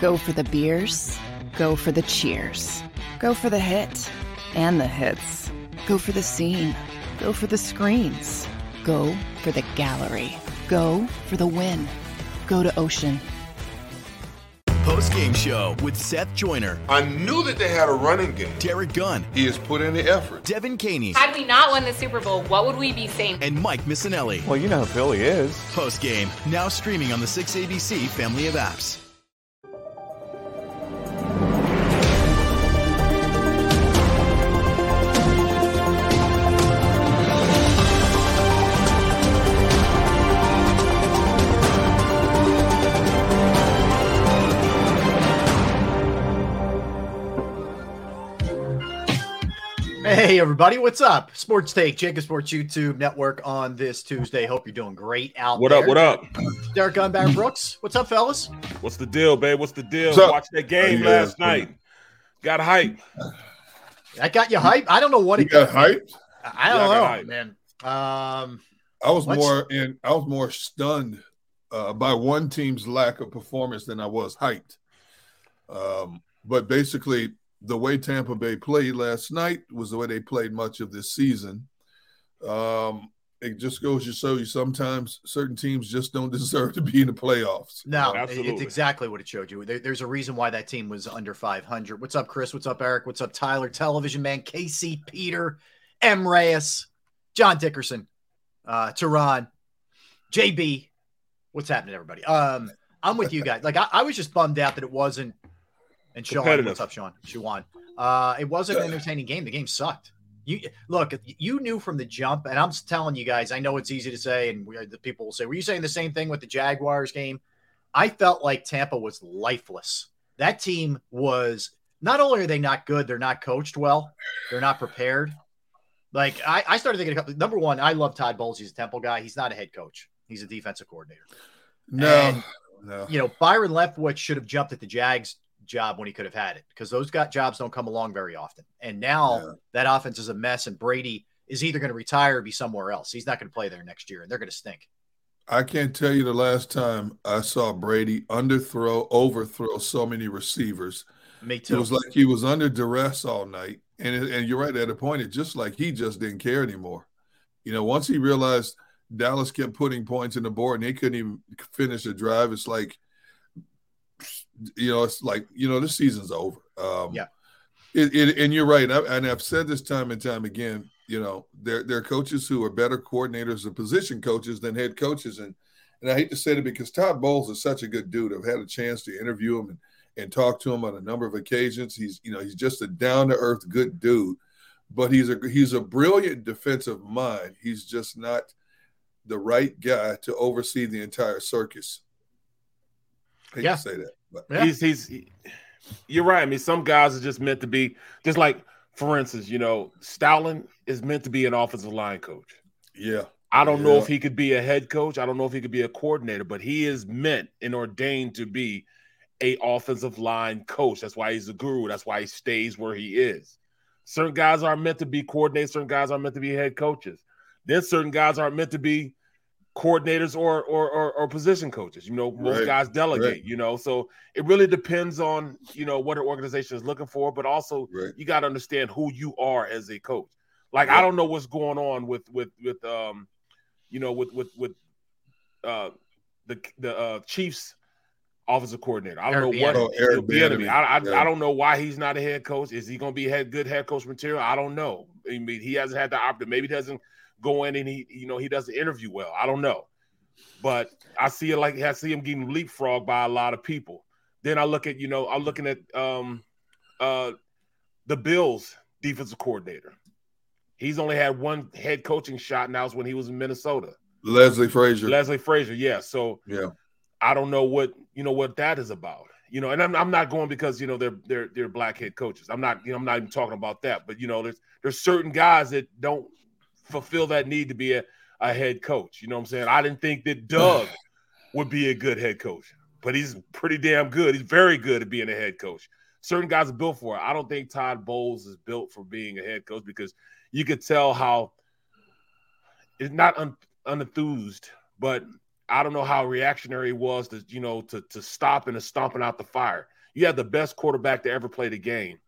Go for the beers, go for the cheers, go for the hit and the hits, go for the scene, go for the screens, go for the gallery, go for the win, go to Ocean. Post game show with Seth Joyner, I knew that they had a running game. Derrick Gunn, He has put in the effort. Devan Kaney, Had we not won the Super Bowl, what would we be saying? and Mike Missanelli. Well, you know who Philly is. Post game now streaming on the 6ABC family of apps. Hey everybody, what's up? Sports Take, JAKIB Sports YouTube Network on this Tuesday. Hope you're doing great out What there. up? What up? Derrick Gunn, Barrett Brooks. What's up, fellas? What's the deal, babe? What's the deal? What's up? Watched that game Oh, yeah. last night. Got hype. I got you hype. I don't know what You it got hyped. I don't got know, hype. man. Um, I was What's- more in. I was more stunned uh, by one team's lack of performance than I was hyped. Um, but basically, the way Tampa Bay played last night was the way they played much of this season. Um, it just goes to show you sometimes certain teams just don't deserve to be in the playoffs. no, Absolutely. it's exactly what it showed you. There, there's a reason why that team was under 500. What's up, Chris? What's up, Eric? What's up, Tyler? Television man, Casey, Peter, M. Reyes, John Dickerson, uh, Tehran, JB. What's happening, everybody? Um, I'm with you guys. Like, I, I was just bummed out that it wasn't. And Sean, what's up, Sean? Shawan. Uh, it wasn't an entertaining game. The game sucked. You look, you knew from the jump, and I'm telling you guys. I know it's easy to say, and we, the people will say, "Were you saying the same thing with the Jaguars game?" I felt like Tampa was lifeless. That team was not only are they not good, they're not coached well, they're not prepared. Like I, I started thinking a couple. Number one, I love Todd Bowles. He's a Temple guy. He's not a head coach. He's a defensive coordinator. No, And- no. You know, Byron Leftwich should have jumped at the Jags job when he could have had it because those got jobs don't come along very often. And now Yeah. that offense is a mess, and Brady is either going to retire or be somewhere else. He's not going to play there next year, and they're going to stink. I can't tell you the last time I saw Brady underthrow, overthrow so many receivers. Me It was like he was under duress all night, and it, and you're right at a point. It just like he just didn't care anymore. You know, once he realized Dallas kept putting points in the board and they couldn't even finish a drive, it's like, you know, it's like you know, this season's over. Um, Yeah. It, it, and you're right, I, and I've said this time and time again. You know, there there are coaches who are better coordinators or position coaches than head coaches, and and I hate to say it because Todd Bowles is such a good dude. I've had a chance to interview him and and talk to him on a number of occasions. He's you know he's just a down to earth good dude, but he's a he's a brilliant defensive mind. He's just not the right guy to oversee the entire circus. I hate Yeah. to say that, Yeah. He's he's he- you're right. I mean, some guys are just meant to be just like, for instance, you know, Stoutland is meant to be an offensive line coach. yeah, I don't know if he could be a head coach. I don't know if he could be a coordinator, but he is meant and ordained to be a offensive line coach. That's why he's a guru. That's why he stays where he is. Certain guys aren't meant to be coordinators. Certain guys aren't meant to be head coaches. Then certain guys aren't meant to be coordinators or or, or, or position coaches. You know, most Right, guys delegate. right. You know, so it really depends on you know what an organization is looking for, but also Right. you got to understand who you are as a coach. Like Yeah. I don't know what's going on with with with um, you know, with with with uh the the uh Chiefs offensive coordinator. I don't Eric know what Bieniemy. Oh, Eric Bieniemy. Bieniemy. I, I, Yeah. I don't know why he's not a head coach. Is he going to be head good head coach material? I don't know. I mean, he hasn't had the opportunity. Maybe he doesn't go in and he, you know, he doesn't interview well. I don't know, but I see it like I see him getting leapfrogged by a lot of people. Then I look at, you know, I'm looking at um uh the Bills defensive coordinator. He's only had one head coaching shot, and that was when he was in Minnesota. Leslie Frazier. Leslie Frazier, yeah. So yeah. I don't know what you know what that is about. You know, and I'm, I'm not going because you know they're they're they're black head coaches. I'm not you know I'm not even talking about that. But you know, there's there's certain guys that don't fulfill that need to be a, a head coach. You know what I'm saying? I didn't think that Doug would be a good head coach, but he's pretty damn good. He's very good at being a head coach. Certain guys are built for it. I don't think Todd Bowles is built for being a head coach because you could tell how it's not un, unenthused, but I don't know how reactionary it was to you know to to stop and to stomping out the fire. You have the best quarterback to ever play the game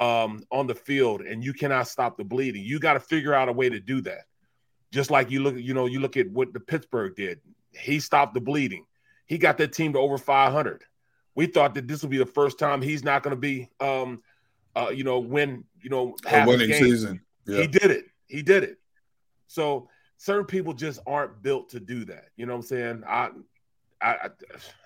um, on the field, and you cannot stop the bleeding. You got to figure out a way to do that. Just like you look, you know, you look at what the Pittsburgh did. He stopped the bleeding. He got that team to over 500. We thought that this would be the first time he's not going to be, um, uh, you know, win, you know, A half his winning season. Yeah. He did it. He did it. So certain people just aren't built to do that. You know what I'm saying? I, I, I,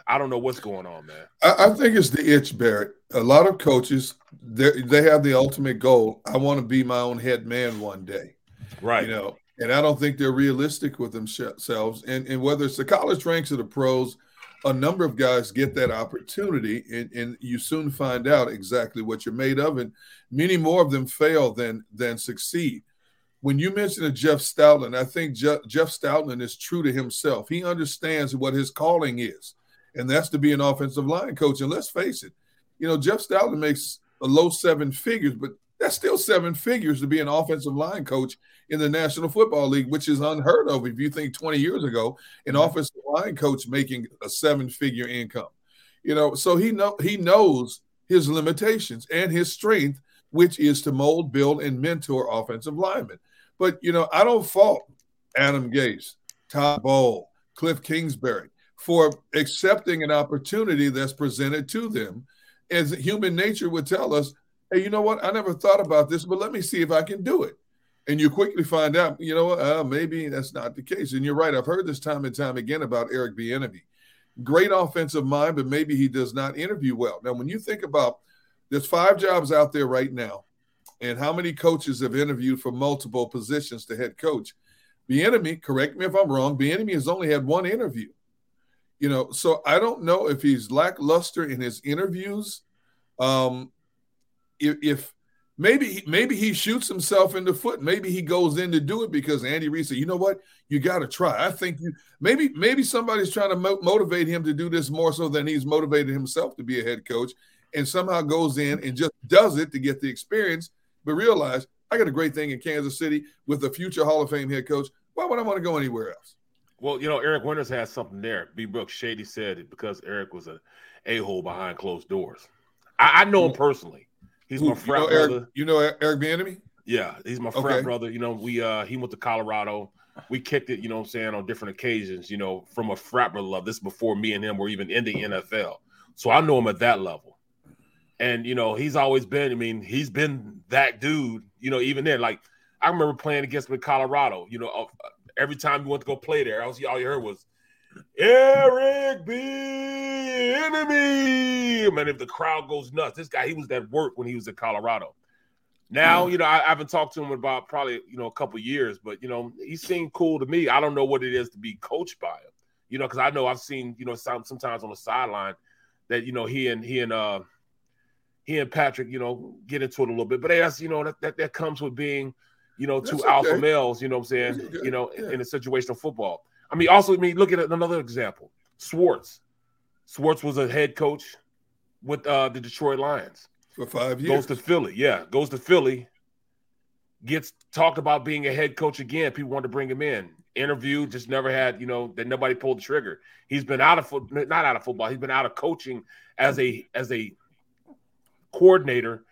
I don't know what's going on, man. I, I think it's the itch, Barrett. A lot of coaches, they they have the ultimate goal. I want to be my own head man one day. Right. You know, and I don't think they're realistic with themselves. And and whether it's the college ranks or the pros, a number of guys get that opportunity, and, and you soon find out exactly what you're made of. And many more of them fail than than succeed. When you mention a Jeff Stoutland, I think Je- Jeff Stoutland is true to himself. He understands what his calling is, and that's to be an offensive line coach. And let's face it, you know, Jeff Stoutland makes a low seven figures, but that's still seven figures to be an offensive line coach in the National Football League, which is unheard of if you think 20 years ago, an offensive line coach making a seven figure income. You know, so he know he knows his limitations and his strength, which is to mold, build, and mentor offensive linemen. But you know, I don't fault Adam Gase, Todd Bowl, Cliff Kingsbury for accepting an opportunity that's presented to them. As human nature would tell us, hey, you know what? I never thought about this, but let me see if I can do it. And you quickly find out, you know? Uh, maybe that's not the case. And you're right. I've heard this time and time again about Eric Bieniemy. Great offensive mind, but maybe he does not interview well. Now, when you think about there's five jobs out there right now, and how many coaches have interviewed for multiple positions to head coach? Bieniemy, correct me if I'm wrong. Bieniemy has only had one interview. You know, so I don't know if he's lackluster in his interviews. Um, if, if maybe maybe he shoots himself in the foot. Maybe he goes in to do it because Andy Reid said, "You know what? You got to try." I think you maybe maybe somebody's trying to mo- motivate him to do this more so than he's motivated himself to be a head coach, and somehow goes in and just does it to get the experience, but realize I got a great thing in Kansas City with a future Hall of Fame head coach. Why would I want to go anywhere else? Well, you know, Eric Winters has something there. B. Brooks Shady said it because Eric was a a hole behind closed doors. I, I know him personally. He's Who- my frat you know Eric, brother. You know Eric Bieniemy? Yeah, he's my frat Okay. brother. You know, we uh he went to Colorado. We kicked it, you know what I'm saying, on different occasions, you know, from a frat brother love. This is before me and him were even in the NFL. So I know him at that level. And you know, he's always been, I mean, he's been that dude, you know, even then. Like I remember playing against him in Colorado, you know, uh, every time we went to go play there, I was all you heard was Eric B. Enemy. Man, if the crowd goes nuts, this guy, he was that work when he was in Colorado. Now, you know, I, I haven't talked to him about probably, you know, a couple years, but you know, he seemed cool to me. I don't know what it is to be coached by him, you know, because I know I've seen, you know, some, sometimes on the sideline that, you know, he and he and uh he and Patrick, you know, get into it a little bit. But as you know, that that, that comes with being, you know, two That's alpha males, you know what I'm saying, okay. you know, in, Yeah. in a situational football. I mean, also, I mean, look at another example. Schwartz. Schwartz was a head coach with uh, the Detroit Lions. For five years. Goes to Philly. Yeah, goes to Philly. gets talked about being a head coach again. People want to bring him in. Interview just never had, you know, that nobody pulled the trigger. He's been out of foot, not out of football. He's been out of coaching as a as a coordinator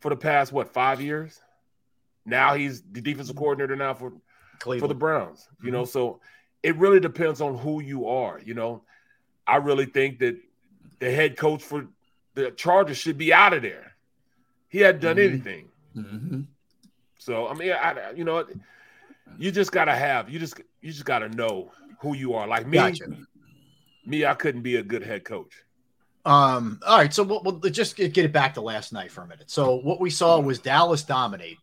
for the past what five years. Now he's the defensive coordinator now for Cleveland. for the Browns. You know, mm-hmm. so it really depends on who you are. You know, I really think that the head coach for the Chargers should be out of there. He hadn't done mm-hmm. anything. Mm-hmm. So I mean, I, you know, you just gotta have you just you just gotta know who you are. Like me, gotcha. me, I couldn't be a good head coach. Um. All right. So we'll, we'll, just get it back to last night for a minute. So what we saw was Dallas dominate.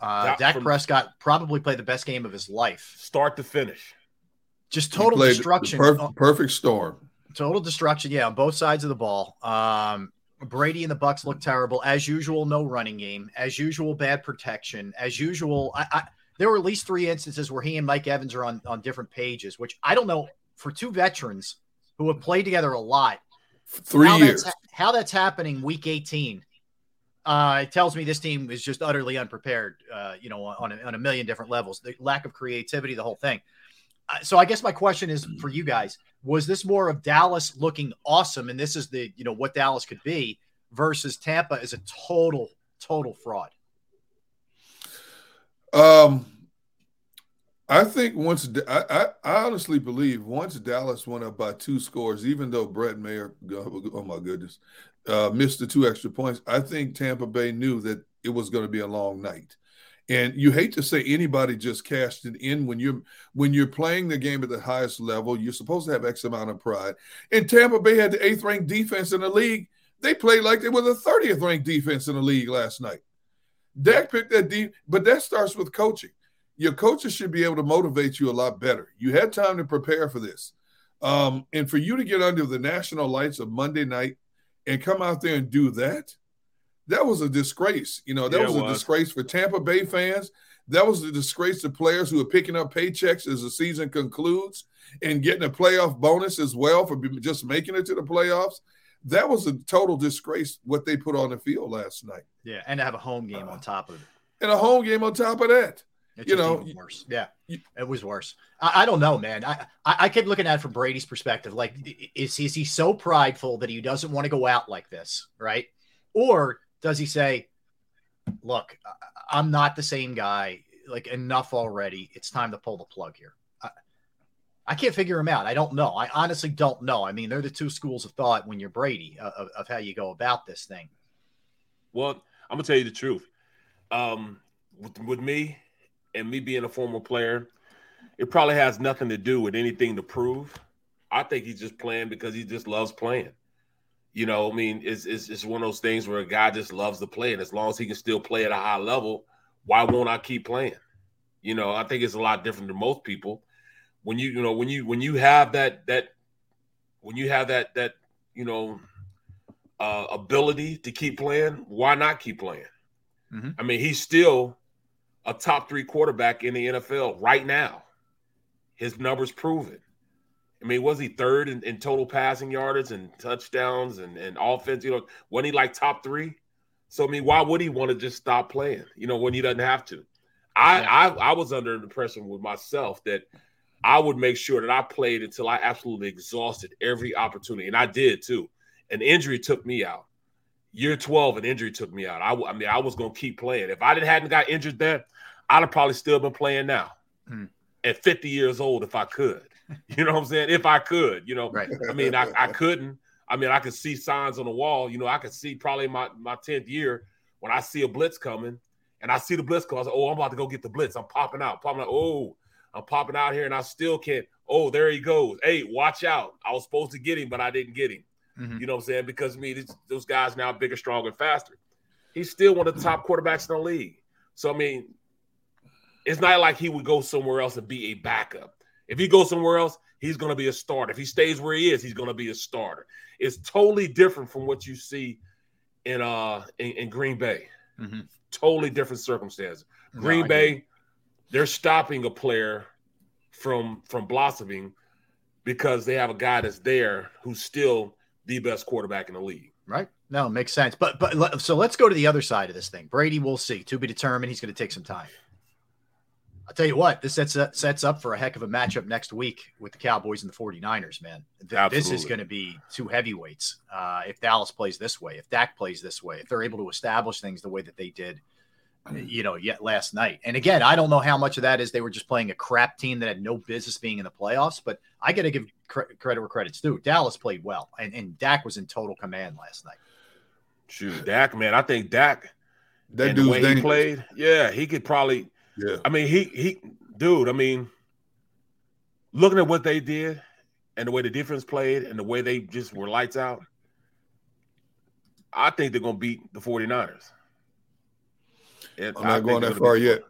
Uh, Dak from, Prescott probably played the best game of his life, start to finish. Just total destruction. Perfect, perfect storm. Total destruction. Yeah, on both sides of the ball. Um, Brady and the Bucks look terrible as usual. No running game, as usual. Bad protection, as usual. I, I, there were at least three instances where he and Mike Evans are on on different pages, which I don't know for two veterans who have played together a lot. Three how years. That's, how that's happening week 18. Uh, it tells me this team is just utterly unprepared, uh, you know, on a, on a million different levels. The lack of creativity, the whole thing. Uh, so I guess my question is for you guys: Was this more of Dallas looking awesome, and this is the you know what Dallas could be, versus Tampa is a total total fraud? Um, I think once I, I, honestly believe once Dallas went up by two scores, even though Brett Maher, oh my goodness, uh, missed the two extra points, I think Tampa Bay knew that it was going to be a long night. And you hate to say anybody just cashed it in when you're when you're playing the game at the highest level. You're supposed to have X amount of pride. And Tampa Bay had the eighth ranked defense in the league. They played like they were the 30th ranked defense in the league last night. Dak picked that deep, but that starts with coaching. Your coaches should be able to motivate you a lot better. You had time to prepare for this. Um, and for you to get under the national lights of Monday night and come out there and do that, that was a disgrace. You know, that yeah, was a disgrace for Tampa Bay fans. That was a disgrace to players who are picking up paychecks as the season concludes and getting a playoff bonus as well for just making it to the playoffs. That was a total disgrace what they put on the field last night. Yeah, and to have a home game uh, on top of it. And a home game on top of that. It's you know, worse. Yeah, it was worse. I, I, don't know, man. I, I I kept looking at it from Brady's perspective. Like, is is he so prideful that he doesn't want to go out like this, right? Or does he say, "Look, I'm not the same guy. Like enough already. It's time to pull the plug here." I, I can't figure him out. I don't know. I honestly don't know. I mean, they're the two schools of thought when you're Brady uh, of, of how you go about this thing. Well, I'm gonna tell you the truth. Um, with, with me and me being a former player, it probably has nothing to do with anything to prove. I think he's just playing because he just loves playing. You know, I mean, it's, it's, it's one of those things where a guy just loves to play, and as long as he can still play at a high level, why won't I keep playing? You know, I think it's a lot different than most people. When you, you know, when you when you have that that when you have that that you know uh, ability to keep playing, why not keep playing? Mm-hmm. I mean, he's still a top three quarterback in the NFL right now. His numbers prove it. I mean, was he third in, in total passing yardage and touchdowns and, and offense? You know, wasn't he like top three? So I mean, why would he want to just stop playing? You know, when he doesn't have to. I, yeah. I I was under the impression with myself that I would make sure that I played until I absolutely exhausted every opportunity, and I did too. An injury took me out. Year twelve, an injury took me out. I, I mean, I was going to keep playing. If I didn't hadn't got injured there, I'd have probably still been playing now. Mm. At 50 years old, if I could. You know what I'm saying? If I could, you know, right. I mean, I, I couldn't. I mean, I could see signs on the wall. You know, I could see probably my my 10th year when I see a blitz coming and I see the blitz cause, oh, I'm about to go get the blitz. I'm popping out, popping out. Oh, I'm popping out here and I still can't. Oh, there he goes. Hey, watch out. I was supposed to get him, but I didn't get him. Mm-hmm. You know what I'm saying? Because I mean, those guys now bigger, stronger, faster. He's still one of the top quarterbacks in the league. So I mean, it's not like he would go somewhere else and be a backup. If he goes somewhere else, he's going to be a starter. If he stays where he is, he's going to be a starter. It's totally different from what you see in uh in, in Green Bay. Mm-hmm. Totally different circumstances. Green no, Bay, they're stopping a player from from blossoming because they have a guy that's there who's still the best quarterback in the league. Right? No, makes sense. But but so let's go to the other side of this thing. Brady, we'll see. To be determined. He's going to take some time. I'll tell you what, this sets up, sets up for a heck of a matchup next week with the Cowboys and the 49ers, man. Th- this is going to be two heavyweights. Uh, if Dallas plays this way, if Dak plays this way, if they're able to establish things the way that they did, you know, yet last night. And again, I don't know how much of that is they were just playing a crap team that had no business being in the playoffs, but I got to give cre- credit where credit's due. Dallas played well, and, and Dak was in total command last night. Shoot, Dak, man, I think Dak, That and the way he played, yeah, he could probably Yeah. I mean, he he, dude. I mean, looking at what they did and the way the defense played and the way they just were lights out, I think they're gonna beat the 49ers. And I'm not going that far yet.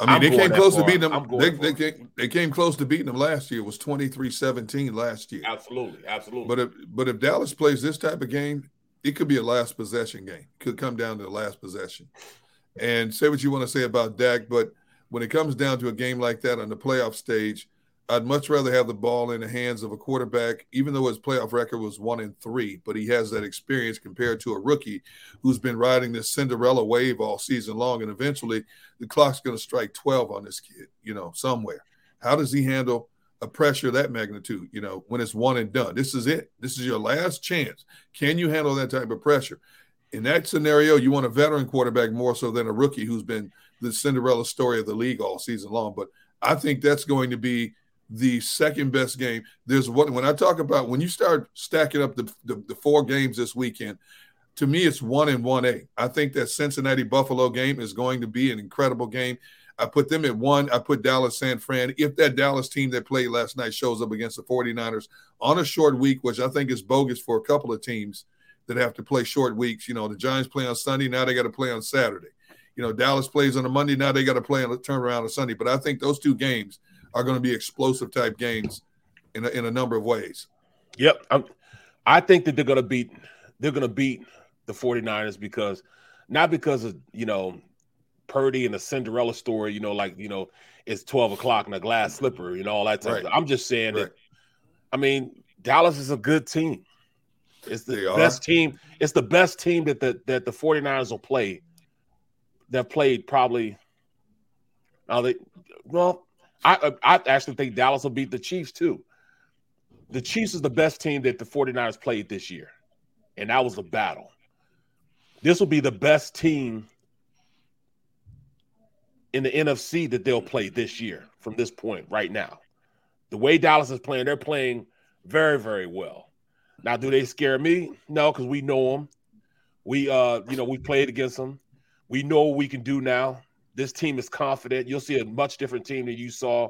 I I'm mean, they came close to beating them. They, they, came, they came close to beating them last year. It was 23-17 last year. Absolutely, absolutely. But if but if Dallas plays this type of game, it could be a last possession game. Could come down to the last possession. And say what you want to say about Dak, but when it comes down to a game like that on the playoff stage, I'd much rather have the ball in the hands of a quarterback, even though his playoff record was one in three, but he has that experience compared to a rookie who's been riding this Cinderella wave all season long. And eventually the clock's going to strike 12 on this kid, you know, somewhere. How does he handle a pressure that magnitude, you know, when it's one and done? This is it. This is your last chance. Can you handle that type of pressure? In that scenario, you want a veteran quarterback more so than a rookie who's been the Cinderella story of the league all season long. But I think that's going to be the second best game. There's one when I talk about when you start stacking up the, the, the four games this weekend, to me, it's one and one A. I think that Cincinnati Buffalo game is going to be an incredible game. I put them at one. I put Dallas San Fran. If that Dallas team that played last night shows up against the 49ers on a short week, which I think is bogus for a couple of teams that have to play short weeks. You know, the Giants play on Sunday, now they got to play on Saturday. You know, Dallas plays on a Monday, now they got to play on a turnaround on Sunday. But I think those two games are going to be explosive type games in a, in a number of ways. Yep. I'm, I think that they're gonna beat they're gonna beat the 49ers because not because of you know Purdy and the Cinderella story, you know, like you know, it's 12 o'clock and a glass slipper, you know, all that type Right. I'm just saying Right. that I mean, Dallas is a good team. It's the They are. best team. It's the best team that the that the 49ers will play. That played probably now they well, I I actually think Dallas will beat the Chiefs too. The Chiefs is the best team that the 49ers played this year. And that was a battle. This will be the best team in the NFC that they'll play this year from this point right now. The way Dallas is playing, they're playing very, very well. Now, do they scare me? No, because we know them. We uh, you know, we played against them. We know what we can do now. This team is confident. You'll see a much different team than you saw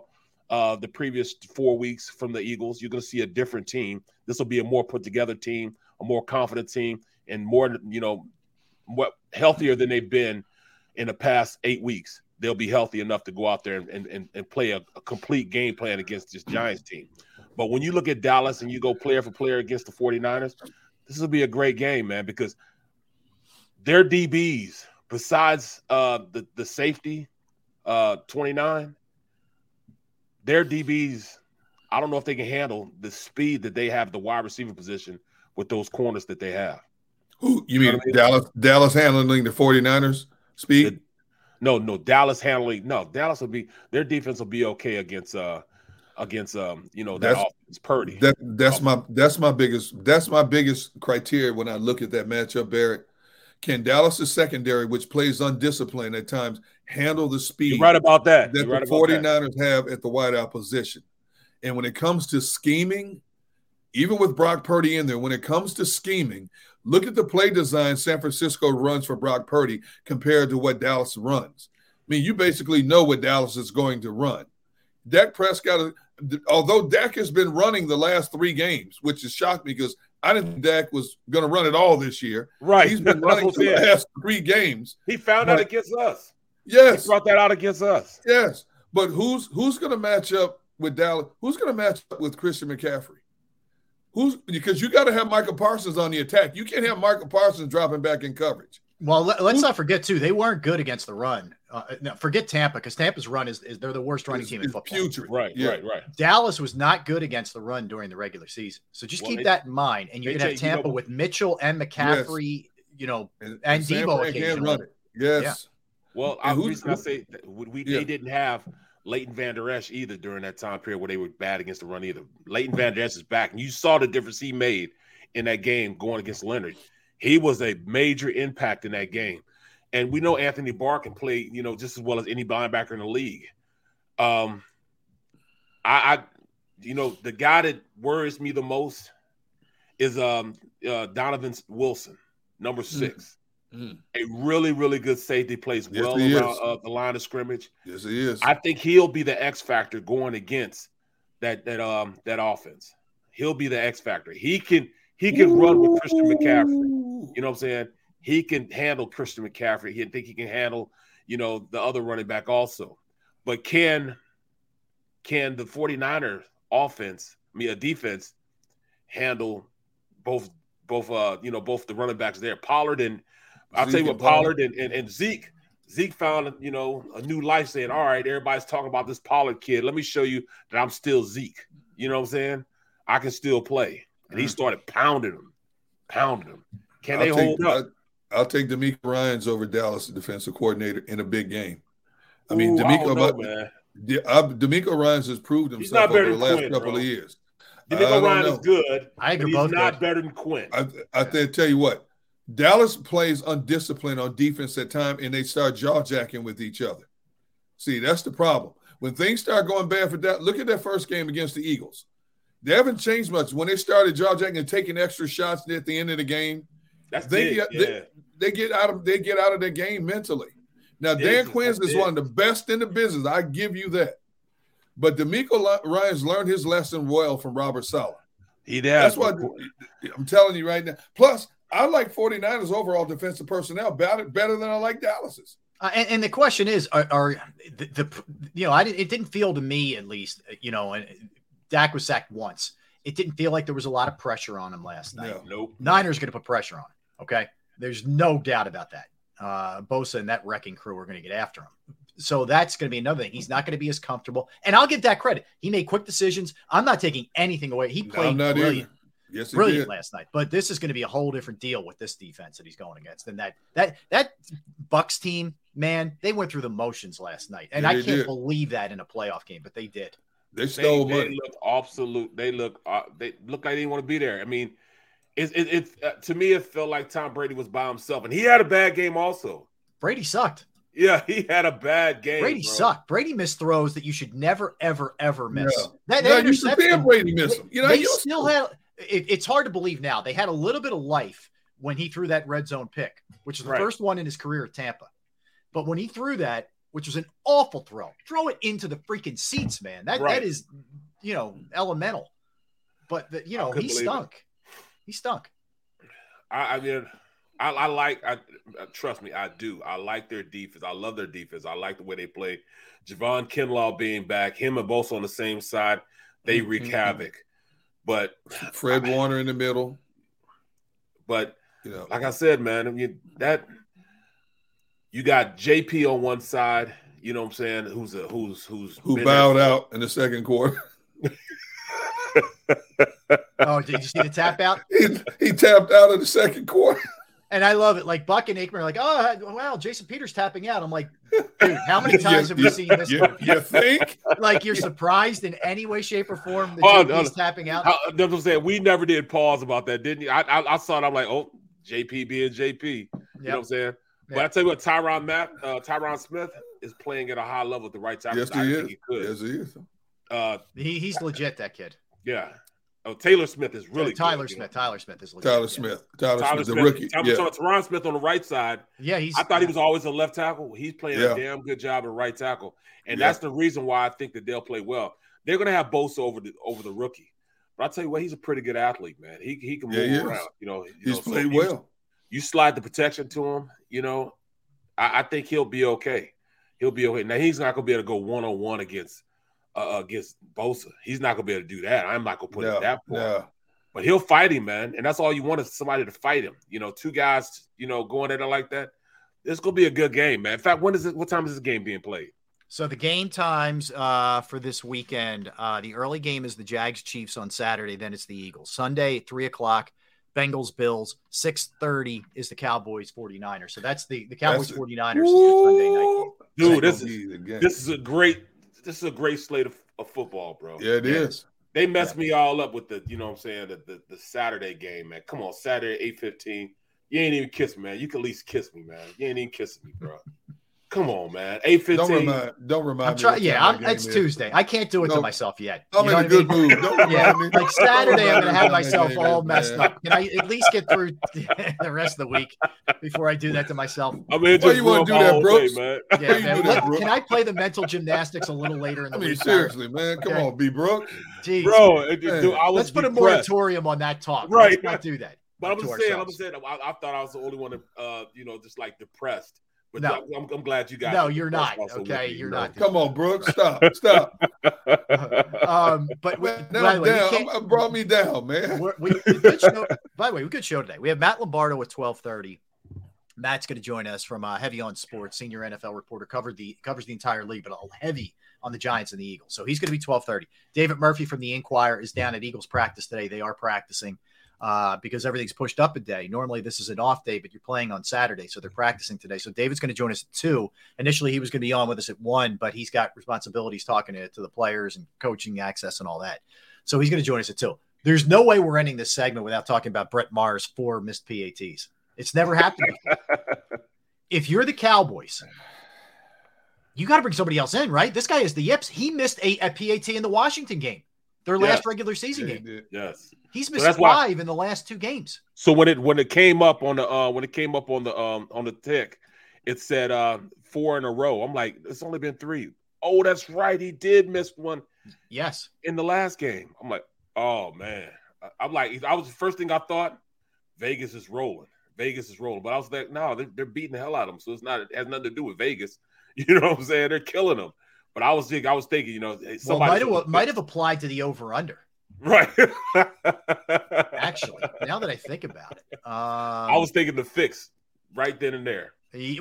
uh, the previous four weeks from the Eagles. You're going to see a different team. This will be a more put together team, a more confident team, and more, you know, what healthier than they've been in the past eight weeks. They'll be healthy enough to go out there and, and, and play a, a complete game plan against this Giants team. But when you look at Dallas and you go player for player against the 49ers, this will be a great game, man, because their DBs, besides uh, the, the safety, uh, 29, their DBs, I don't know if they can handle the speed that they have the wide receiver position with those corners that they have. Who you know mean what I mean? Dallas Dallas handling the 49ers speed? No, no, Dallas handling no, Dallas will be their defense will be okay against uh against um you know that That's- offense Purdy. That that's my that's my biggest that's my biggest criteria when I look at that matchup, Barrett. Can Dallas' secondary, which plays undisciplined at times, handle the speed You're right about that. that You're right the that. 49ers have at the wideout position? And when it comes to scheming, even with Brock Purdy in there, when it comes to scheming, look at the play design San Francisco runs for Brock Purdy compared to what Dallas runs. I mean, you basically know what Dallas is going to run. Dak Prescott, although Dak has been running the last three games, which has shocked me because I didn't think Dak was going to run it all this year. Right. He's been running what the I'm last three games. He found out against us. Yes, He brought that out against us. yes. But who's who's going to match up with Dallas? Who's going to match up with Christian McCaffrey? Who's because you got to have Micah Parsons on the attack. You can't have Micah Parsons dropping back in coverage. Well, let, us not forget too, they weren't good against the run Uh, no, forget Tampa because Tampa's run is, is they're the worst running It's- team in it's football. putrid. Right, Yeah. right, right. Dallas was not good against the run during the regular season. So just Well, keep they- that in mind. And you're they going to have take- you know, Tampa with Mitchell and McCaffrey, you know, And, And San Debo can occasionally. run it. Yes. Yeah. Well, And I, the who- reason I say that we, we Yeah. they didn't have Leighton Vander Esch either during that time period where they were bad against the run either. Leighton Vander Esch is back, and you saw the difference he made in that game going against Leonard. He was a major impact in that game, and we know Anthony Barr can play, you know, just as well as any linebacker in the league. Um, I, I you know, the guy that worries me the most is um uh, Donovan Wilson, number 6 Mm. A really, really good safety, plays Yes, well he around uh, the line of scrimmage. Yes, he is. I think he'll be the X factor going against that that um that offense. He'll be the X factor. He can he can run with Christian McCaffrey. You know what I'm saying? He can handle Christian McCaffrey. He think he can handle, you know, the other running back also. But can can the 49ers offense, I mean a defense, handle both both uh you know both the running backs there? Pollard and I'll tell you what, Pollard and, and, and Zeke. Zeke found, you know, a new life saying, All right, everybody's talking about this Pollard kid. Let me show you that I'm still Zeke. You know what I'm saying? I can still play. And he Mhm. started pounding him, pounding him. Can I'll they hold up? I, will take DeMeco Ryans over Dallas defensive coordinator in a big game. I mean, Ooh, DeMeco, don't know, I, DeMeco Ryans has proved himself over the last Quinn, couple bro. of years. DeMeco I Ryan know. is good. I but agree he's not good. better than Quinn. I, I th- tell you what, Dallas plays undisciplined on defense at time, and they start jaw jacking with each other. See, that's the problem. When things start going bad for that, look at that first game against the Eagles. They haven't changed much. When they started jaw jacking and taking extra shots at the end of the game, That's they big. get- yeah. they- they get out of they get out of their game mentally. Now, Diggs Dan is- Quinn is that's one of the best in the business. I give you that. But DeMeco Ryans learned his lesson well from Robert Saleh. he That's does. why I'm telling you right now. Plus, I like 49ers overall defensive personnel better, better than I like Dallas's. Uh, and, and the question is, are, are the, the you know, I didn't, it didn't feel to me at least, you know, and Dak was sacked once. It didn't feel like there was a lot of pressure on him last night. No. Nope. Niners going to put pressure on him. Okay, there's no doubt about that. Uh, Bosa and that wrecking crew are going to get after him. So that's going to be another thing. He's not going to be as comfortable. And I'll give that credit. He made quick decisions. I'm not taking anything away. He played I'm brilliant. Yes, he brilliant did. last night. But this is going to be a whole different deal with this defense that he's going against. And that that that Bucks team, man, they went through the motions last night, and Yeah, I can't did. believe that in a playoff game, but they did. They They, stole they money. look absolute. They look. Uh, they look like they didn't want to be there. I mean, it, it, it uh, to me it felt like Tom Brady was by himself, and he had a bad game also. Brady sucked. Yeah, he had a bad game. Brady bro. sucked. Brady missed throws that you should never, ever, ever miss. No. That, No, that you should interception- Brady miss him. You know, they you still had. It, it's hard to believe now. They had a little bit of life when he threw that red zone pick, which is the Right. first one in his career at Tampa. But when he threw that, which was an awful throw, throw it into the freaking seats, man. That Right. that is, you know, elemental. But the, you know, he stunk. it. Stunk. He stunk. I, I mean, I, I like. I uh, trust me, I do. I like their defense. I love their defense. I like the way they play. Javon Kinlaw being back, him and both on the same side, they wreak Mhm. havoc. But Fred Warner in the middle. but You know, like I said, man, I mean that you got JP on one side, you know what I'm saying, who's a who's who's who bowed there- out in the second quarter. Oh, did you see the tap out? he, he tapped out in the second quarter. And I love it. Like Buck and Aikman are like, oh wow, Jason Peters tapping out. I'm like, dude, how many times have we You- seen this? You, you think? Like you're surprised in any way, shape, or form that Oh, JP's no. tapping out? I, that's what I'm saying. We never did pause about that, didn't you? I, I, I saw it. I'm like, oh, JP being JP. You know what I'm saying? But Yeah. I tell you what, Tyron Matt, uh, Tyron Smith is playing at a high level at the right time. Yes, I he think is. he could. Yes, he is. Uh, He, he's legit, that kid. Yeah. Oh, Taylor Smith is really Tyler good, you know. Smith. Tyler Smith is legit. Tyler yeah. Smith. Tyler, Tyler Smith, the Smith, rookie. Tyler, yeah. so Tyron Smith on the right side. Yeah, he's. I thought he was always a left tackle. He's playing Yeah. a damn good job at right tackle, and Yeah. that's the reason why I think that they'll play well. They're going to have Bosa over the over the rookie, but I'll tell you what, he's a pretty good athlete, man. He he can move Yeah, he is. around. You know, you He's know, so played you- well. You slide the protection to him. You know, I, I think he'll be okay. He'll be okay. Now he's not going to be able to go one on one against uh, against Bosa. He's not going to be able to do that. I'm not going to put it No, that far. no. But he'll fight him, man. And that's all you want is somebody to fight him. You know, two guys, you know, going at it like that. It's gonna be a good game, man. In fact, when is it? What time is this game being played? So the game times uh, for this weekend, uh, the early game is the Jags Chiefs on Saturday. Then it's the Eagles Sunday, three o'clock. Bengals Bills. Six thirty is the Cowboys 49ers. So that's the the Cowboys That's a- 49ers is Sunday night. Dude, this is be the game. this is a great this is a great slate of, of football, bro. yeah, it is. They messed me all up with the, you know what I'm saying, the, the, the Saturday game, man. Come on, Saturday, 8.15. You ain't even kiss me, man. You can at least kiss me, man. You ain't even kissing me, bro. Come on, man. 8.15. Don't remind. Don't remind I'm me. trying. Yeah, I'm, it's is. Tuesday. I can't do it No. to myself yet. I'm You in a good mean? mood. Don't remind Yeah, me. like Saturday, I'm gonna have myself all messed game, up. Can I at least get through the rest of the week before I do that to myself? I'm in Why you wanna do that, Brooks? man. Yeah, man. do that, bro? can I play the mental gymnastics a little later in the I mean, week? seriously, man. Come Okay. on, B. Brooks. Jeez. Bro, it- dude, I was Let's put a moratorium on that talk. Right. Let's not do that. But I'm just saying, I'm just saying, I, I thought I was the only one, uh, you know, just like depressed. But No. I'm, I'm glad you got. No, you're depressed not, okay? me, You're you not. Come on, Brooks. Stop. Stop. Um, but we, Man, by now I'm way, down. can't- I'm- brought me down, man. We're, we, we good show, by the way, we good show today. We have Matt Lombardo at twelve thirty. Matt's going to join us from uh, Heavy on Sports, senior NFL reporter, covered the covers the entire league, but heavy on the Giants and the Eagles. So he's going to be twelve thirty. David Murphy from the Inquirer is down at Eagles practice today. They are practicing uh, because everything's pushed up a day. Normally this is an off day, but you're playing on Saturday, so they're practicing today. So David's going to join us at two. Initially, he was going to be on with us at one, but he's got responsibilities talking to, to the players and coaching access and all that. So he's going to join us at two. There's no way we're ending this segment without talking about Brett Maher's four missed PATs. It's never happened if you're the Cowboys, you got to bring somebody else in, right? This guy is the yips. He missed a, a PAT in the Washington game, their Yeah. last regular season Yeah, game. did. yes. He's So missed that's why- five in the last two games. So when it when it came up on the uh when it came up on the um on the tick, it said uh four in a row. I'm like, it's only been three. Oh, that's right. He did miss one Yes. in the last game. I'm like, oh man. I- I'm like, I was the first thing I thought. Vegas is rolling. Vegas is rolling. But I was like, no, they're, they're beating the hell out of them. So it's not. It has nothing to do with Vegas. You know what I'm saying? They're killing them. But I was thinking, I was thinking, you know, hey, Well, might have might have applied to the over under. right. Actually, now that I think about it, um, I was thinking the fix right then and there.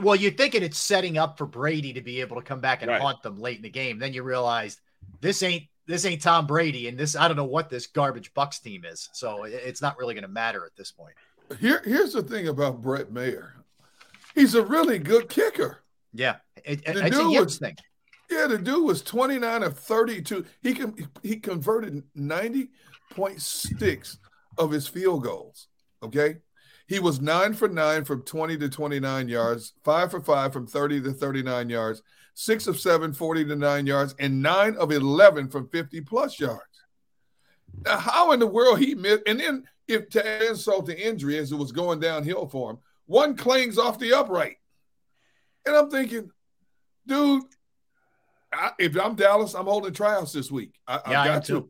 Well, you're thinking it's setting up for Brady to be able to come back and Right. haunt them late in the game. Then you realize this ain't this ain't Tom Brady, and this I don't know what this garbage Bucks team is. So it's not really going to matter at this point. Here, here's the thing about Brett Maher. He's a really good kicker. Yeah, it, it- The it's a dude yips thing. Yeah, the dude was 29 of 32. He can he converted 90.6 of his field goals. Okay. He was nine for nine from 20 to 29 yards, five for five from 30 to 39 yards, six of seven, 40 to nine yards, and nine of 11 from 50 plus yards. Now, how in the world he missed? And then, if to insult the injury as it was going downhill for him, one clings off the upright. And I'm thinking, dude, I, if I'm Dallas, I'm holding tryouts this week. I, I've Yeah, I got to.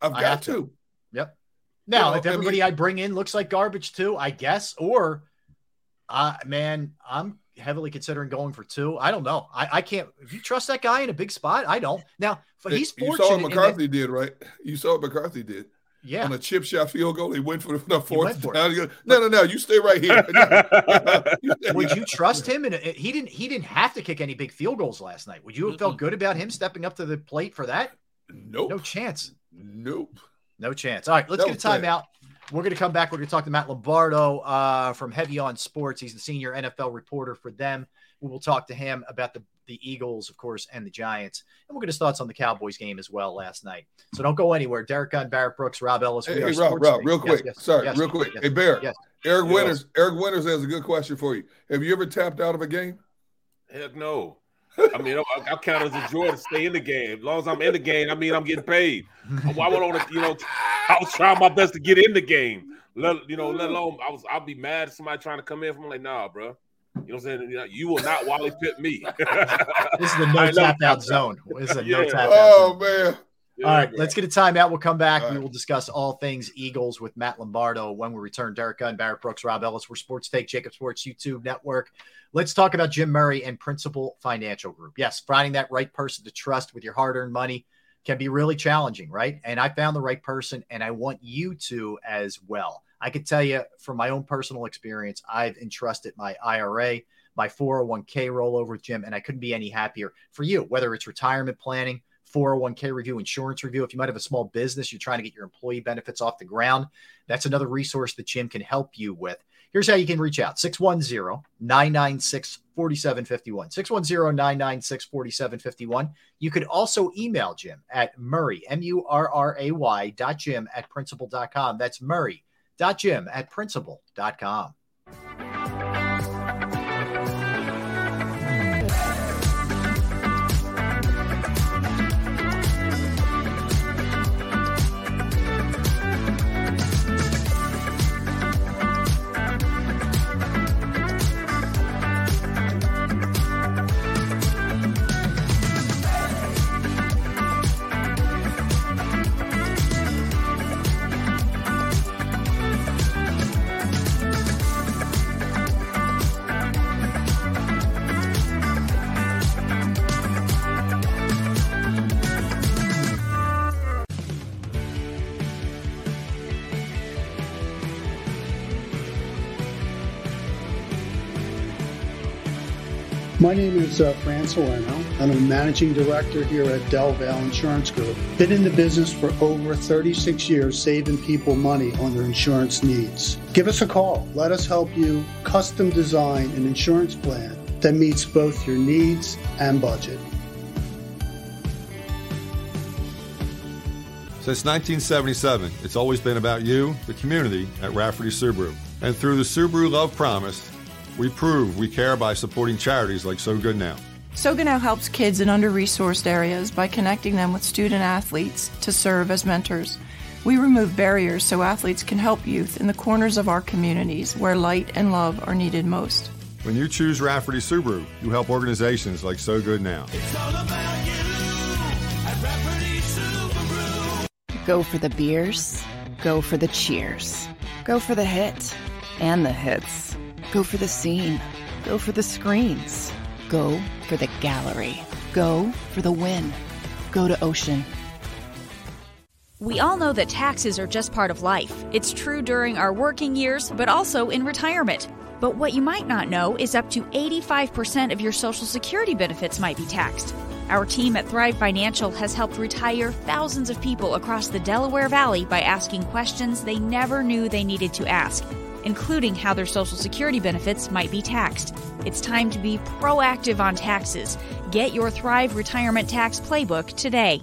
I've I got have to. to. Yep. Now, know, if I everybody mean- I bring in looks like garbage too, I guess, or, uh, man, I'm heavily considering going for two. I don't know. I, I can't. If you trust that guy in a big spot, I don't. Now, but he's you saw what that- McCarthy did, right? You saw what McCarthy did yeah. on a chip shot field goal. He went for the fourth for down. Goes, no, no, no. You stay right here. No. You stay Would you trust him? And he didn't. He didn't have to kick any big field goals last night. Would you have felt good about him stepping up to the plate for that? Nope. No chance. Nope. No chance. All right, let's No get a timeout. We're going to come back. We're going to talk to Matt Lombardo uh, from Heavy on Sports. He's the senior NFL reporter for them. We will talk to him about the, the Eagles, of course, and the Giants. And we'll get his thoughts on the Cowboys game as well last night. So don't go anywhere. Derrick Gunn, Barrett Brooks, Rob Ellis. Hey, hey Rob, Rob, Take. real quick. yes, Sorry, yes, real quick. yes, hey, Bear. yes. Eric Yes. Winters. Eric Winters has a good question for you. Have you ever tapped out of a game? Heck no. I mean, I, I count it as a joy to stay in the game. As long as I'm in the game, I mean, I'm getting paid. Why would I want to, you know, I was trying my best to get in the game. Let, you know, let alone I was, I'll be mad if somebody trying to come in from like, nah, bro. You know what I'm saying? You, will not Wally Pipp me. This is the no I tap out zone. This is a no tap out Oh zone. man. All right, let's get a timeout. We'll come back. All We right. will discuss all things Eagles with Matt Lombardo when we return. Derrick Gunn, Barrett Brooks, Rob Ellis. We're Sports Take, JAKIB Sports YouTube Network. Let's talk about Jim Murray and Principal Financial Group. Yes, finding that right person to trust with your hard earned money can be really challenging, right? And I found the right person, and I want you to as well. I could tell you from my own personal experience, I've entrusted my IRA, my 401k rollover with Jim, and I couldn't be any happier for you, whether it's retirement planning, 401k review, insurance review. If you might have a small business, you're trying to get your employee benefits off the ground, that's another resource that Jim can help you with. Here's how you can reach out 610 996 4751. 610 996 4751. You could also email Jim at Murray, M U R R A Y dot Jim at principal.com. That's Murray dot Jim at principal.com. My name is uh, Fran Salerno. I'm a managing director here at Del Valle Insurance Group. Been in the business for over 36 years, saving people money on their insurance needs. Give us a call. Let us help you custom design an insurance plan that meets both your needs and budget. Since 1977, it's always been about you, the community, at Rafferty Subaru. And through the Subaru Love Promise, we prove we care by supporting charities like So Good Now. So Good Now helps kids in under resourced areas by connecting them with student athletes to serve as mentors. We remove barriers so athletes can help youth in the corners of our communities where light and love are needed most. When you choose Rafferty Subaru, you help organizations like So Good Now. Go for the beers, go for the cheers, go for the hit and the hits. Go for the scene. Go for the screens. Go for the gallery. Go for the win. Go to Ocean. We all know that taxes are just part of life. It's true during our working years, but also in retirement. But what you might not know is up to 85% of your Social Security benefits might be taxed. Our team at Thrive Financial has helped retire thousands of people across the Delaware Valley by asking questions they never knew they needed to ask including how their Social Security benefits might be taxed. It's time to be proactive on taxes. Get your Thrive Retirement Tax Playbook today.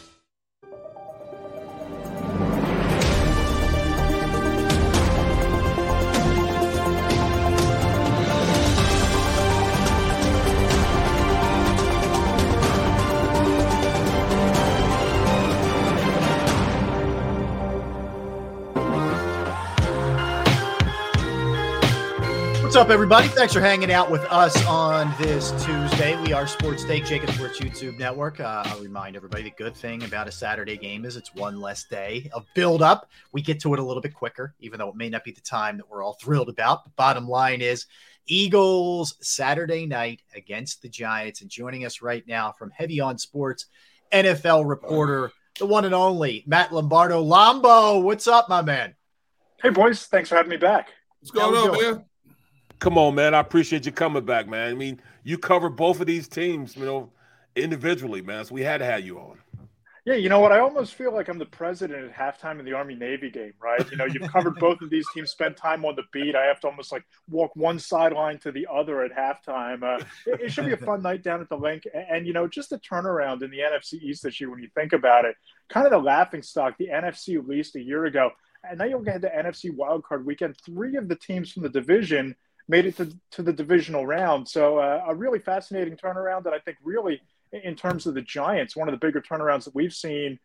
Up, everybody? Thanks for hanging out with us on this Tuesday. We are Sports Take, JAKIB Sports YouTube Network. Uh, I'll remind everybody the good thing about a Saturday game is it's one less day of build up. We get to it a little bit quicker, even though it may not be the time that we're all thrilled about. The bottom line is Eagles Saturday night against the Giants. And joining us right now from Heavy on Sports, NFL reporter, the one and only Matt Lombardo. Lombo, what's up, my man? Hey, boys. Thanks for having me back. What's going on, doing? man? Come on, man. I appreciate you coming back, man. I mean, you cover both of these teams, you know, individually, man. So we had to have you on. Yeah, you know what? I almost feel like I'm the president at halftime of the Army Navy game, right? You know, you've covered both of these teams, spent time on the beat. I have to almost like walk one sideline to the other at halftime. Uh, it, it should be a fun night down at the Linc. And, and, you know, just the turnaround in the NFC East this year when you think about it. Kind of the laughing stock, the NFC released a year ago. And now you'll get the NFC wildcard weekend. Three of the teams from the division made it to, to the divisional round. So uh, a really fascinating turnaround that I think really, in terms of the Giants, one of the bigger turnarounds that we've seen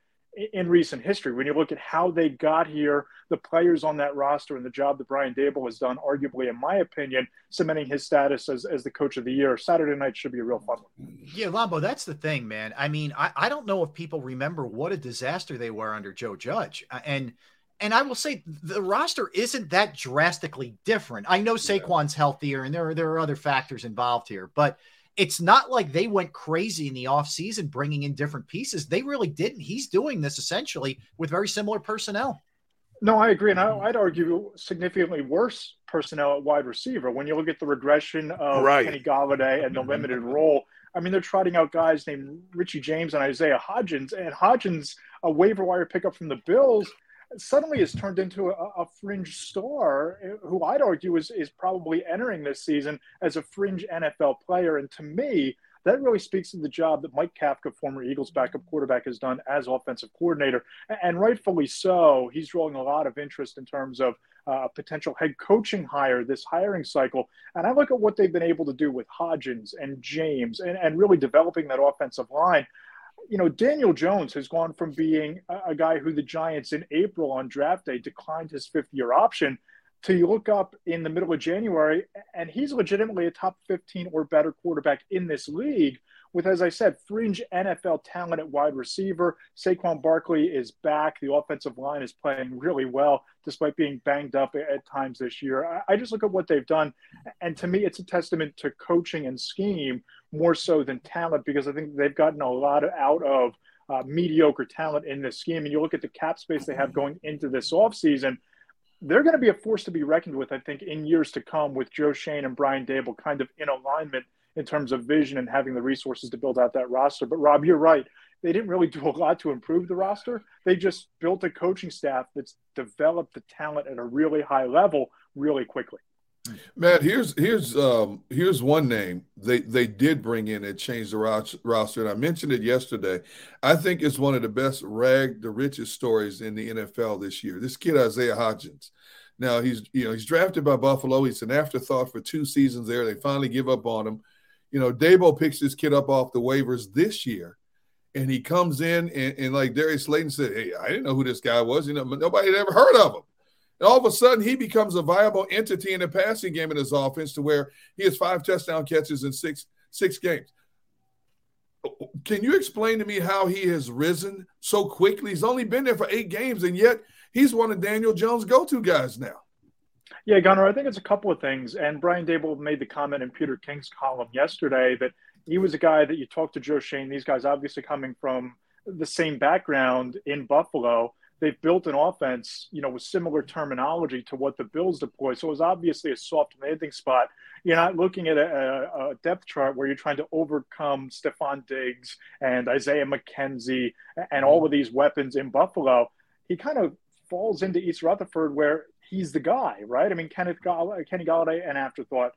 in recent history. When you look at how they got here, the players on that roster, and the job that Brian Daboll has done, arguably, in my opinion, cementing his status as, as the coach of the year. Saturday night should be a real fun one. Yeah, Lombo, that's the thing, man. I mean, I, I don't know if people remember what a disaster they were under Joe Judge. And and I will say the roster isn't that drastically different. I know Saquon's healthier and there are there are other factors involved here, but – it's not like they went crazy in the offseason bringing in different pieces. They really didn't. He's doing this essentially with very similar personnel. No, I agree. And I, would argue significantly worse personnel at wide receiver. When you look at the regression of right. Kenny Golladay and the mm-hmm. limited role, I mean, they're trotting out guys named Richie James and Isaiah Hodgins. And Hodgins, a waiver wire pickup from the Bills, suddenly has turned into a, a, fringe star who I'd argue is, is probably entering this season as a fringe NFL player. And to me, that really speaks to the job that Mike Kafka, former Eagles backup quarterback, has done as offensive coordinator. And rightfully so. He's drawing a lot of interest in terms of uh, a potential head coaching hire this hiring cycle. And I look at what they've been able to do with Hodgins and James and, and really developing that offensive line you know, Daniel Jones has gone from being a, a, guy who the Giants in April on draft day declined his fifth year option to you look up in the middle of January and he's legitimately a top 15 or better quarterback in this league with, as I said, fringe NFL talent at wide receiver. Saquon Barkley is back. The offensive line is playing really well despite being banged up at times this year. I, just look at what they've done. And to me, it's a testament to coaching and scheme more so than talent because I think they've gotten a lot out of uh, mediocre talent in this scheme. And you look at the cap space they have going into this offseason, they're going to be a force to be reckoned with, I think, in years to come with Joe Schoen and Brian Daboll kind of in alignment in terms of vision and having the resources to build out that roster. But Rob, you're right. They didn't really do a lot to improve the roster. They just built a coaching staff that's developed the talent at a really high level really quickly. Matt, here's here's um, here's one name they they did bring in and change the roster, and I mentioned it yesterday. I think it's one of the best rag the richest stories in the NFL this year. This kid Isaiah Hodgins. Now he's you know he's drafted by Buffalo. He's an afterthought for two seasons there. They finally give up on him. You know, Daboll picks this kid up off the waivers this year, and he comes in and, and like Darius Slayton said, "Hey, I didn't know who this guy was. You know, nobody had ever heard of him." And all of a sudden, he becomes a viable entity in the passing game in his offense to where he has five touchdown catches in six six games. Can you explain to me how he has risen so quickly? He's only been there for eight games, and yet he's one of Daniel Jones' go-to guys now. Yeah, Gunnar, I think it's a couple of things. And Brian Daboll made the comment in Peter King's column yesterday that he was a guy that you talked to Joe Schoen. These guys obviously coming from the same background in Buffalo they've built an offense, you know, with similar terminology to what the Bills deploy. So it was obviously a soft landing spot. You're not looking at a, a depth chart where you're trying to overcome Stefon Diggs and Isaiah McKenzie and all of these weapons in Buffalo. He kind of falls into East Rutherford where he's the guy, right? I mean, Kenneth Gall- Kenny Golladay, an afterthought.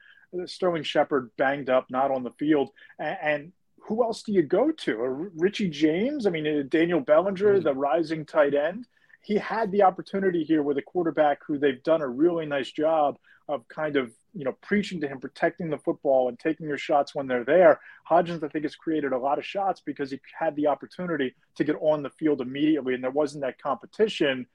Sterling Shepard banged up, not on the field, and, and who else do you go to? Richie James? I mean, uh, Daniel Bellinger, mm-hmm. the rising tight end. He had the opportunity here with a quarterback who they've done a really nice job of kind of you know preaching to him, protecting the football and taking your shots when they're there. Hodgins, I think, has created a lot of shots because he had the opportunity to get on the field immediately, and there wasn't that competition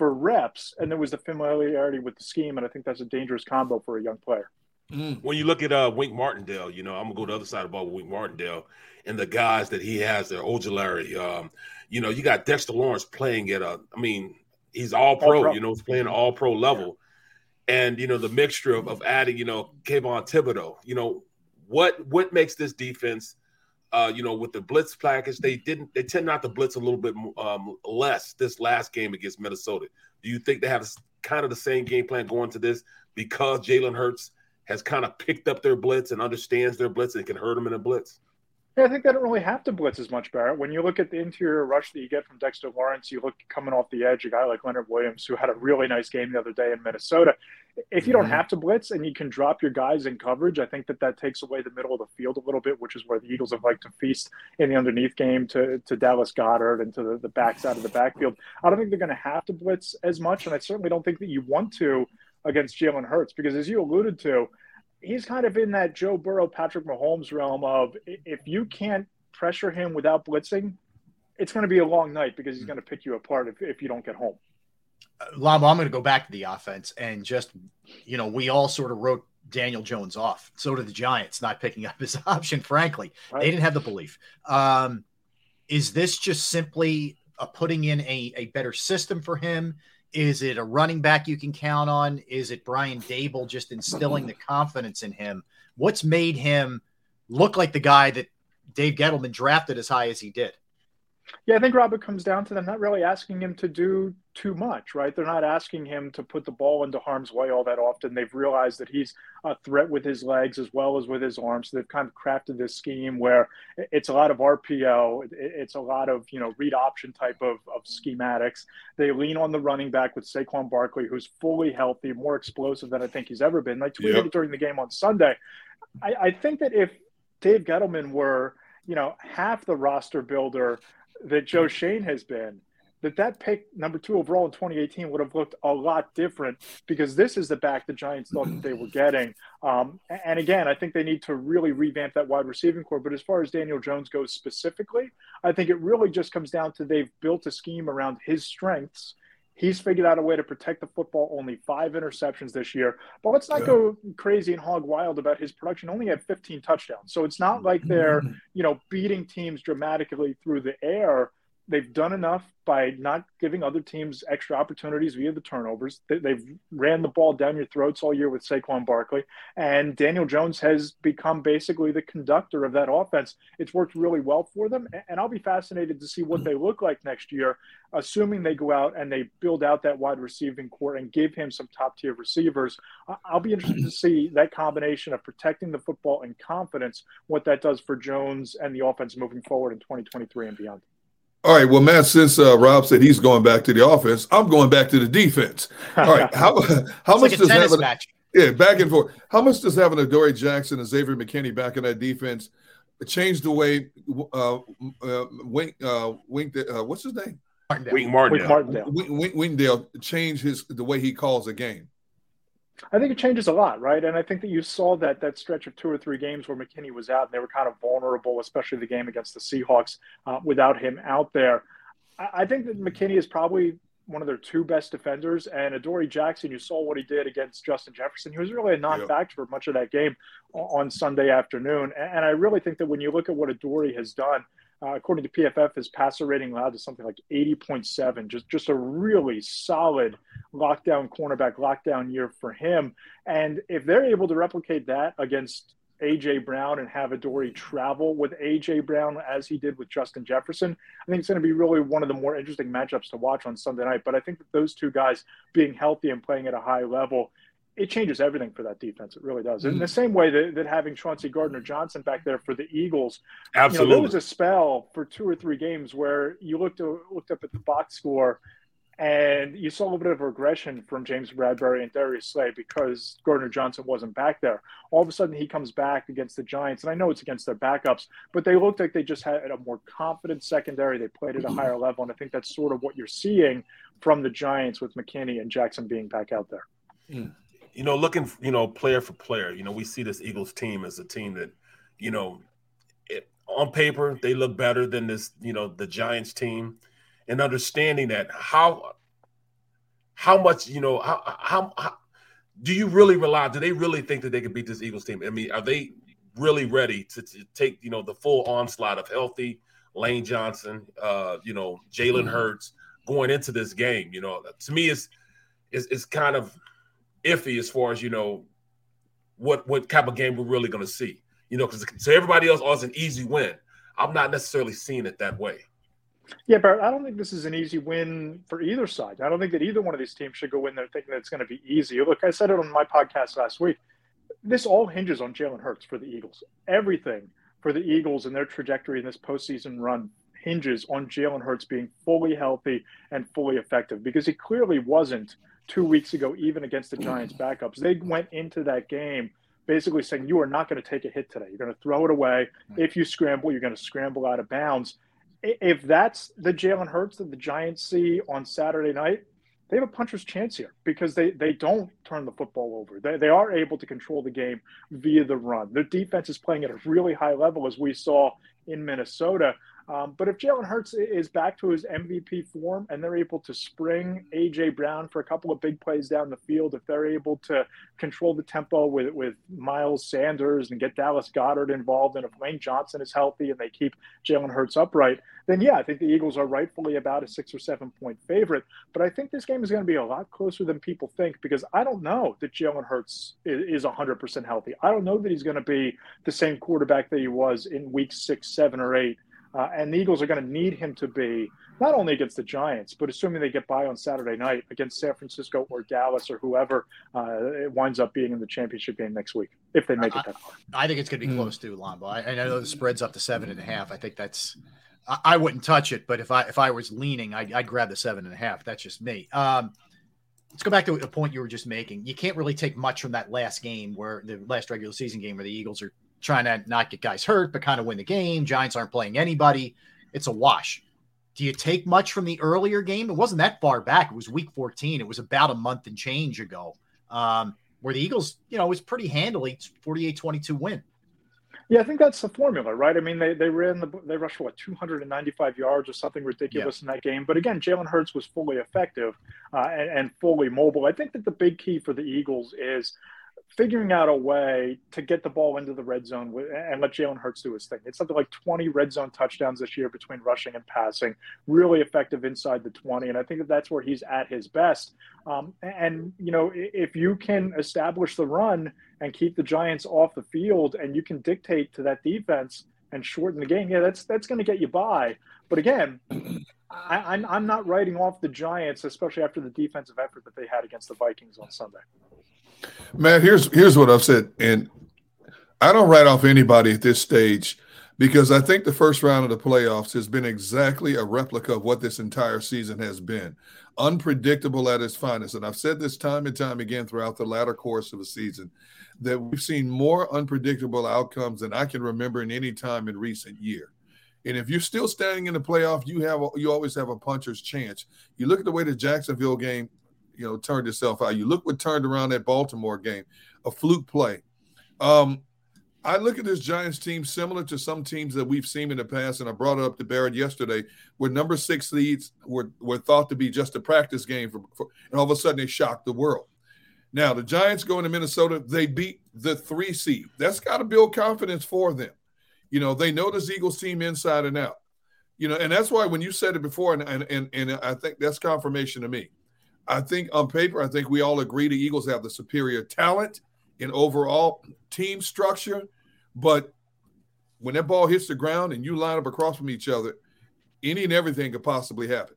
for reps, and there was the familiarity with the scheme, and I think that's a dangerous combo for a young player. Mm. When you look at uh, Wink Martindale, you know, I'm gonna go to the other side of the ball with Wink Martindale and the guys that he has there, Ojulari. Um, you know, you got Dexter Lawrence playing at a, I mean, he's all pro, all pro. you know, he's playing all pro level. Yeah. And you know, the mixture of, of adding, you know, Kayvon Thibodeaux, you know, what what makes this defense uh, you know, with the blitz package, they didn't they tend not to blitz a little bit um, less this last game against Minnesota. Do you think they have kind of the same game plan going to this because Jalen Hurts has kind of picked up their blitz and understands their blitz and can hurt them in a blitz? Yeah, I think they don't really have to blitz as much, Barrett. When you look at the interior rush that you get from Dexter Lawrence, you look coming off the edge, a guy like Leonard Williams, who had a really nice game the other day in Minnesota. If you don't mm-hmm. have to blitz and you can drop your guys in coverage, I think that that takes away the middle of the field a little bit, which is where the Eagles have liked to feast in the underneath game to, to Dallas Goedert and to the, the backside of the backfield. I don't think they're going to have to blitz as much, and I certainly don't think that you want to against Jalen Hurts because, as you alluded to, he's kind of in that Joe Burrow, Patrick Mahomes realm of if you can't pressure him without blitzing, it's going to be a long night because he's going to pick you apart if, if you don't get home. Lombo, I'm going to go back to the offense and just, you know, we all sort of wrote Daniel Jones off. So did the Giants not picking up his option, frankly. Right. They didn't have the belief. Um, is this just simply a putting in a, a better system for him? Is it a running back you can count on? Is it Brian Daboll just instilling the confidence in him? What's made him look like the guy that Dave Gettleman drafted as high as he did? Yeah, I think Robert comes down to them not really asking him to do too much, right? They're not asking him to put the ball into harm's way all that often. They've realized that he's a threat with his legs as well as with his arms. So they've kind of crafted this scheme where it's a lot of RPO, it's a lot of you know read option type of, of schematics. They lean on the running back with Saquon Barkley, who's fully healthy, more explosive than I think he's ever been. I tweeted yep. it during the game on Sunday. I, I think that if Dave Gettleman were you know half the roster builder that Joe Schoen has been, that that pick number two overall in 2018 would have looked a lot different because this is the back the Giants thought that they were getting. Um, and again, I think they need to really revamp that wide receiving core. But as far as Daniel Jones goes specifically, I think it really just comes down to they've built a scheme around his strengths. He's figured out a way to protect the football. Only five interceptions this year. But let's not yeah. go crazy and hog wild about his production. Only had 15 touchdowns. So it's not like mm-hmm. they're, you know, beating teams dramatically through the air they've done enough by not giving other teams extra opportunities via the turnovers. They, have ran the ball down your throats all year with Saquon Barkley, and Daniel Jones has become basically the conductor of that offense. It's worked really well for them, and I'll be fascinated to see what they look like next year, assuming they go out and they build out that wide receiving core and give him some top tier receivers. I'll be interested to see that combination of protecting the football and confidence, what that does for Jones and the offense moving forward in 2023 and beyond. All right. Well, Matt, since uh, Rob said he's going back to the offense, I'm going back to the defense. All right. How how much like does having match. yeah back and forth? How much does having Adoree Jackson and Xavier McKinney back in that defense change the way uh, uh, Wink uh, Wink uh, what's his name? Wink Martindale. Wink Martindale. Wink, Wink, Wink change his the way he calls a game. I think it changes a lot, right? And I think that you saw that that stretch of two or three games where McKinney was out and they were kind of vulnerable, especially the game against the Seahawks uh, without him out there. I, I, think that McKinney is probably one of their two best defenders, and Adoree Jackson. You saw what he did against Justin Jefferson. He was really a non-factor for much of that game on Sunday afternoon, and I really think that when you look at what Adoree has done uh, according to PFF, his passer rating allowed to something like 80.7. Just just a really solid lockdown cornerback lockdown year for him. And if they're able to replicate that against AJ Brown and have Adoree travel with AJ Brown as he did with Justin Jefferson, I think it's going to be really one of the more interesting matchups to watch on Sunday night. But I think that those two guys being healthy and playing at a high level it changes everything for that defense. It really does. Mm-hmm. In the same way that, that having Chauncey Gardner Johnson back there for the Eagles, absolutely, you know, there was a spell for two or three games where you looked looked up at the box score, and you saw a little bit of regression from James Bradberry and Darius Slay because Gardner Johnson wasn't back there. All of a sudden, he comes back against the Giants, and I know it's against their backups, but they looked like they just had a more confident secondary. They played at a higher level, and I think that's sort of what you're seeing from the Giants with McKinney and Jackson being back out there. Mm you know, looking, you know, player for player, you know, we see this Eagles team as a team that, you know, it, on paper they look better than this, you know, the Giants team, and understanding that how how much, you know, how, how, how do you really rely? Do they really think that they can beat this Eagles team? I mean, are they really ready to, to take, you know, the full onslaught of healthy Lane Johnson, uh, you know, Jalen mm-hmm. Hurts going into this game? You know, to me, it's it's, it's kind of iffy as far as you know what what type of game we're really going to see. You know, because so everybody else oh, an easy win. I'm not necessarily seeing it that way. Yeah, but I don't think this is an easy win for either side. I don't think that either one of these teams should go in there thinking that it's going to be easy. Look, I said it on my podcast last week. This all hinges on Jalen Hurts for the Eagles. Everything for the Eagles and their trajectory in this postseason run hinges on Jalen Hurts being fully healthy and fully effective because he clearly wasn't two weeks ago, even against the Giants backups. They went into that game basically saying, You are not going to take a hit today. You're going to throw it away. If you scramble, you're going to scramble out of bounds. If that's the Jalen Hurts that the Giants see on Saturday night, they have a puncher's chance here because they, they don't turn the football over. They, they are able to control the game via the run. Their defense is playing at a really high level, as we saw in Minnesota. Um, but if Jalen Hurts is back to his MVP form and they're able to spring AJ Brown for a couple of big plays down the field, if they're able to control the tempo with with Miles Sanders and get Dallas Goedert involved, and if Lane Johnson is healthy and they keep Jalen Hurts upright, then yeah, I think the Eagles are rightfully about a six or seven point favorite. But I think this game is going to be a lot closer than people think because I don't know that Jalen Hurts is, is 100% healthy. I don't know that he's going to be the same quarterback that he was in week six, seven, or eight uh, and the Eagles are going to need him to be not only against the Giants, but assuming they get by on Saturday night against San Francisco or Dallas or whoever uh, it winds up being in the championship game next week, if they make it that far. I think it's going to be mm. close to Lombo. I, I, know the spread's up to seven and a half. I think that's. I, I wouldn't touch it, but if I if I was leaning, I'd, I'd grab the seven and a half. That's just me. Um, let's go back to the point you were just making. You can't really take much from that last game where the last regular season game where the Eagles are trying to not get guys hurt, but kind of win the game. Giants aren't playing anybody. It's a wash. Do you take much from the earlier game? It wasn't that far back. It was week 14. It was about a month and change ago, um, where the Eagles, you know, was pretty handily 48 22 win. Yeah, I think that's the formula, right? I mean, they they ran the they rushed for what 295 yards or something ridiculous yeah. in that game. But again, Jalen Hurts was fully effective uh, and, and fully mobile. I think that the big key for the Eagles is figuring out a way to get the ball into the red zone and let Jalen Hurts do his thing. It's something like 20 red zone touchdowns this year between rushing and passing, really effective inside the 20. And I think that that's where he's at his best. Um, and, you know, if you can establish the run and keep the Giants off the field and you can dictate to that defense and shorten the game, yeah, that's, that's going to get you by. But again, I, I'm, I'm not writing off the Giants, especially after the defensive effort that they had against the Vikings on Sunday. Man, here's here's what I've said, and I don't write off anybody at this stage because I think the first round of the playoffs has been exactly a replica of what this entire season has been. Unpredictable at its finest. And I've said this time and time again throughout the latter course of the season that we've seen more unpredictable outcomes than I can remember in any time in recent year. And if you're still standing in the playoff, you have you always have a puncher's chance. You look at the way the Jacksonville game you know turned itself out. You look what turned around that Baltimore game, a fluke play. Um, I look at this Giants team similar to some teams that we've seen in the past, and I brought it up to Barrett yesterday, where number six leads were, were thought to be just a practice game, for, for, and all of a sudden they shocked the world. Now the Giants going to Minnesota, they beat the three seed. That's got to build confidence for them. You know, they know this Eagles team inside and out. You know, and that's why when you said it before, and and and, and I think that's confirmation to me. I think on paper, I think we all agree the Eagles have the superior talent and overall team structure. But when that ball hits the ground and you line up across from each other, any and everything could possibly happen.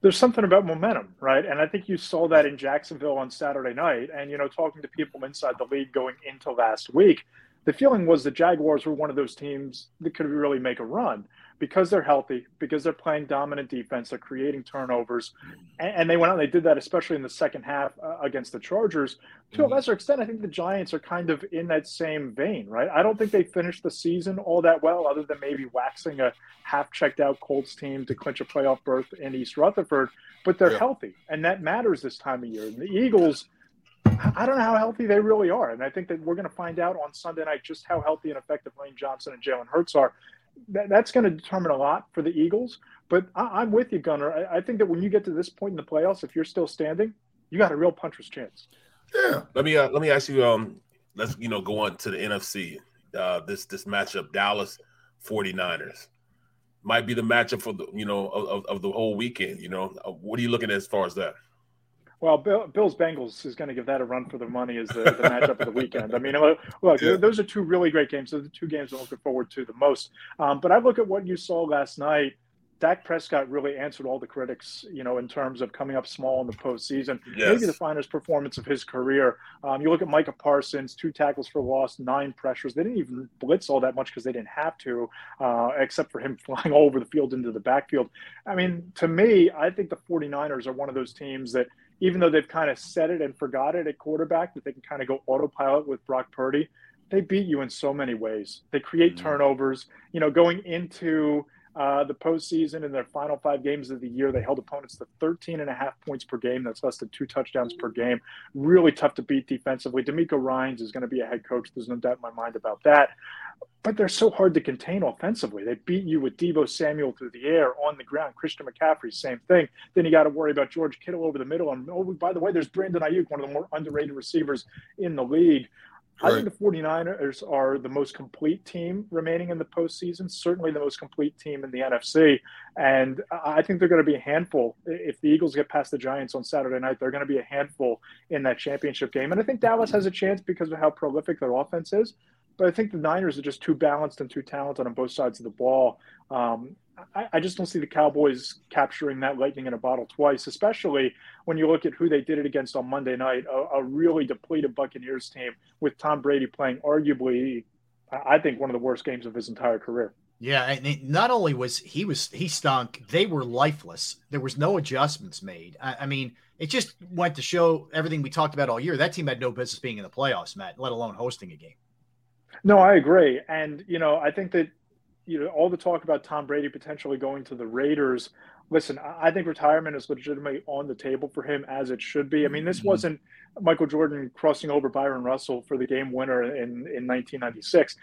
There's something about momentum, right? And I think you saw that in Jacksonville on Saturday night. And, you know, talking to people inside the league going into last week, the feeling was the Jaguars were one of those teams that could really make a run because they're healthy, because they're playing dominant defense, they're creating turnovers, and, and they went out and they did that, especially in the second half uh, against the Chargers. To mm-hmm. a lesser extent, I think the Giants are kind of in that same vein, right? I don't think they finished the season all that well, other than maybe waxing a half checked out Colts team to clinch a playoff berth in East Rutherford, but they're yeah. healthy, and that matters this time of year. And the Eagles. I don't know how healthy they really are. And I think that we're going to find out on Sunday night just how healthy and effective Lane Johnson and Jalen Hurts are that, that's going to determine a lot for the Eagles. But I, am with you, Gunner. I, I, think that when you get to this point in the playoffs, if you're still standing, you got a real puncher's chance. Yeah. Let me uh, let me ask you. Um, let's you know go on to the NFC. Uh, this this matchup, Dallas 49ers, might be the matchup for the you know of, of the whole weekend. You know, uh, what are you looking at as far as that? Well, Bill, Bills Bengals is going to give that a run for the money as the, the matchup of the weekend. I mean, look, yeah. those are two really great games. Those are the two games I'm looking forward to the most. Um, but I look at what you saw last night. Dak Prescott really answered all the critics, you know, in terms of coming up small in the postseason. Yes. Maybe the finest performance of his career. Um, you look at Micah Parsons, two tackles for loss, nine pressures. They didn't even blitz all that much because they didn't have to, uh, except for him flying all over the field into the backfield. I mean, to me, I think the 49ers are one of those teams that – even though they've kind of said it and forgot it at quarterback, that they can kind of go autopilot with Brock Purdy, they beat you in so many ways. They create mm-hmm. turnovers. You know, going into uh, the postseason in their final five games of the year. They held opponents to 13 and a half points per game. That's less than two touchdowns per game. Really tough to beat defensively. DeMeco Ryans is going to be a head coach. There's no doubt in my mind about that. But they're so hard to contain offensively. They beat you with Deebo Samuel through the air, on the ground. Christian McCaffrey, same thing. Then you got to worry about George Kittle over the middle. And oh, by the way, there's Brandon Aiyuk, one of the more underrated receivers in the league. I think the 49ers are the most complete team remaining in the postseason, certainly the most complete team in the NFC. And I think they're going to be a handful. If the Eagles get past the Giants on Saturday night, they're going to be a handful in that championship game. And I think Dallas has a chance because of how prolific their offense is. But I think the Niners are just too balanced and too talented on both sides of the ball. Um, I, I, just don't see the Cowboys capturing that lightning in a bottle twice, especially when you look at who they did it against on Monday night, a, a really depleted Buccaneers team with Tom Brady playing arguably, I think, one of the worst games of his entire career. Yeah, and not only was he was he stunk, they were lifeless. There was no adjustments made. I, I, mean, it just went to show everything we talked about all year. That team had no business being in the playoffs, Matt, let alone hosting a game. No, I agree, and you know, I think that you know, all the talk about Tom Brady potentially going to the Raiders. Listen, I think retirement is legitimately on the table for him as it should be. I mean, this mm-hmm. wasn't Michael Jordan crossing over Bryon Russell for the game winner in, in 1996.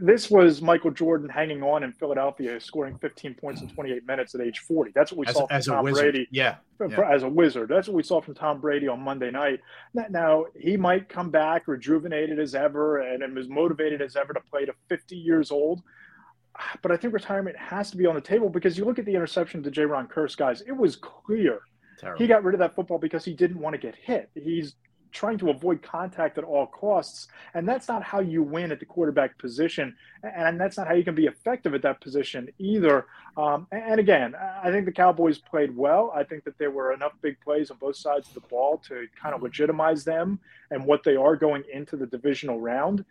This was Michael Jordan hanging on in Philadelphia, scoring 15 points in 28 minutes at age 40. That's what we as, saw from as Tom Brady. Yeah, yeah. As a wizard. That's what we saw from Tom Brady on Monday night. Now, he might come back rejuvenated as ever and, and as motivated as ever to play to 50 years old but I think retirement has to be on the table because you look at the interception to Jayron Kearse, guys, it was clear Terrible. he got rid of that football because he didn't want to get hit. He's trying to avoid contact at all costs. And that's not how you win at the quarterback position. And that's not how you can be effective at that position either. Um, and again, I think the Cowboys played well. I think that there were enough big plays on both sides of the ball to kind of legitimize them and what they are going into the divisional round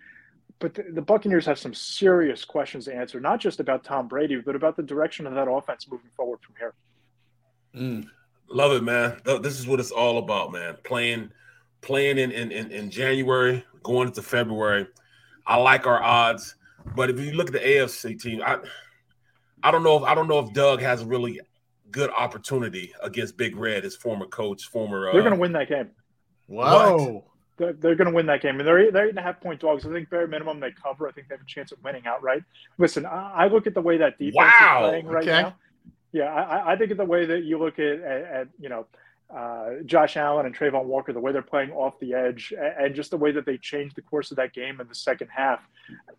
but the, the, Buccaneers have some serious questions to answer, not just about Tom Brady, but about the direction of that offense moving forward from here. Mm, love it, man. This is what it's all about, man. Playing, playing in, in, in, in January, going into February. I like our odds, but if you look at the AFC team, I, I don't know if I don't know if Doug has a really good opportunity against Big Red, his former coach, former. They're uh, going to win that game. Whoa they're, they're going to win that game. And they're, they're eight and a half point dogs. I think bare minimum they cover. I think they have a chance of winning outright. Listen, I, I look at the way that defense wow. is playing right okay. now. Yeah, I, I think of the way that you look at, at, at you know, uh, Josh Allen and Travon Walker, the way they're playing off the edge, and just the way that they changed the course of that game in the second half.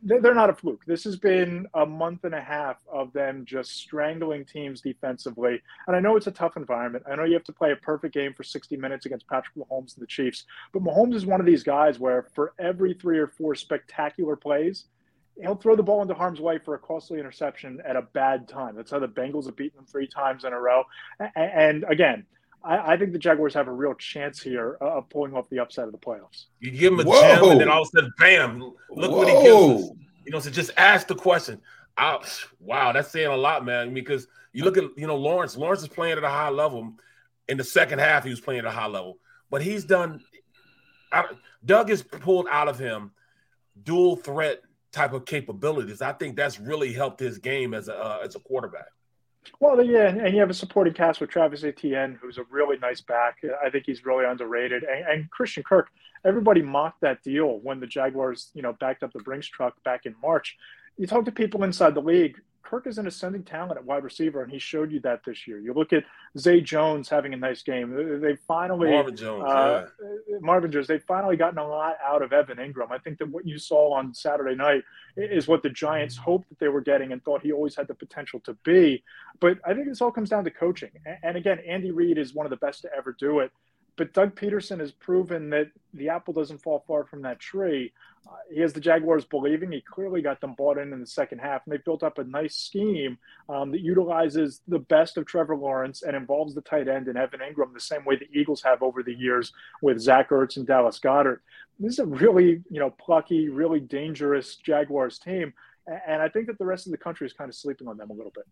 They're not a fluke. This has been a month and a half of them just strangling teams defensively. And I know it's a tough environment. I know you have to play a perfect game for 60 minutes against Patrick Mahomes and the Chiefs. But Mahomes is one of these guys where for every three or four spectacular plays, he'll throw the ball into harm's way for a costly interception at a bad time. That's how the Bengals have beaten them three times in a row. And again, I, I, think the Jaguars have a real chance here of pulling off the upside of the playoffs. You give him a chance, and then all of a sudden, bam! Look Whoa. what he gives us. You know, so just ask the question. I, wow, that's saying a lot, man. Because you look at you know Lawrence. Lawrence is playing at a high level. In the second half, he was playing at a high level, but he's done. I, Doug has pulled out of him dual threat type of capabilities. I think that's really helped his game as a uh, as a quarterback. Well, yeah, and you have a supporting cast with Travis Etienne, who's a really nice back. I think he's really underrated. And, and, Christian Kirk, everybody mocked that deal when the Jaguars, you know, backed up the Brinks truck back in March. You talk to people inside the league, Kirk is an ascending talent at wide receiver, and he showed you that this year. You look at Zay Jones having a nice game. They finally Marvin Jones, uh, yeah. Marvin Jones. They've finally gotten a lot out of Evan Engram. I think that what you saw on Saturday night is what the Giants hoped that they were getting and thought he always had the potential to be. But I think this all comes down to coaching. And again, Andy Reid is one of the best to ever do it but Doug Pederson has proven that the apple doesn't fall far from that tree. Uh, he has the Jaguars believing. He clearly got them bought in in the second half, and they built up a nice scheme um, that utilizes the best of Trevor Lawrence and involves the tight end and Evan Engram the same way the Eagles have over the years with Zach Ertz and Dallas Goedert. This is a really, you know, plucky, really dangerous Jaguars team, and I think that the rest of the country is kind of sleeping on them a little bit.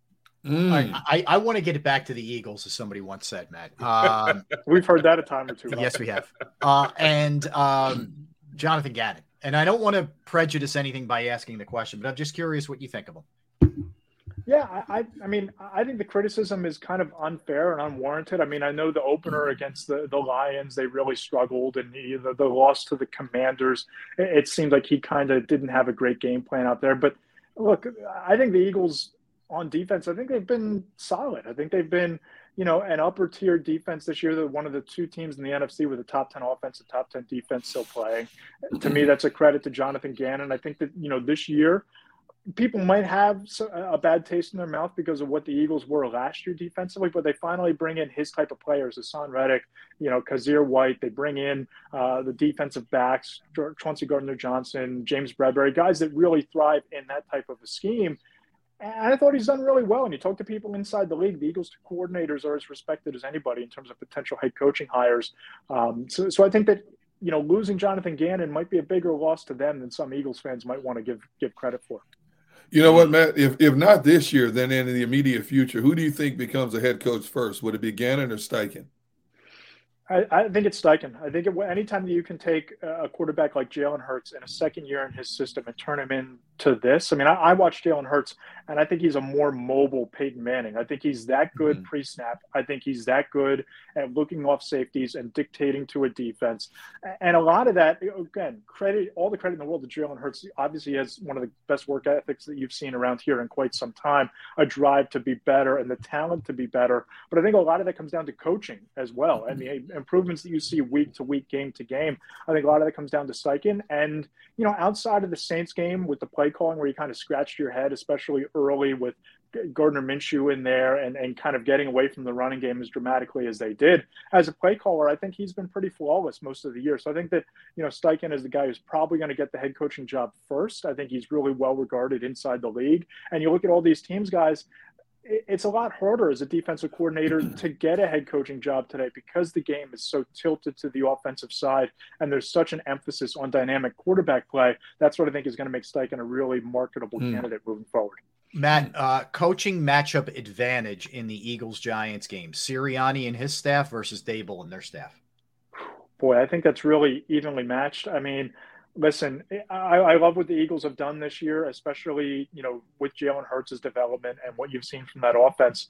Mm. I, I, I want to get it back to the Eagles, as somebody once said, Matt. Um, We've heard that a time or two. yes, we have. Uh, and um, Jonathan Gannon. And I don't want to prejudice anything by asking the question, but I'm just curious what you think of him. Yeah, I, I mean, I think the criticism is kind of unfair and unwarranted. I mean, I know the opener against the, the Lions, they really struggled, and the, the, the loss to the Commanders, it, it seemed like he kind of didn't have a great game plan out there. But look, I think the Eagles on defense, I think they've been solid. I think they've been, you know, an upper tier defense this year. They're one of the two teams in the NFC with a top 10 offense and top 10 defense still playing. To me, that's a credit to Jonathan Gannon. I think that, you know, this year, people might have a bad taste in their mouth because of what the Eagles were last year defensively, but they finally bring in his type of players, Haason Reddick, you know, Kyzir White. They bring in uh, the defensive backs, Chauncey Gardner Johnson, James Bradberry, guys that really thrive in that type of a scheme. And I thought he's done really well. And you talk to people inside the league, the Eagles coordinators are as respected as anybody in terms of potential head coaching hires. Um, so, so I think that you know losing Jonathan Gannon might be a bigger loss to them than some Eagles fans might want to give give credit for. You know what, Matt? If if not this year, then in the immediate future, who do you think becomes a head coach first? Would it be Gannon or Steichen? I, I think it's Steichen. I think it, anytime that you can take a quarterback like Jalen Hurts in a second year in his system and turn him into this. I mean, I, I watched Jalen Hurts, and I think he's a more mobile Peyton Manning. I think he's that good mm-hmm. pre-snap. I think he's that good at looking off safeties and dictating to a defense. And a lot of that, again, credit all the credit in the world to Jalen Hurts. Obviously, has one of the best work ethics that you've seen around here in quite some time. A drive to be better and the talent to be better. But I think a lot of that comes down to coaching as well. I mean improvements that you see week to week, game to game. I think a lot of that comes down to Steichen. And, you know, outside of the Saints game with the play calling where you kind of scratched your head, especially early with Gardner Minshew in there and, and kind of getting away from the running game as dramatically as they did. As a play caller, I think he's been pretty flawless most of the year. So I think that, you know, Steichen is the guy who's probably going to get the head coaching job first. I think he's really well regarded inside the league. And you look at all these teams, guys, it's a lot harder as a defensive coordinator to get a head coaching job today because the game is so tilted to the offensive side and there's such an emphasis on dynamic quarterback play. That's what I think is going to make Steichen a really marketable mm. candidate moving forward. Matt, uh, coaching matchup advantage in the Eagles Giants game: Sirianni and his staff versus Daboll and their staff. Boy, I think that's really evenly matched. I mean, listen, I, I, love what the Eagles have done this year, especially you know with Jalen Hurts' development and what you've seen from that offense.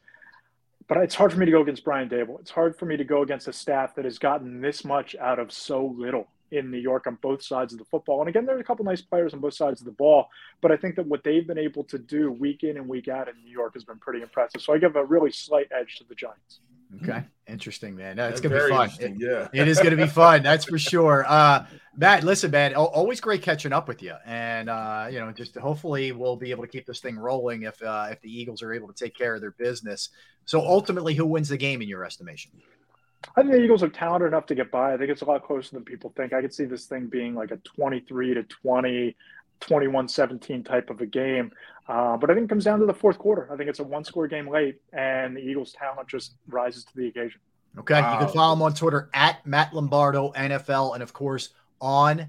But it's hard for me to go against Brian Daboll. It's hard for me to go against a staff that has gotten this much out of so little in New York on both sides of the football. And again, there's a couple nice players on both sides of the ball, but I think that what they've been able to do week in and week out in New York has been pretty impressive. So I give a really slight edge to the Giants. Okay, interesting, man. No, it's gonna be fun. It, yeah, it is gonna be fun. That's for sure. Uh, Matt, listen, man, always great catching up with you, and uh, you know, just hopefully we'll be able to keep this thing rolling if uh, if the Eagles are able to take care of their business. So ultimately, who wins the game in your estimation? I think the Eagles are talented enough to get by. I think it's a lot closer than people think. I could see this thing being like a 23 to 20, 21 17 type of a game. Uh, but I think it comes down to the fourth quarter. I think it's a one score game late, and the Eagles' talent just rises to the occasion. Okay. Wow. You can follow him on Twitter at Matt Lombardo NFL, and of course on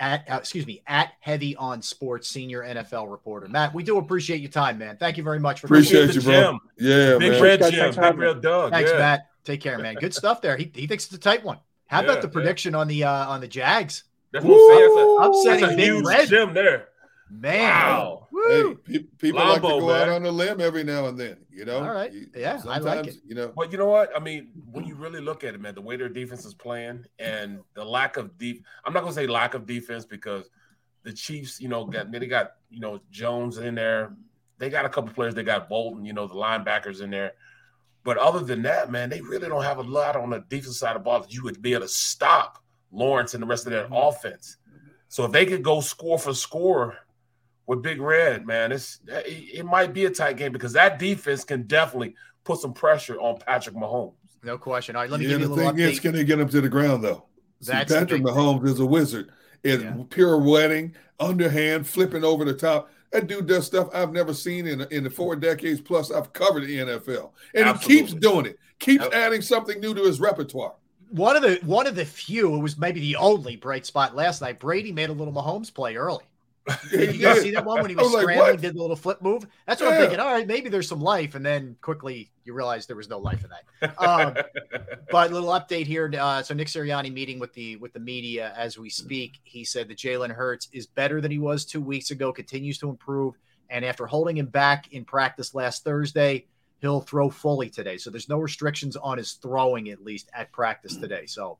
at uh, excuse me at Heavy on Sports senior NFL reporter. Matt, we do appreciate your time, man. Thank you very much for appreciate you, bro. Yeah, Big man. Red Jim, Big Red Doug. Thanks, yeah. Matt. Take care, man. Good stuff there. He, he thinks it's a tight one. How about the prediction yeah. on the uh, on the Jags? That's what I'm saying. That's a, that's a huge red. Jim there. Man, wow. Hey, pe- people Lombo, like to go man. out on a limb every now and then. You know, all right, yeah, I like it. You know, but you know what? I mean, when you really look at it, man, the way their defense is playing and the lack of deep. I'm not gonna say lack of defense because the Chiefs, you know, got they got you know Jones in there. They got a couple players. They got Bolton, you know, the linebackers in there. But other than that, man, they really don't have a lot on the defensive side of the ball that you would be able to stop Lawrence and the rest of their mm-hmm. offense. So if they could go score for score with Big Red, man, it's it might be a tight game because that defense can definitely put some pressure on Patrick Mahomes. No question. All right, let me yeah, give you a little thing It's going to get him to the ground, though. See, Patrick Mahomes thing. is a wizard. It's yeah. pirouetting, underhand, flipping over the top. That dude does stuff I've never seen in in the four decades plus I've covered the NFL, and Absolutely. he keeps doing it. Keeps yep. adding something new to his repertoire. One of the one of the few, it was maybe the only bright spot last night. Brady made a little Mahomes play early. Did you guys see that one when he was, was scrambling, like, did the little flip move? That's what yeah. I'm thinking. All right, maybe there's some life, and then quickly you realize there was no life in that. Um, but a little update here. Uh, so Nick Sirianni meeting with the with the media as we speak. He said that Jalen Hurts is better than he was two weeks ago. Continues to improve. And after holding him back in practice last Thursday, he'll throw fully today. So there's no restrictions on his throwing, at least at practice today. So,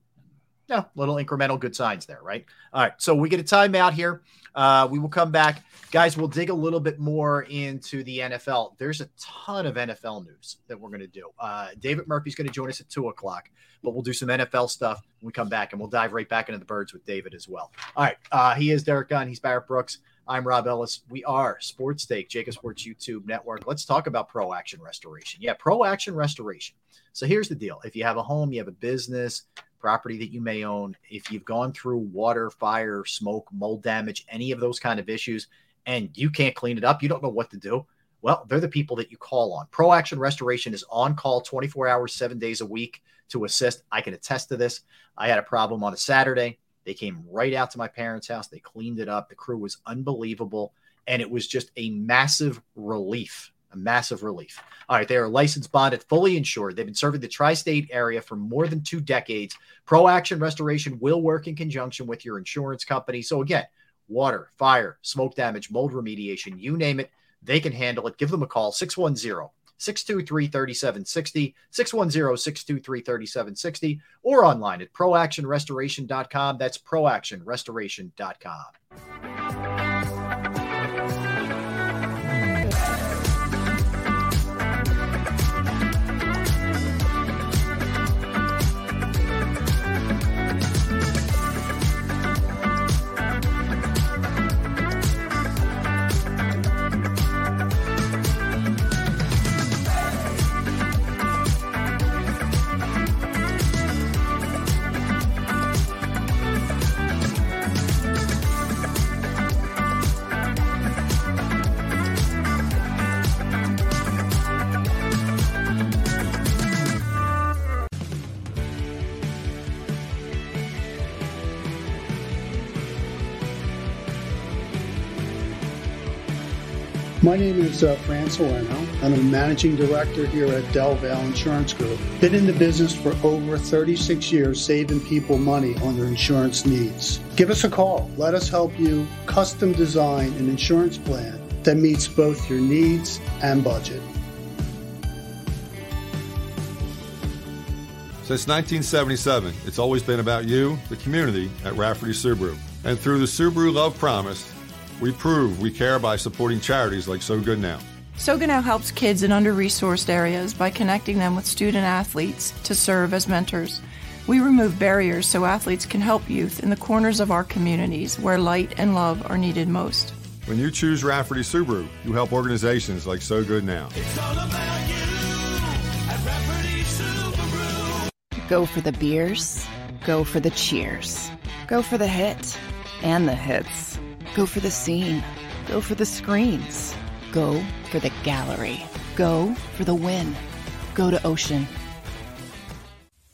yeah, little incremental good signs there, right? All right. So we get a timeout here. Uh, we will come back. Guys, we'll dig a little bit more into the NFL. There's a ton of NFL news that we're going to do. Uh, David Murphy's going to join us at two o'clock, but we'll do some NFL stuff when we come back, and we'll dive right back into the birds with David as well. All right. Uh, he is Derrick Gunn. He's Barrett Brooks. I'm Rob Ellis. We are Sports Take, JAKIB Sports YouTube Network. Let's talk about Pro Action Restoration. Yeah, Pro Action Restoration. So here's the deal if you have a home, you have a business, property that you may own, if you've gone through water, fire, smoke, mold damage, any of those kind of issues, and you can't clean it up, you don't know what to do. Well, they're the people that you call on. Pro Action Restoration is on call 24 hours, seven days a week to assist. I can attest to this. I had a problem on a Saturday. They came right out to my parents' house. They cleaned it up. The crew was unbelievable. And it was just a massive relief. A massive relief. All right, they are licensed, bonded, fully insured. They've been serving the tri state area for more than two decades. Pro Action Restoration will work in conjunction with your insurance company. So, again, water, fire, smoke damage, mold remediation, you name it, they can handle it. Give them a call 610 623 3760, 610 623 3760, or online at proactionrestoration.com. That's proactionrestoration.com. My name is uh, Fran Salerno, I'm a managing director here at Del Valle Insurance Group. Been in the business for over 36 years, saving people money on their insurance needs. Give us a call. Let us help you custom design an insurance plan that meets both your needs and budget. Since 1977, it's always been about you, the community, at Rafferty Subaru. And through the Subaru Love Promise, we prove we care by supporting charities like So Good Now. So Good Now helps kids in under resourced areas by connecting them with student athletes to serve as mentors. We remove barriers so athletes can help youth in the corners of our communities where light and love are needed most. When you choose Rafferty Subaru, you help organizations like So Good Now. Go for the beers, go for the cheers, go for the hit and the hits. Go for the scene. Go for the screens. Go for the gallery. Go for the win. Go to Ocean.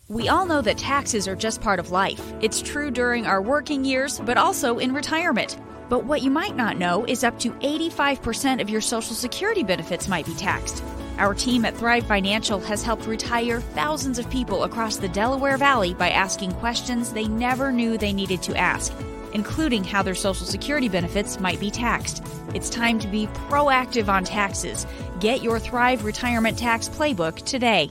We all know that taxes are just part of life. It's true during our working years, but also in retirement. But what you might not know is up to 85% of your Social Security benefits might be taxed. Our team at Thrive Financial has helped retire thousands of people across the Delaware Valley by asking questions they never knew they needed to ask including how their Social Security benefits might be taxed. It's time to be proactive on taxes. Get your Thrive Retirement Tax Playbook today.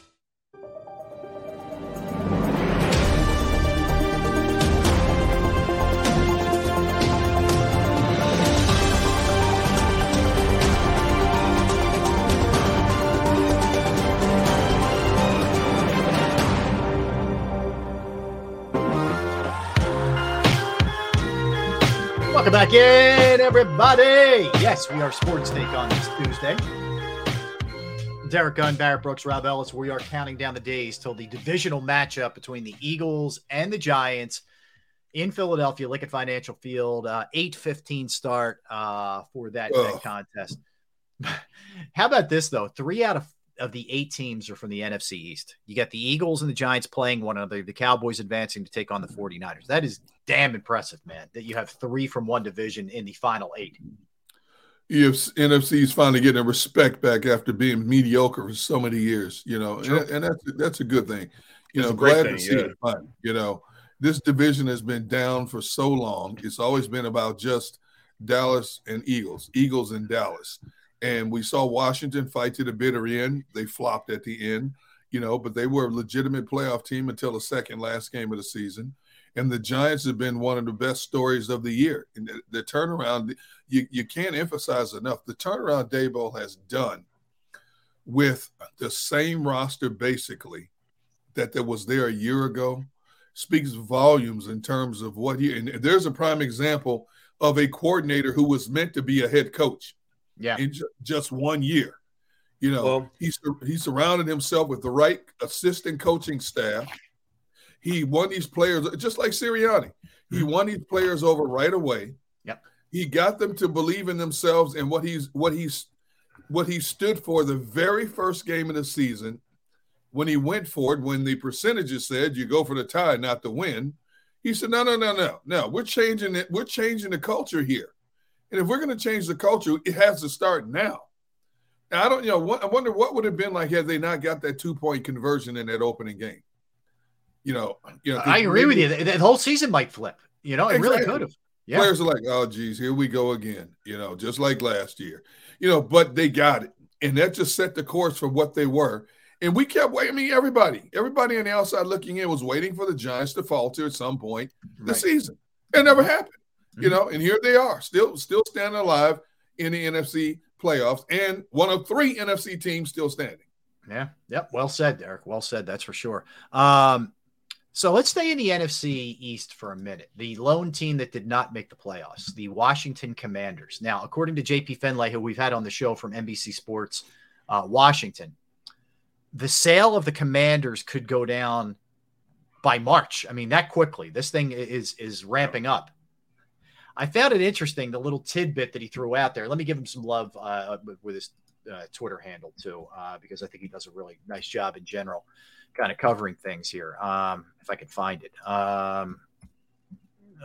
Welcome back in, everybody. Yes, we are Sports Take on this Tuesday. Derrick Gunn, Barrett Brooks, Rob Ellis. We are counting down the days till the divisional matchup between the Eagles and the Giants. in Philadelphia, Lincoln Financial Field, uh, eight fifteen start uh, for that, that contest. How about this though? Three out of of the eight teams are from the NFC East. You got the Eagles and the Giants playing one another, the Cowboys advancing to take on the mm-hmm. 49ers. That is damn impressive, man, that you have three from one division in the final eight. EFC, NFC is finally getting a respect back after being mediocre for so many years, you know, and, and, that's that's a good thing. You know, glad thing, to see yeah. it. Fun, you know, this division has been down for so long. It's always been about just Dallas and Eagles, Eagles and Dallas. And we saw Washington fight to the bitter end. They flopped at the end, you know, but they were a legitimate playoff team until the second last game of the season. And the Giants have been one of the best stories of the year. And the, the turnaround, you, you can't emphasize enough. The turnaround Daboll has done with the same roster basically that that was there a year ago speaks volumes in terms of what he and there's a prime example of a coordinator who was meant to be a head coach yeah in ju- just one year you know well, he, he surrounded himself with the right assistant coaching staff he won these players just like Sirianni he mm-hmm. won these players over right away yep he got them to believe in themselves and what he's what he's what he stood for the very first game of the season when he went for it, when the percentages said you go for the tie, not the win, he said, No, no, no, no, no. We're changing it. We're changing the culture here. And if we're going to change the culture, it has to start now. Now, I don't, you know, what, I wonder what would have been like had they not got that two point conversion in that opening game. You know, you know. I agree maybe, with you. The, whole season might flip. You know, it exactly. really could have. Yeah. Players are like, oh, geez, here we go again. You know, just like last year. You know, but they got it, and that just set the course for what they were. And we kept waiting. I mean, everybody, everybody on the outside looking in was waiting for the Giants to falter at some point right. the season. It never happened. You know, and here they are, still still standing alive in the NFC playoffs, and one of three NFC teams still standing. Yeah. Yep. Well said, Derrick. Well said. That's for sure. Um, so let's stay in the NFC East for a minute. The lone team that did not make the playoffs, the Washington Commanders. Now, according to JP Finlay, who we've had on the show from NBC Sports, uh, Washington the sale of the commanders could go down by March. I mean, that quickly. This thing is is ramping up. I found it interesting the little tidbit that he threw out there. Let me give him some love uh, with his uh, Twitter handle too, uh, because I think he does a really nice job in general, kind of covering things here. Um, if I can find it, um,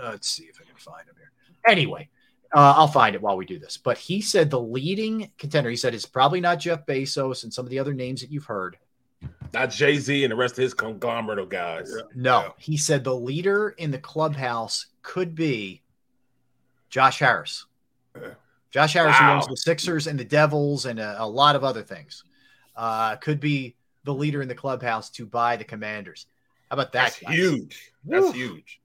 let's see if I can find him here. Anyway, uh, I'll find it while we do this. But he said the leading contender, he said it's probably not Jeff Bezos and some of the other names that you've heard. Not Jay Z and the rest of his conglomerate of guys. No, yeah. he said the leader in the clubhouse could be Josh Harris. Josh Harris, wow. who owns the Sixers and the Devils and a, a lot of other things, uh, could be the leader in the clubhouse to buy the Commanders. How about that? That's huge. That's huge.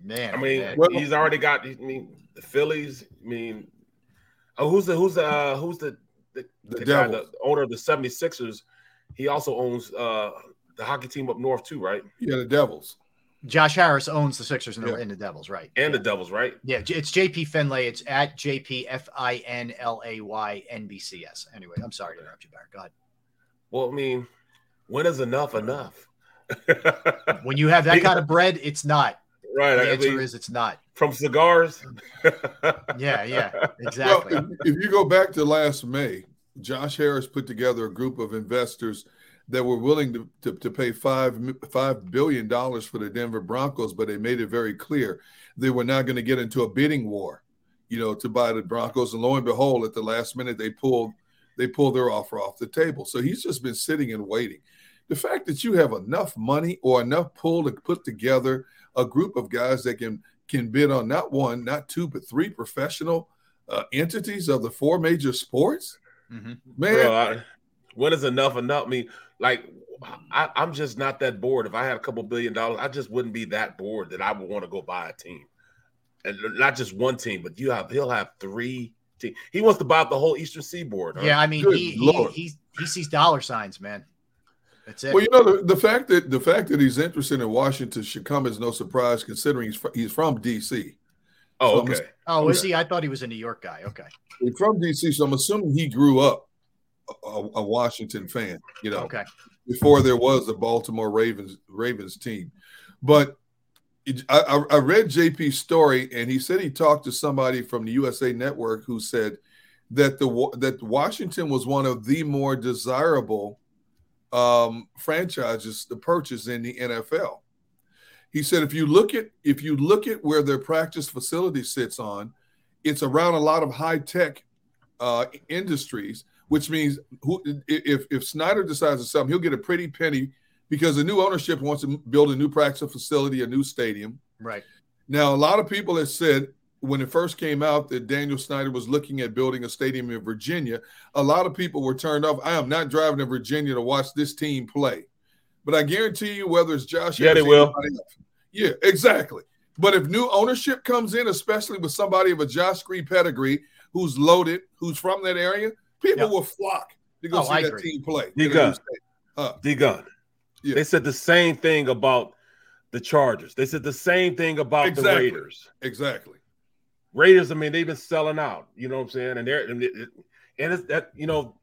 Man, I mean, man. he's already got. I mean, the Phillies. I mean, oh, who's the who's the uh, who's the the, the, the, guy, the owner of the 76ers? He also owns uh, the hockey team up north too, right? Yeah, the Devils. Josh Harris owns the Sixers and, yeah. the, and the, Devils, right? And yeah. the Devils, right? Yeah, it's JP Finlay. It's at JP F I N L A Y N B C S. Anyway, I'm sorry to interrupt you, Barrett. Go ahead. Well, I mean, when is enough enough? when you have that kind of bread, it's not. Right. The I answer mean, is it's not. From cigars? yeah, yeah, exactly. Well, if, if you go back to last May, Josh Harris put together a group of investors that were willing to, to, to pay five five billion dollars for the Denver Broncos, but they made it very clear they were not going to get into a bidding war, you know, to buy the Broncos. And lo and behold, at the last minute, they pulled they pulled their offer off the table. So he's just been sitting and waiting. The fact that you have enough money or enough pull to put together a group of guys that can can bid on not one, not two, but three professional uh, entities of the four major sports Mm-hmm. Man, Bro, I, when is enough enough? I mean, like I, am just not that bored. If I had a couple billion dollars, I just wouldn't be that bored that I would want to go buy a team, and not just one team, but you have he'll have three teams. He wants to buy out the whole Eastern Seaboard. Right? Yeah, I mean, he, he, he he sees dollar signs, man. That's it. Well, you know the, the fact that the fact that he's interested in Washington should come as no surprise, considering he's he's from D.C. Oh, so okay. Oh, is he? I thought he was a New York guy. Okay. He's from DC, so I'm assuming he grew up a, a, Washington fan. You know, okay. Before there was a Baltimore Ravens Ravens team, but I, I, I read JP's story, and he said he talked to somebody from the USA Network who said that the that Washington was one of the more desirable um, franchises to purchase in the NFL. He said if you look at if you look at where their practice facility sits on, it's around a lot of high tech uh, industries, which means who, if if Snyder decides to sell him, he'll get a pretty penny because the new ownership wants to build a new practice facility, a new stadium. Right. Now, a lot of people have said when it first came out that Daniel Snyder was looking at building a stadium in Virginia, a lot of people were turned off. I am not driving to Virginia to watch this team play. But I guarantee you, whether it's Josh, yeah, they will. Else, yeah, exactly. But if new ownership comes in, especially with somebody of a Josh Green pedigree who's loaded, who's from that area, people yep. will flock to go oh, see I that agree. team play. D gun. Huh. D gun. Yeah. They said the same thing about the Chargers. They said the same thing about exactly. the Raiders. Exactly. Raiders, I mean, they've been selling out. You know what I'm saying? And they're and, it, and it's that you know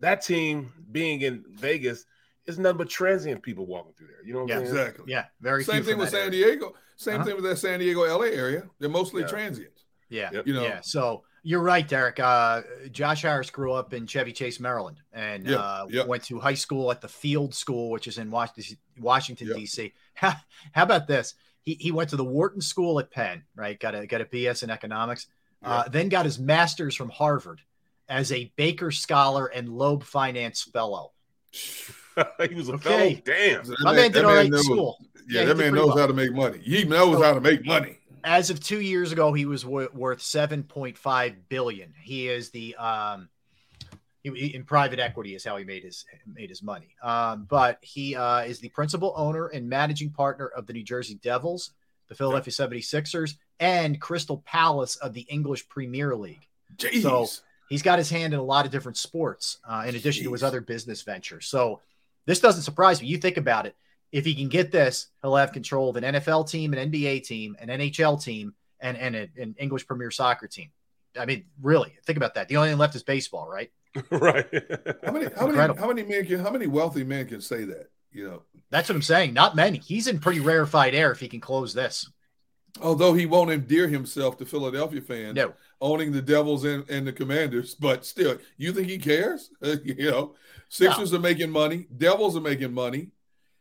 that team being in Vegas is nothing but transient people walking through there. You know what yeah, I'm saying? Exactly. Yeah. Very same thing with San area. Diego. Same uh-huh. thing with that San Diego LA area. They're mostly yeah. transient. Yeah. Yep. You know. Yeah. So you're right, Derrick. Uh, Josh Harris grew up in Chevy Chase, Maryland, and yep. Uh, yep. went to high school at the Field School, which is in Washington, Washington D.C. How, how about this? He, he went to the Wharton School at Penn, right? Got a got a BS in economics. Uh, then got his master's from Harvard as a Baker Scholar and Loeb Finance Fellow. he was a okay. fellow. Damn, my man, man did all right in school. Yeah, yeah that man knows well. how to make money. He knows so, how to make money. As of two years ago, he was w- worth seven point five billion. He is the um, he, in private equity is how he made his made his money. Um, but he uh, is the principal owner and managing partner of the New Jersey Devils, the Philadelphia 76ers, and Crystal Palace of the English Premier League. Jeez. So he's got his hand in a lot of different sports, uh, in addition Jeez. to his other business ventures. So this doesn't surprise me. You think about it. If he can get this, he'll have control of an NFL team, an NBA team, an NHL team, and, and a, an English Premier Soccer team. I mean, really, think about that. The only thing left is baseball, right? right. how many how many how many men can how many wealthy men can say that? You know. That's what I'm saying. Not many. He's in pretty rarefied air if he can close this. Although he won't endear himself to Philadelphia fans, no. owning the Devils and, and the Commanders, but still, you think he cares? you know, Sixers no. are making money, Devils are making money.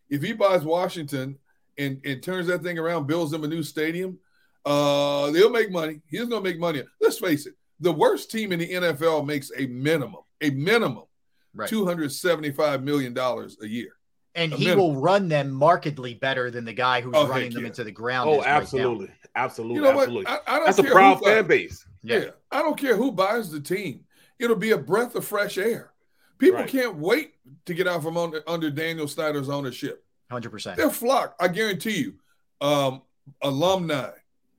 If he buys Washington and, and turns that thing around, builds them a new stadium, uh, they'll make money. He's going to make money. Let's face it, the worst team in the NFL makes a minimum, a minimum, right. $275 million a year and he will run them markedly better than the guy who's oh, running them yeah. into the ground. Oh, absolutely, right absolutely. You know absolutely. what? I, I That's a proud fan base. Yeah. yeah. I don't care who buys the team. It'll be a breath of fresh air. People right. can't wait to get out from under, under Daniel Snyder's ownership. Hundred percent. They're flocked. I guarantee you. Um, alumni,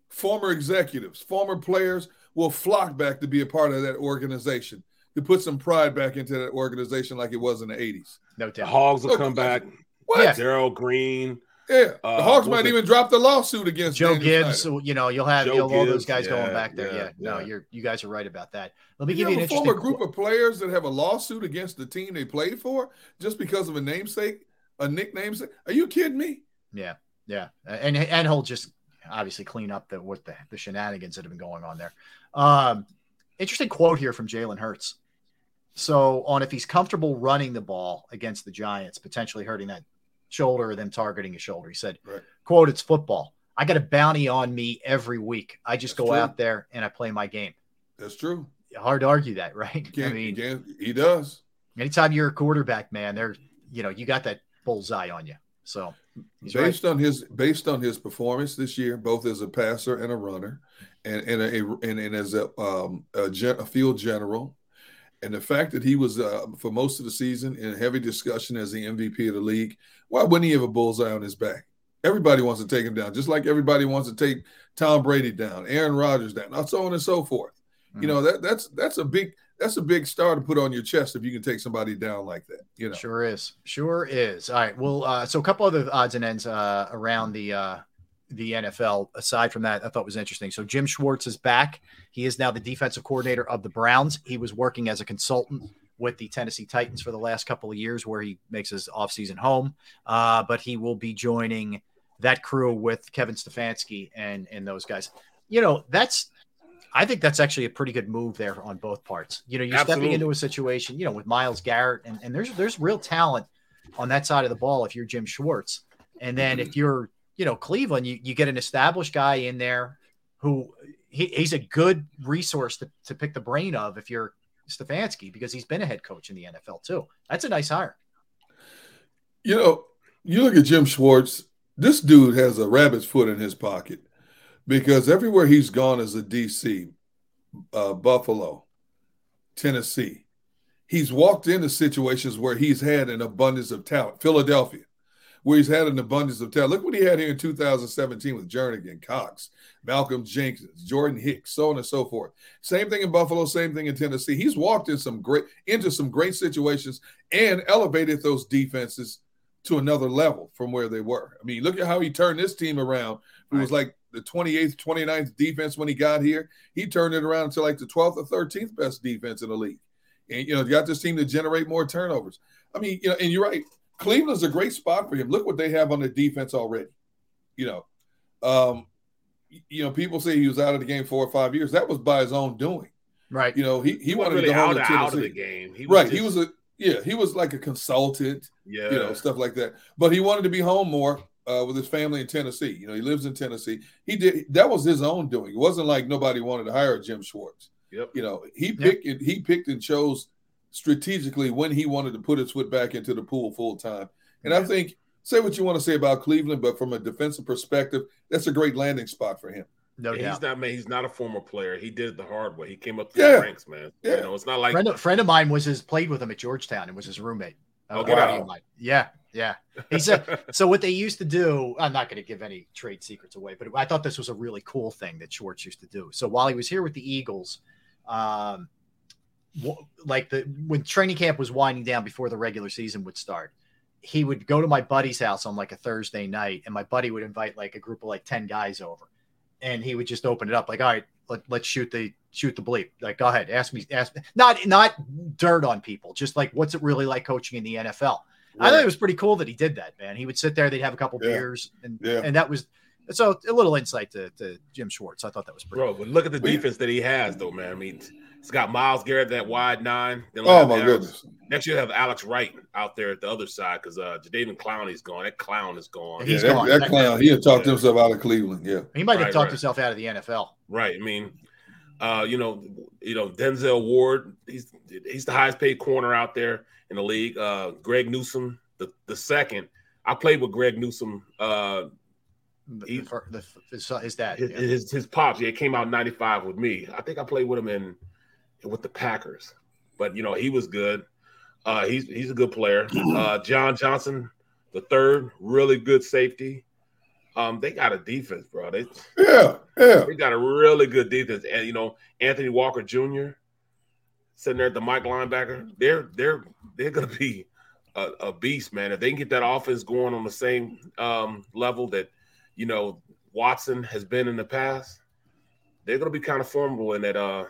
former executives, former players will flock back to be a part of that organization to put some pride back into that organization like it was in the 80s. No doubt. The Hogs will Look, come back. What? Darrell Green. Yeah. Uh, the Hogs might even drop the lawsuit against Joe Daniel Gibbs. Snyder. You know, you'll have you'll, all those guys yeah, going back there. Yeah, yeah. No, you're you guys are right about that. Let me you give you an interesting former group of players that have a lawsuit against the team they played for just because of a namesake, a nickname. Are you kidding me? Yeah, yeah. And and he'll just obviously clean up the what the, the shenanigans that have been going on there. Um, interesting quote here from Jalen Hurts. So on if he's comfortable running the ball against the Giants, potentially hurting that shoulder or them targeting his shoulder. He said, right. quote, it's football. I got a bounty on me every week. I just That's go true. out there and I play my game. That's true. Hard to argue that, right? I mean, he does. Anytime you're a quarterback, man, there, you know, you got that bullseye on you. So based right. on his based on his performance this year, both as a passer and a runner, and and a, and, and as a, um, a, gen, a field general, and the fact that he was uh, for most of the season in heavy discussion as the MVP of the league, why wouldn't he have a bullseye on his back? Everybody wants to take him down, just like everybody wants to take Tom Brady down, Aaron Rodgers down, so on and so forth. Mm-hmm. You know that that's that's a big that's a big star to put on your chest if you can take somebody down like that. You know, sure is, sure is. All right, well, uh, so a couple other odds and ends uh, around the uh, the NFL. Aside from that, I thought was interesting. So Jim Schwartz is back. He is now the defensive coordinator of the Browns. He was working as a consultant with the Tennessee Titans for the last couple of years, where he makes his offseason home. Uh, but he will be joining that crew with Kevin Stefanski and and those guys. You know, that's I think that's actually a pretty good move there on both parts. You know, you're Absolutely. stepping into a situation, you know, with Myles Garrett, and, and there's there's real talent on that side of the ball if you're Jim Schwartz. And then if you're, you know, Cleveland, you, you get an established guy in there who he, he's a good resource to, to pick the brain of if you're Stefanski because he's been a head coach in the NFL too. That's a nice hire. You know, you look at Jim Schwartz, this dude has a rabbit's foot in his pocket because everywhere he's gone as a DC, uh, Buffalo, Tennessee, he's walked into situations where he's had an abundance of talent. Philadelphia, where he's had an abundance of talent. Look what he had here in 2017 with Jernigan, Cox, Malcolm Jenkins, Jordan Hicks, so on and so forth. Same thing in Buffalo, same thing in Tennessee. He's walked in some great into some great situations and elevated those defenses to another level from where they were. I mean, look at how he turned this team around. It was like the 28th, 29th defense when he got here. He turned it around to like the 12th or 13th best defense in the league. And, you know, got this team to generate more turnovers. I mean, you know, and you're right. Cleveland's a great spot for him. Look what they have on the defense already. You know, um, you know, people say he was out of the game four or five years. That was by his own doing. Right. You know, he, he, He wanted really to go home out to Tennessee. out of the game. He was right. He was a yeah, he was like a consultant, Yeah. you know, stuff like that. But he wanted to be home more uh, with his family in Tennessee. You know, he lives in Tennessee. He did that was his own doing. It wasn't like nobody wanted to hire Jim Schwartz. Yep. You know, he picked and he picked and chose strategically when he wanted to put his foot back into the pool full time. And I think say what you want to say about Cleveland, but from a defensive perspective, that's a great landing spot for him. No Yeah, doubt. he's not man. He's not a former player. He did it the hard way. He came up through Yeah. the ranks, man. Yeah. You know, it's not like friend, of, friend of mine was his played with him at Georgetown and was his roommate. Oh, A get out. Yeah, yeah. He said so. What they used to do, I'm not going to give any trade secrets away, but I thought this was a really cool thing that Schwartz used to do. So while he was here with the Eagles, um, wh- like the when training camp was winding down before the regular season would start, he would go to my buddy's house on like a Thursday night, and my buddy would invite like a group of like ten guys over, and he would just open it up like, all right, let, let's shoot the shoot the bleep. Like, go ahead, ask me, ask me. Not not dirt on people, just like what's it really like coaching in the NFL. I thought it was pretty cool that he did that, man. He would sit there, they'd have a couple Yeah. beers, and Yeah. and that was so a little insight to, to Jim Schwartz. I thought that was pretty. bro. But look at the defense that he has, though, man. I mean, it's got Myles Garrett that wide nine. Then Oh, my Alex- goodness. Next year, have Alex Wright out there at the other side because uh, Jadeveon Clowney's gone. That clown is gone. He's yeah, that, gone. that clown, he had talked himself out of Cleveland. Yeah. He might have Right, talked right. himself out of the NFL. Right. I mean, uh, you know, you know, Denzel Ward, he's he's the highest paid corner out there in the league. Uh, Greg Newsome, the, the second. I played with Greg Newsome. Uh, He- the, the, his, his dad. his, yeah. his his pops, yeah, came out in '95 with me. I think I played with him in with the Packers, but you know he was good. Uh, he's he's a good player. Uh, John Johnson, the third, really good safety. Um, they got a defense, bro. They Yeah. Yeah. they got a really good defense, and you know Anthony Walker Jr. sitting there at the Mike linebacker. They're they're they're gonna be a, a beast, man. If they can get that offense going on the same um, level that you know Watson has been in the past, they're gonna be kind of formidable in that uh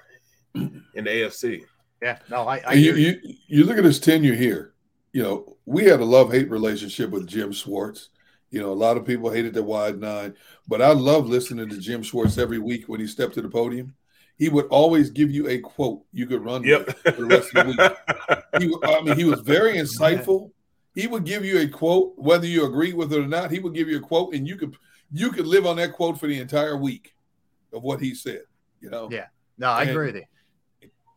in the AFC. yeah, no, I, I you, you. you you look at his tenure here. You know, we had a love hate relationship with Jim Schwartz. You know, a lot of people hated the wide nine, but I love listening to Jim Schwartz every week when he stepped to the podium. He would always give you a quote you could run Yep. with for the rest of the week. He, I mean, he was very insightful. He would give you a quote, whether you agree with it or not. He would give you a quote, and you could you could live on that quote for the entire week of what he said. You know, Yeah, no, I And- agree with you.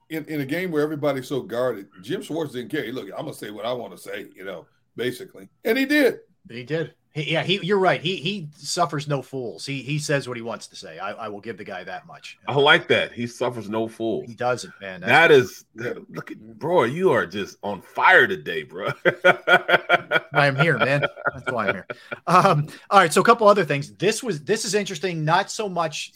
In, in a game where everybody's so guarded, Jim Schwartz didn't care. He, Look, I'm gonna say what I want to say, you know, basically, and he did. He did. He, yeah, he. You're right. He he suffers no fools. He he says what he wants to say. I, I will give the guy that much. I like that. He suffers no fool. He doesn't, man. That's- That is look at bro. You are just on fire today, bro. I'm here, man. That's why I'm here. Um, all right, so a couple other things. This was this is interesting. Not so much.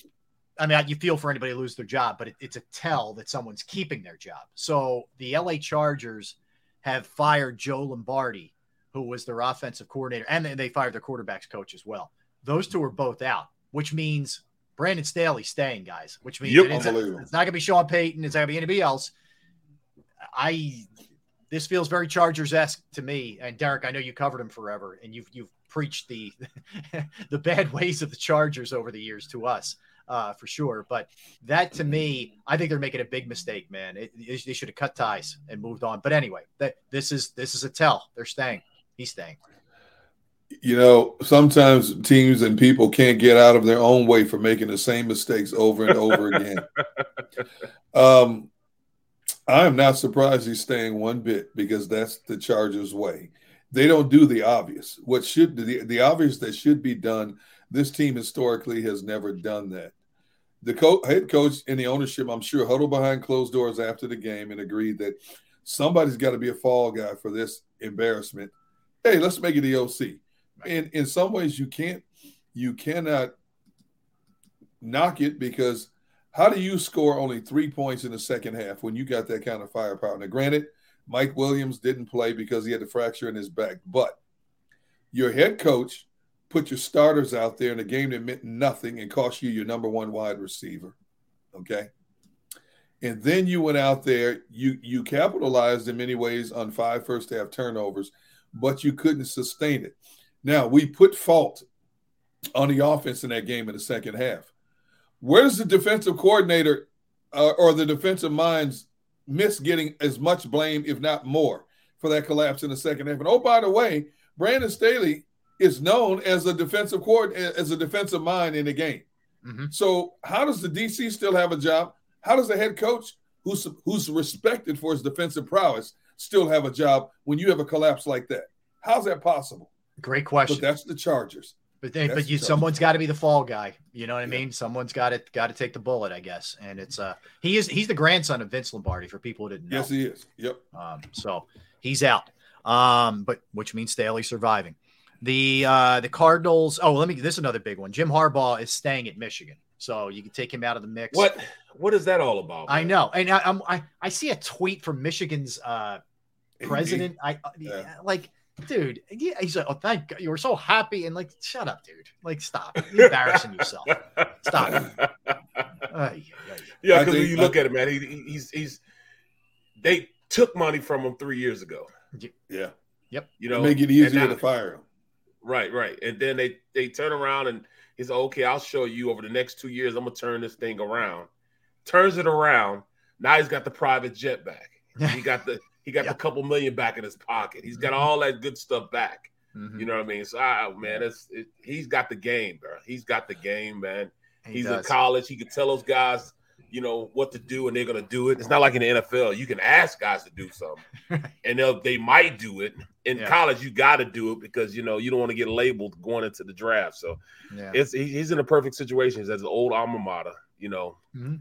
I mean, you feel for anybody who lose their job, but it, it's a tell that someone's keeping their job. So the LA Chargers have fired Joe Lombardi, who was their offensive coordinator, and they fired their quarterbacks coach as well. Those two are both out, which means Brandon Staley's staying, guys. Which means Yep. it is- Unbelievable. it's not going to be Sean Payton. It's not going to be anybody else. I this feels very Chargers esque to me. And Derrick, I know you covered him forever, and you've you've preached the the bad ways of the Chargers over the years to us, uh, for sure. But that to me, I think they're making a big mistake, man. It, it, they should have cut ties and moved on. But anyway, that this is this is a tell. They're staying. He's staying. You know, sometimes teams and people can't get out of their own way for making the same mistakes over and over again. Um, I am not surprised he's staying one bit because that's the Chargers' way. They don't do the obvious. What should the, the obvious that should be done? This team historically has never done that. The co- head coach and the ownership, I'm sure, huddled behind closed doors after the game and agreed that somebody's got to be a fall guy for this embarrassment. Hey, let's make it the OC. And in some ways, you can't, you cannot knock it because how do you score only three points in the second half when you got that kind of firepower? Now, granted, Mike Williams didn't play because he had a fracture in his back, but your head coach put your starters out there in a game that meant nothing and cost you your number one wide receiver. Okay. And then you went out there, you you capitalized in many ways on five first half turnovers, but you couldn't sustain it. Now we put fault on the offense in that game in the second half. Where's the defensive coordinator uh, or the defensive minds miss getting as much blame, if not more, for that collapse in the second half? And oh, by the way, Brandon Staley is known as a defensive coordinator, as a defensive mind in the game. Mm-hmm. So how does the DC still have a job? How does the head coach, who's who's respected for his defensive prowess, still have a job when you have a collapse like that? How's that possible? Great question. But that's the Chargers. But they, but you, someone's got to be the fall guy. You know what I mean? Someone's got to got to take the bullet, I guess. And it's uh he is he's the grandson of Vince Lombardi for people who didn't know. Yes, he is. Yep. Um, so he's out. Um, but which means Staley surviving. The uh the Cardinals. Oh, let me. This is another big one. Jim Harbaugh is staying at Michigan, so you can take him out of the mix. What What is that all about? Man? I know, and I, I'm I, I see a tweet from Michigan's uh president. I yeah. like dude. Yeah, he's like, oh, thank God. You were so happy. And like, shut up, dude. Like, stop. You're embarrassing yourself. Stop. Uh, yeah, because when you look I, at it, man, he, he's, he's, they took money from him three years ago. Yeah. Yep. You know, make it easier now, to fire him. Right, right. And then they, they turn around and he's like, okay, I'll show you over the next two years. I'm to turn this thing around. Turns it around. Now he's got the private jet back. He got the, he got a couple million back in his pocket. He's got mm-hmm. all that good stuff back. Mm-hmm. You know what I mean? So, oh, man, it's it, he's got the game, bro. He's got the game, man. He he's does. in college. He can tell those guys, you know, what to do, and they're gonna do it. It's not like in the NFL. You can ask guys to do something, and they'll they might do it. In yeah. college, you got to do it because you know you don't want to get labeled going into the draft. So, yeah. it's he's in a perfect situation. He's at his old alma mater. You know. Mm-hmm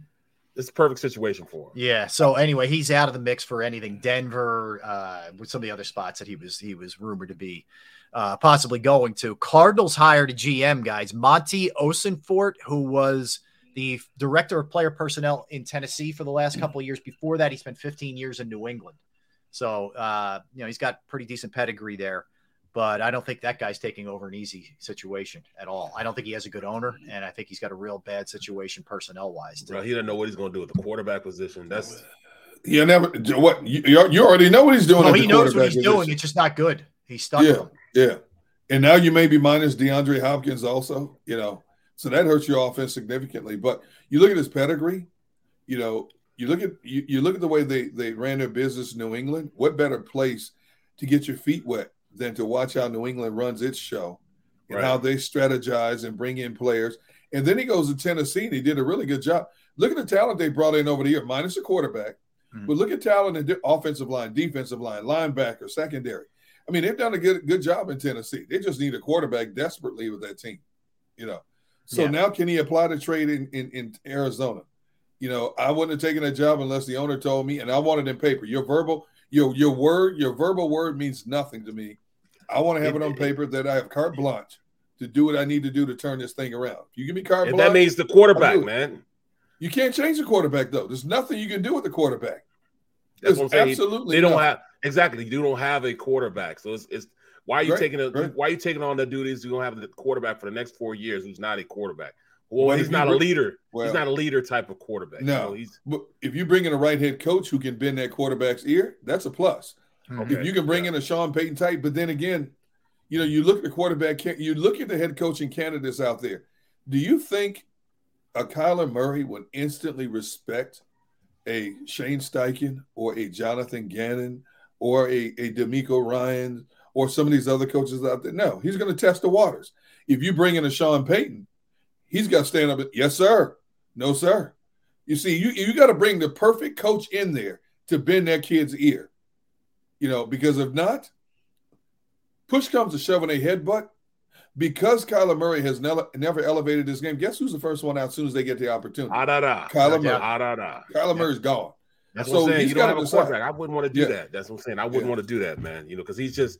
it's a perfect situation for him. Yeah. So anyway, he's out of the mix for anything. Denver, uh, with some of the other spots that he was he was rumored to be uh, possibly going to. Cardinals hired a GM, guys, Monti Ossenfort, who was the director of player personnel in Tennessee for the last couple of years. Before that, he spent 15 years in New England. So uh, you know he's got pretty decent pedigree there but I don't think that guy's taking over an easy situation at all. I don't think he has a good owner, and I think he's got a real bad situation personnel wise. Bro, he doesn't know what he's going to do with the quarterback position. That's you never what you, you already know what he's doing. No, he knows what he's position. doing. It's just not good. He's stuck. Yeah, yeah. And now you may be minus DeAndre Hopkins also. You know, so that hurts your offense significantly. But you look at his pedigree. You know, you look at you, you look at the way they they ran their business in New England. What better place to get your feet wet than to watch how New England runs its show and right. how they strategize and bring in players. And then he goes to Tennessee and he did a really good job. Look at the talent they brought in over the year, minus a quarterback. Mm-hmm. But look at talent in offensive line, defensive line, linebacker, secondary. I mean, they've done a good good job in Tennessee. They just need a quarterback desperately with that team, you know. So yeah. now can he apply the trade in, in, in Arizona? You know, I wouldn't have taken that job unless the owner told me, and I want it in paper. Your verbal, your your word, your verbal word means nothing to me I want to have it, on paper that I have carte blanche to do what I need to do to turn this thing around. If you give me carte blanche, that means the quarterback, man. You can't change the quarterback though. There's nothing you can do with the quarterback. There's absolutely they don't nothing. have exactly. You don't have a quarterback, so it's, it's why are you right, taking a, right. why are you taking on the duties? You don't have the quarterback for the next four years who's not a quarterback. Well, well he's not a leader. Well, he's not a leader type of quarterback. No, he's. If you bring in a right head coach who can bend that quarterback's ear, that's a plus. Hmm. Okay. If you can bring yeah. in a Sean Payton type, but then again, you know, you look at the quarterback, you look at the head coaching candidates out there. Do you think a Kyler Murray would instantly respect a Shane Steichen or a Jonathan Gannon or a, a DeMeco Ryan or some of these other coaches out there? No, he's going to test the waters. If you bring in a Sean Payton, he's got to stand up. And, yes, sir. No, sir. You see, you you got to bring the perfect coach in there to bend that kid's ear. You know, because if not, push comes to shove in a headbutt. Because Kyler Murray has never never elevated this game, guess who's the first one out as soon as they get the opportunity? Ah, da, da. Kyler Murray. Ah, da, da. Kyler Yeah. Murray's gone. That's So what I'm saying. You don't have a decide. quarterback. I wouldn't want to do Yeah. that. That's what I'm saying. I wouldn't Yeah. want to do that, man. You know, because he's just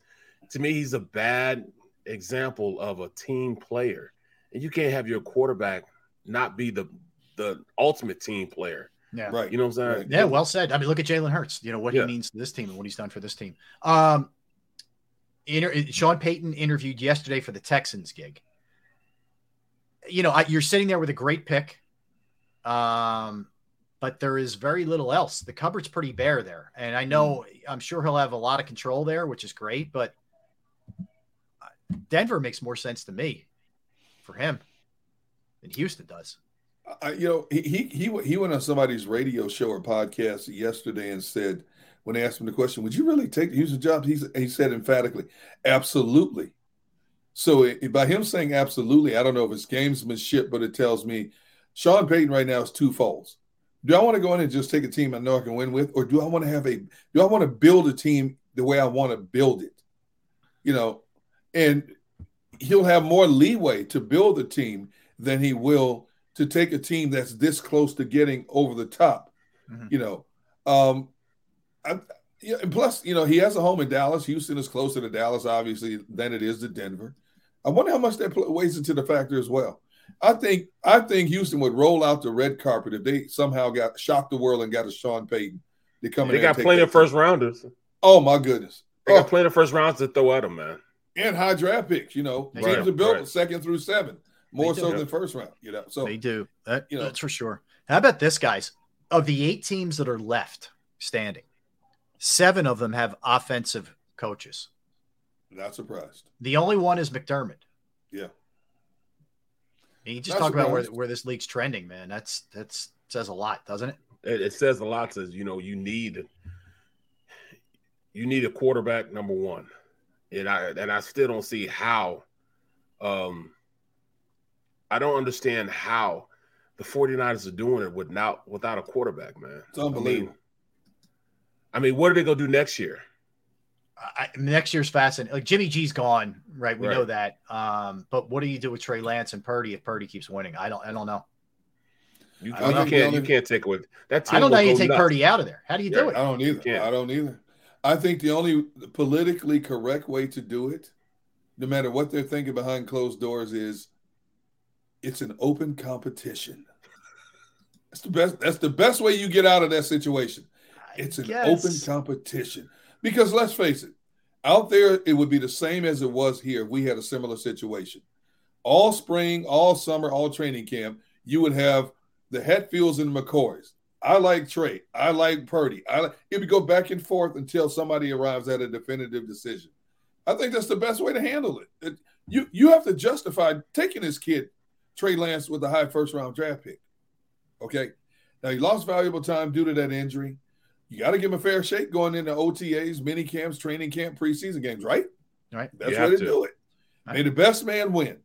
to me, he's a bad example of a team player. And you can't have your quarterback not be the the ultimate team player. Yeah. Right. You know what I'm saying? Yeah, well said. I mean, look at Jalen Hurts. You know what Yeah. he means to this team and what he's done for this team. Um, inter- Sean Payton interviewed yesterday for the Texans gig. You know, I, you're sitting there with a great pick, um, but there is very little else. The cupboard's pretty bare there, and I know I'm sure he'll have a lot of control there, which is great. But Denver makes more sense to me for him than Houston does. I, you know, he, he he went on somebody's radio show or podcast yesterday and said, when they asked him the question, "Would you really take the Houston job?" He he said emphatically, "Absolutely." So it, by him saying absolutely, I don't know if it's gamesmanship, but it tells me Sean Payton right now is two folds. Do I want to go in and just take a team I know I can win with, or do I want to have a do I want to build a team the way I want to build it? You know, and he'll have more leeway to build a team than he will to take a team that's this close to getting over the top. You know, um, I, yeah, and plus, you know, he has a home in Dallas. Houston is closer to Dallas, obviously, than it is to Denver. I wonder how much that weighs into the factor as well. I think I think Houston would roll out the red carpet if they somehow got shocked the world and got a Sean Payton to come in. They got plenty of first team. rounders. Oh my goodness! They Oh, got plenty of first rounds to throw at them, man. And high draft picks. You know, Right, teams are built right. second through seven, more so than first round. You know, so They do. That, you know- that's for sure. How about this, guys? Of the eight teams that are left standing, seven of them have offensive coaches. not surprised. The only one is McDermott. Yeah. And you just Not talk about where, where this league's trending, man. That's that's says a lot, doesn't it? It, it says a lot. Says you know you need you need a quarterback number one, and I and I still don't see how. Um, I don't understand how the 49ers are doing it without without a quarterback, man. It's unbelievable. I mean, I mean, what are they gonna do next year? I, next year's fascinating. Like Jimmy G's gone, right? We Right. know that. Um, but what do you do with Trey Lance and Purdy if Purdy keeps winning? I don't. I don't know. You, don't know. can't you can't take away that. Team I don't know how you take nuts. Purdy out of there. How do you do it? I don't either. I don't either. I think the only politically correct way to do it, no matter what they're thinking behind closed doors, is it's an open competition. That's the best. That's the best way you get out of that situation. It's an open competition. Because let's face it, out there it would be the same as it was here if we had a similar situation. All spring, all summer, all training camp, you would have the Hatfields and McCoys. I like Trey. I like Purdy. I like, it would go back and forth until somebody arrives at a definitive decision. I think that's the best way to handle it. It- you you have to justify taking this kid, Trey Lance, with a high first round draft pick. Okay. Now he lost valuable time due to that injury. You got to give him a fair shake going into OTAs, mini camps, training camp, preseason games, right? Right. That's You the way have to to. do it. May the best man win.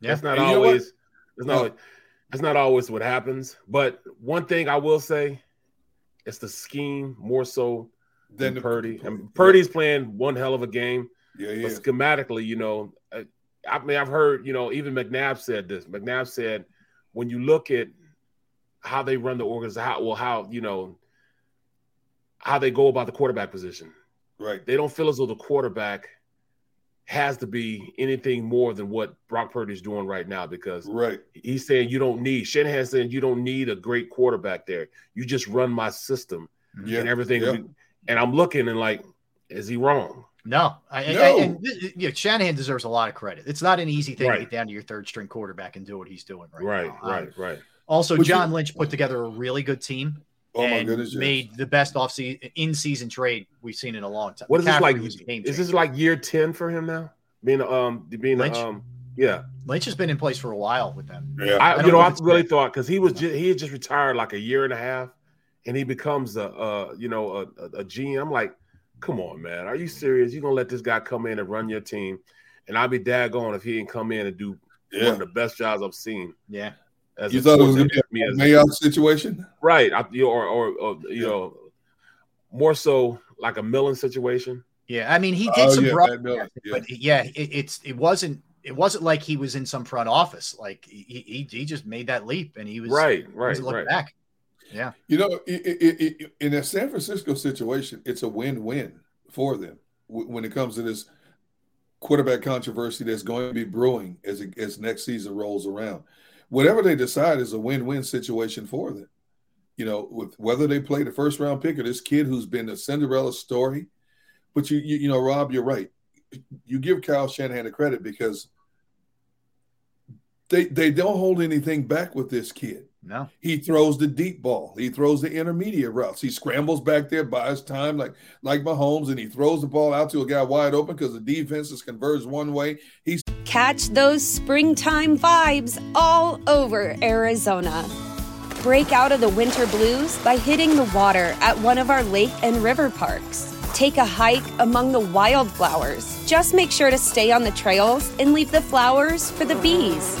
That's not And you know what? always. That's not. That's not always what happens. But one thing I will say, it's the scheme more so than the- Purdy. And Purdy's playing one hell of a game. Yeah, yeah. But schematically, you know, I, I mean, I've heard, you know, even McNabb said this. McNabb said, when you look at how they run the organization, how well, how you know, how they go about the quarterback position, Right. they don't feel as though the quarterback has to be anything more than what Brock Purdy's doing right now because Right. he's saying you don't need Shanahan saying you don't need a great quarterback there. You just run my system Yeah. and everything. Yeah. And I'm looking and like, is he wrong? No, I, I- No. and yeah, Shanahan deserves a lot of credit. It's not an easy thing Right. to get down to your third string quarterback and do what he's doing right, Right, now. Um, right, right. Also, Would you- John Lynch put together a really good team. Oh my and goodness, yes. Made the best off-season in-season trade we've seen in a long time. What is this like? Is this like year 10 for him now? being um being Lynch? um yeah. Lynch has been in place for a while with them. Yeah. I, don't you know, I really been- thought because he was ju- he had just retired like a year and a half, and he becomes a, uh you know a, a, a GM. I'm like, come on, man, are you serious? You gonna let this guy come in and run your team? And I'd be daggone if he didn't come in and do Yeah. one of the best jobs I've seen. Yeah. As You a thought it was going to be a engineer, Mayock situation? right? I, you know, or, or, or you know, more so like a Millen situation. Yeah, I mean, he did Oh, some yeah, broad- Matt yeah. but yeah, it, it's it wasn't it wasn't like he was in some front office. Like he he, he just made that leap and he was Right, right, wasn't right. back. Yeah, You know, it, it, it, it- in a San Francisco situation, it's a win-win for them when it comes to this quarterback controversy that's going to be brewing as it, as next season rolls around. Whatever they decide is a win-win situation for them. You know, with whether they play the first round pick or this kid who's been a Cinderella story. But you, you, you know, Rob, you're right. You give Kyle Shanahan the credit because they they don't hold anything back with this kid. No, He throws the deep ball. He throws the intermediate routes. He scrambles back there, buys time like like Mahomes, and he throws the ball out to a guy wide open because the defense is converged one way. He's Catch those springtime vibes all over Arizona. Break out of the winter blues by hitting the water at one of our lake and river parks. Take a hike among the wildflowers. Just make sure to stay on the trails and leave the flowers for the bees.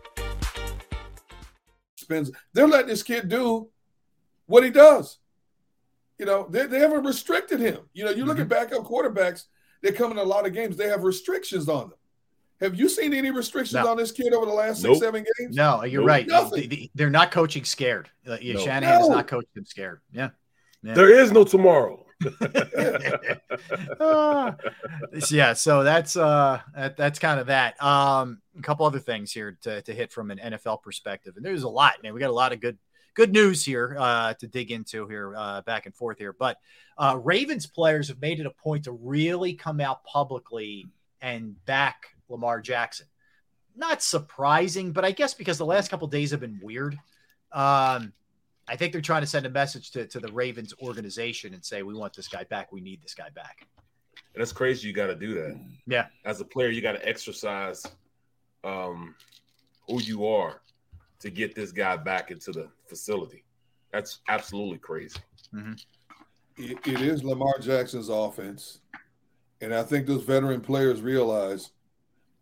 Spends. They're letting this kid do what he does. You know, they, they haven't restricted him. You know, you look at backup quarterbacks, they come in a lot of games, they have restrictions on them. Have you seen any restrictions No. on this kid over the last Nope. six, seven games? no, you're Nope. right. Nothing. They, are not coaching scared. Uh, yeah, No. Shanahan is not coaching them scared. Yeah, Yeah. There is no tomorrow. Ah. yeah so that's uh that, that's kind of that. Um a couple other things here to, to hit from an nfl perspective and there's a lot man. We got a lot of good good news here uh to dig into here uh back and forth here. But uh ravens players have made it a point to really come out publicly and back lamar jackson. Not surprising but i guess because the last couple days have been weird. Um I think they're trying to send a message to, to the Ravens organization and say, we want this guy back. We need this guy back. And that's crazy. You got to do that. Yeah. As a player, you got to exercise um, who you are to get this guy back into the facility. That's absolutely crazy. It, it is Lamar Jackson's offense. And I think those veteran players realize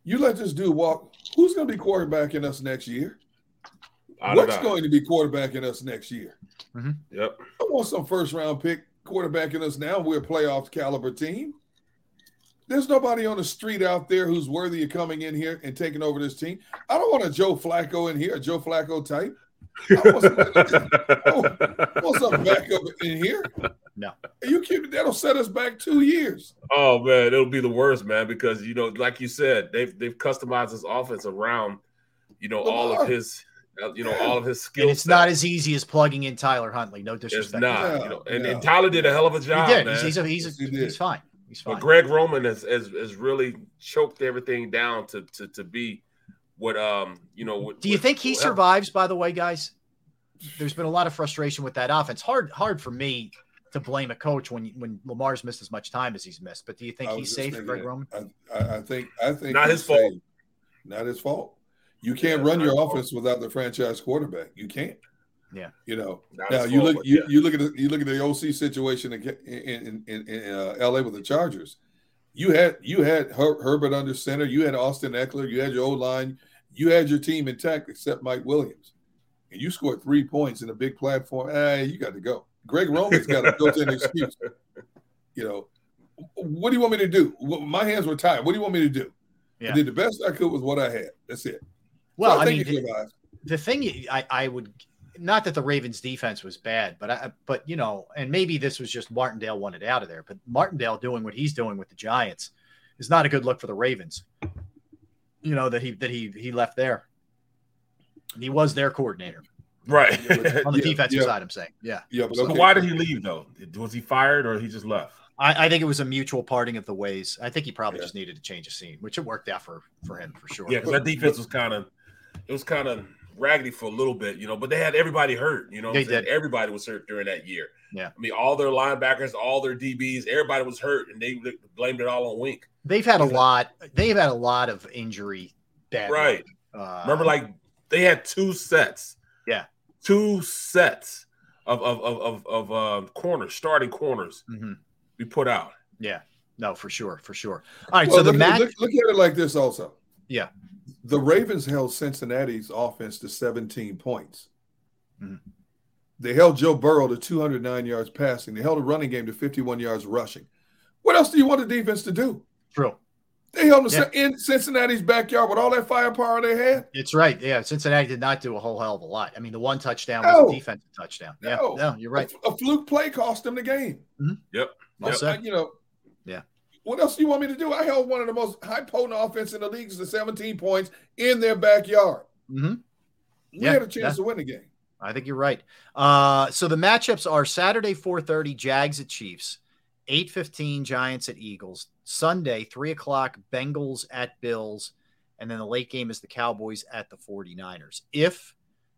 you let this dude walk. Who's going to be quarterbacking us next year? Out of What's going to be quarterbacking us next year? Mm-hmm. Yep. I want some first round pick quarterbacking us now. We're a playoff caliber team. There's nobody on the street out there who's worthy of coming in here and taking over this team. I don't want a Joe Flacco in here, a Joe Flacco type. I want some, I want some backup in here. No. You kidding? That'll set us back two years. Oh man, it'll be the worst, man, because you know, like you said, they've they've customized his offense around, you know, all of his, you know, all of his And skills. it's not as easy as plugging in Tyler Huntley. No disrespect. It's disrespect. not, you know, and, and Tyler did a hell of a job. He did. man. He's, he's, a, he's, a, he's fine. He's fine. But Greg Roman has, has has really choked everything down to to to be what um you know. What, Do you what- think he what- survives, by the way, guys? There's been a lot of frustration with that offense. Hard hard for me to blame a coach when when Lamar's missed as much time as he's missed. But do you think he's safe, Greg. Roman? I, I, I think I think Not his fault. safe. Not his fault. You can't run your offense without the franchise quarterback. You can't. Yeah. You know. Not now you look but you, yeah. you look at the, you look at the OC situation in in in, in uh, LA with the Chargers. You had you had Her, Herbert under center. You had Austin Ekeler. You had your O line. You had your team intact except Mike Williams, and you scored three points in a big platform. Hey, you got to go. Greg Roman's got a built-in excuse. You know, what do you want me to do? My hands were tied. What do you want me to do? Yeah. I did the best I could with what I had. That's it. Well, So I think mean, you, Cliff Eyes. the thing I, I would not that the Ravens defense was bad, but I but you know, and maybe this was just Martindale wanted out of there, but Martindale doing what he's doing with the Giants is not a good look for the Ravens. You know that he that he he left there. And he was their coordinator Right. on the Yeah, defensive yeah. side. I'm saying, yeah. Yeah, but So okay. why did he leave though? Was he fired or he just left? I, I think it was a mutual parting of the ways. I think he probably just needed to change a scene, which it worked out for for him for sure. Yeah, because that defense was kind of it was kind of raggedy for a little bit, you know. But they had everybody hurt, you know. They did. Everybody was hurt during that year. Yeah. I mean, all their linebackers, all their DBs, everybody was hurt, and they blamed it all on Wink. They've had a lot. They've had a lot of injury. Bad Right. Uh, Remember, like they had two sets. Yeah. Two sets of of of of, of um, corners, starting corners. Mhm. We put out. Yeah. No, for sure, for sure. All right. Well, so the look, match. look, look at it like this also. Yeah. The Ravens held Cincinnati's offense to 17 points. Mhm. They held Joe Burrow to 209 yards passing. They held a running game to 51 yards rushing. What else do you want the defense to do? True. They held them Yeah. in Cincinnati's backyard with all that firepower they had. It's right. Yeah. Cincinnati did not do a whole hell of a lot. I mean, the one touchdown No. was a defensive touchdown. Yeah. No. No, you're right. A, a fluke play cost them the game. Yep. Well Yep. You know, Yeah. What else do you want me to do? I held one of the most high potent offense in the leagues to 17 points in their backyard. Mm-hmm. We Yeah, had a chance to win the game. I think you're right. Uh, so the matchups are Saturday 4:30 Jags at Chiefs, 8:15 Giants at Eagles, Sunday 3 o'clock Bengals at Bills, and then the late game is the Cowboys at the 49ers. If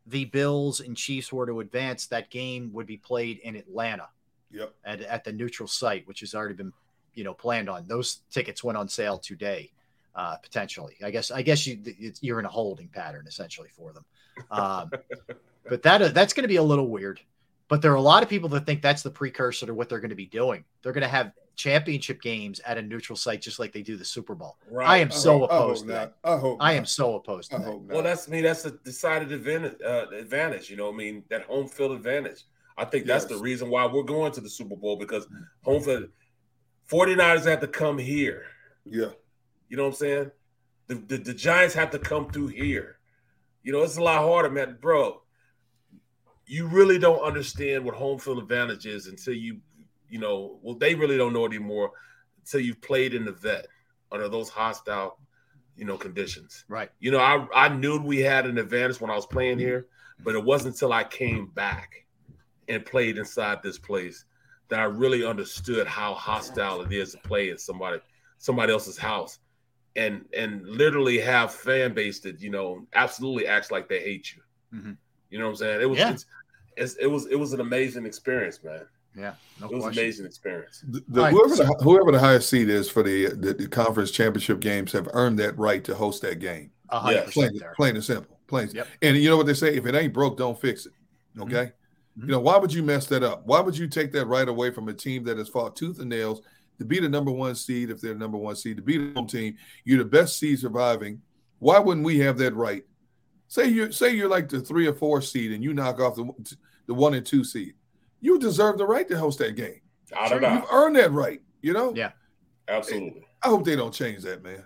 the Bills and Chiefs were to advance, that game would be played in Atlanta Yep. at, at the neutral site, which has already been you know planned on. Those tickets went on sale today, uh, potentially. I guess I guess you you're in a holding pattern essentially for them. Um, but that that's going to be a little weird. But there are a lot of people that think that's the precursor to what they're going to be doing. They're going to have championship games at a neutral site, just like they do the Super Bowl. Right. I am I so hope- I hope opposed to that. not. I hope I am not. so opposed to I that. hope not. Well, that's I mean that's a decided advantage. Uh, advantage, you know. I mean that home field advantage. I think that's the reason why we're going to the Super Bowl because home field 49ers have to come here. yeah. You know what I'm saying? The, the the Giants have to come through here. You know, it's a lot harder, man, bro. You really don't understand what home field advantage is until you, you know, well, they really don't know it anymore until you've played in the vet under those hostile, you know, conditions. Right. You know, I I knew we had an advantage when I was playing here, but it wasn't until I came back and played inside this place that I really understood how hostile it is to play in somebody somebody else's house and and literally have fan base that you know absolutely acts like they hate you. Mhm. You know what I'm saying? It was Yeah. it's, it's, it was it was an amazing experience, man. Yeah, no it was question. amazing experience. The, the- All right, whoever, the, whoever the highest seed is for the, the the conference championship games have earned that right to host that game. A hundred Yeah. Plain, percent there. plain and simple. Plain. Yep. And you know what they say? If it ain't broke, don't fix it. Mhm. Okay. Mhm. You know why would you mess that up? Why would you take that right away from a team that has fought tooth and nails to be the number one seed? If they're the number one seed, to be the home team, you're the best seed surviving. Why wouldn't we have that right? Say you say you're like the three or four seed and you knock off the the one and two seed. You deserve the right to host that game. I don't know. You've earned that right. You know. Yeah. Absolutely. I hope they don't change that, man.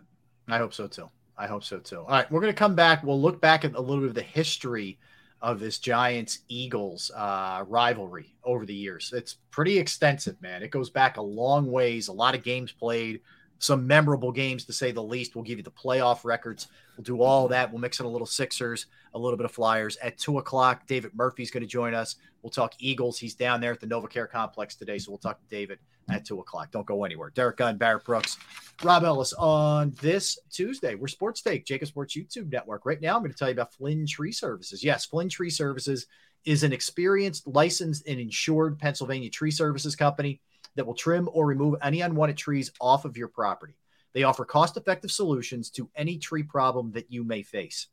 I hope so too. I hope so too. All right, we're going to come back. We'll look back at a little bit of the history of this Giants Eagles uh, rivalry over the years. It's pretty extensive, man. It goes back a long ways. A lot of games played, some memorable games to say the least. We'll give you the playoff records. We'll do all that. We'll mix in a little Sixers, a little bit of Flyers. At two o'clock, David Murphy's going to join us. We'll talk Eagles. He's down there at the NovaCare complex today, so we'll talk to David at two o'clock. Don't go anywhere. Derrick Gunn, Barrett Brooks, Rob Ellis on this Tuesday. We're Sports Take, JAKIB Sports YouTube Network. Right now, I'm going to tell you about Flynn Tree Services. Yes, Flynn Tree Services is an experienced, licensed, and insured Pennsylvania tree services company that will trim or remove any unwanted trees off of your property. They offer cost effective solutions to any tree problem that you may face.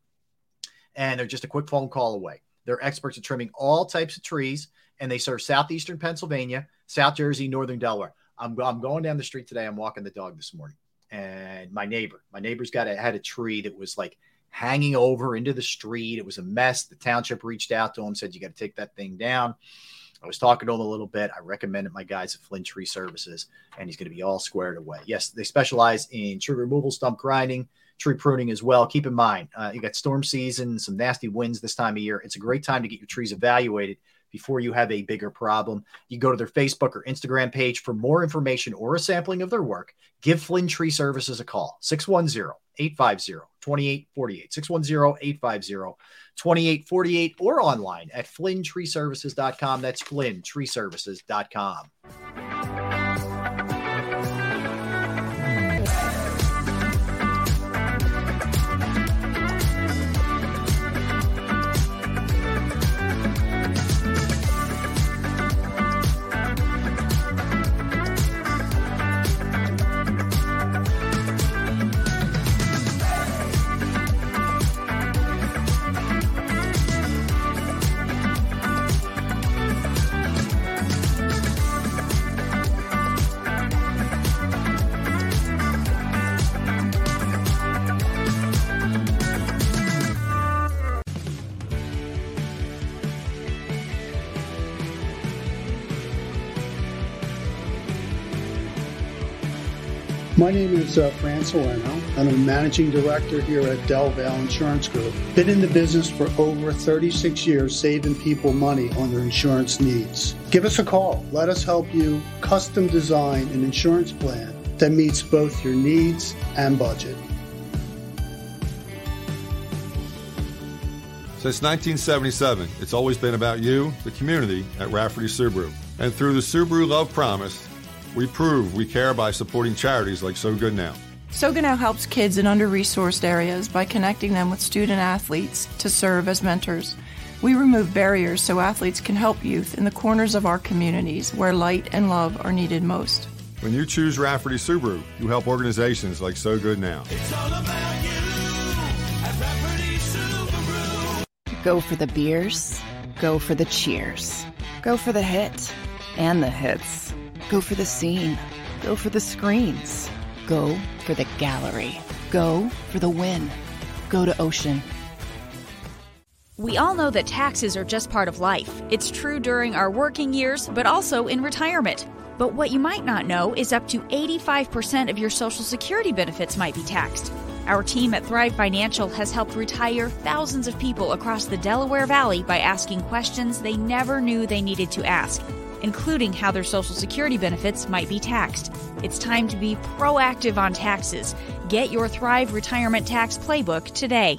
and they're just a quick phone call away. They're experts at trimming all types of trees, and they serve southeastern Pennsylvania, South Jersey, northern Delaware. I'm, I'm going down the street today. I'm walking the dog this morning, and my neighbor, my neighbor's got a, had a tree that was like hanging over into the street. It was a mess. The township reached out to him, said, You got to take that thing down. I was talking to him a little bit. I recommended my guys at Flynn Tree Services, and he's going to be all squared away. Yes, they specialize in tree removal, stump grinding, tree pruning as well. Keep in mind, uh, you got storm season, some nasty winds this time of year. It's a great time to get your trees evaluated before you have a bigger problem. You go to their Facebook or Instagram page for more information or a sampling of their work. Give Flynn Tree Services a call 610 850 2848. 610 850 2848 or online at flynntreeservices.com. That's flynntreeservices.com. My name is uh, Fran Salerno, I'm a managing director here at Del Valle Insurance Group. Been in the business for over 36 years, saving people money on their insurance needs. Give us a call. Let us help you custom design an insurance plan that meets both your needs and budget. Since 1977, it's always been about you, the community, at Rafferty Subaru. And through the Subaru Love Promise, we prove we care by supporting charities like So Good Now. So Good Now helps kids in under resourced areas by connecting them with student athletes to serve as mentors. We remove barriers so athletes can help youth in the corners of our communities where light and love are needed most. When you choose Rafferty Subaru, you help organizations like So Good Now. Go for the beers, go for the cheers, go for the hit and the hits. Go for the scene. Go for the screens. Go for the gallery. Go for the win. Go to Ocean. We all know that taxes are just part of life. It's true during our working years, but also in retirement. But what you might not know is up to 85% of your Social Security benefits might be taxed. Our team at Thrive Financial has helped retire thousands of people across the Delaware Valley by asking questions they never knew they needed to ask including how their Social Security benefits might be taxed. It's time to be proactive on taxes. Get your Thrive Retirement Tax Playbook today.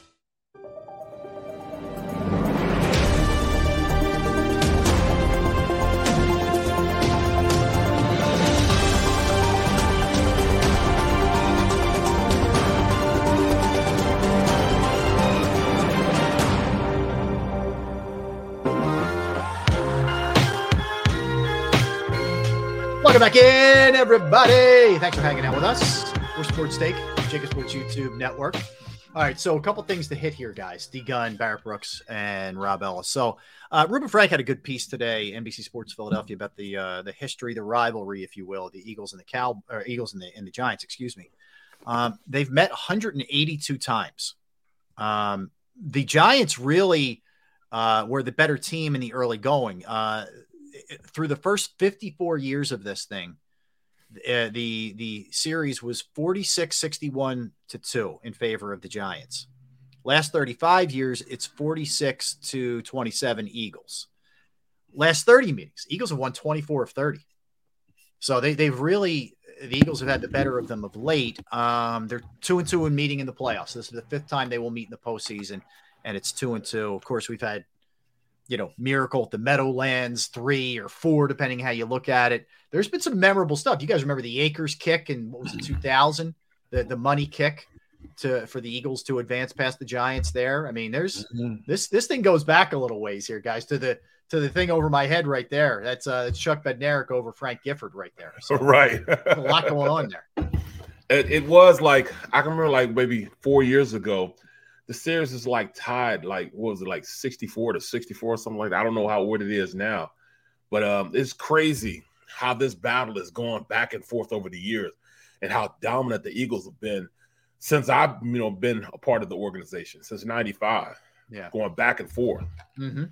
Back in, everybody. Thanks for hanging out with us. We're Sports Take, JAKIB Sports YouTube Network. All right, so a couple things to hit here, guys. D Gunn, Barrett Brooks, and Rob Ellis. So, uh, Reuben Frank had a good piece today, NBC Sports Philadelphia, about the uh, the history, the rivalry, if you will, the Eagles and the Cow, or Eagles and the and the Giants. Excuse me. Um, they've met 182 times. Um, the Giants really uh, were the better team in the early going. Uh, through the first 54 years of this thing, uh, the the series was 46 61 to 2 in favor of the Giants. Last 35 years, it's 46 to 27 Eagles. Last 30 meetings, Eagles have won 24 of 30. So they they've really the Eagles have had the better of them of late. Um, they're two and two in meeting in the playoffs. This is the fifth time they will meet in the postseason, and it's two and two. Of course, we've had you know, Miracle at the Meadowlands, three or four, depending how you look at it. There's been some memorable stuff. You guys remember the Akers kick and what was it, 2000? The the money kick to for the Eagles to advance past the Giants there. I mean, there's mm-hmm. this this thing goes back a little ways here, guys, to the to the thing over my head right there. That's uh that's Chuck Bednarik over Frank Gifford right there. So, right. a lot going on there. It, it was like I can remember like maybe four years ago the series is like tied, like what was it, like 64 to 64, or something like that. I don't know how what it is now, but um, it's crazy how this battle is going back and forth over the years and how dominant the Eagles have been since I've you know been a part of the organization since 95. Yeah, going back and forth. Mm-hmm.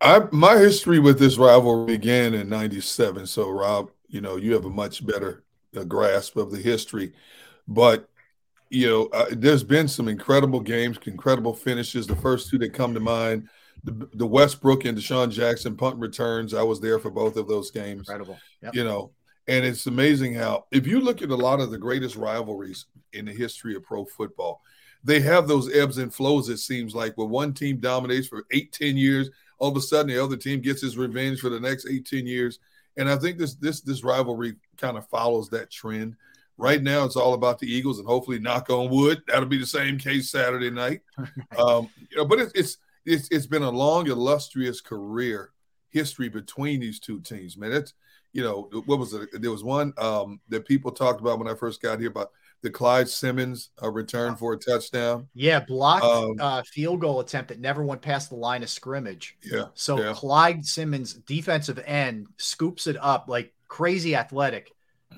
I my history with this rivalry began in '97. So Rob, you know, you have a much better uh, grasp of the history, but you know, uh, there's been some incredible games, incredible finishes. The first two that come to mind, the, the Westbrook and DeSean Jackson punt returns. I was there for both of those games. Incredible. Yep. You know, and it's amazing how, if you look at a lot of the greatest rivalries in the history of pro football, they have those ebbs and flows, it seems like, where one team dominates for eight, ten years. All of a sudden, the other team gets his revenge for the next eight, ten years. And I think this this this rivalry kind of follows that trend. Right now, it's all about the Eagles, and hopefully, knock on wood, that'll be the same case Saturday night. um, you know, but it, it's it's it's been a long, illustrious career history between these two teams, man. It's you know what was it? There was one um, that people talked about when I first got here about the Clyde Simmons uh, return for a touchdown. Yeah, blocked um, uh, field goal attempt that never went past the line of scrimmage. Yeah. So yeah. Clyde Simmons, defensive end, scoops it up like crazy athletic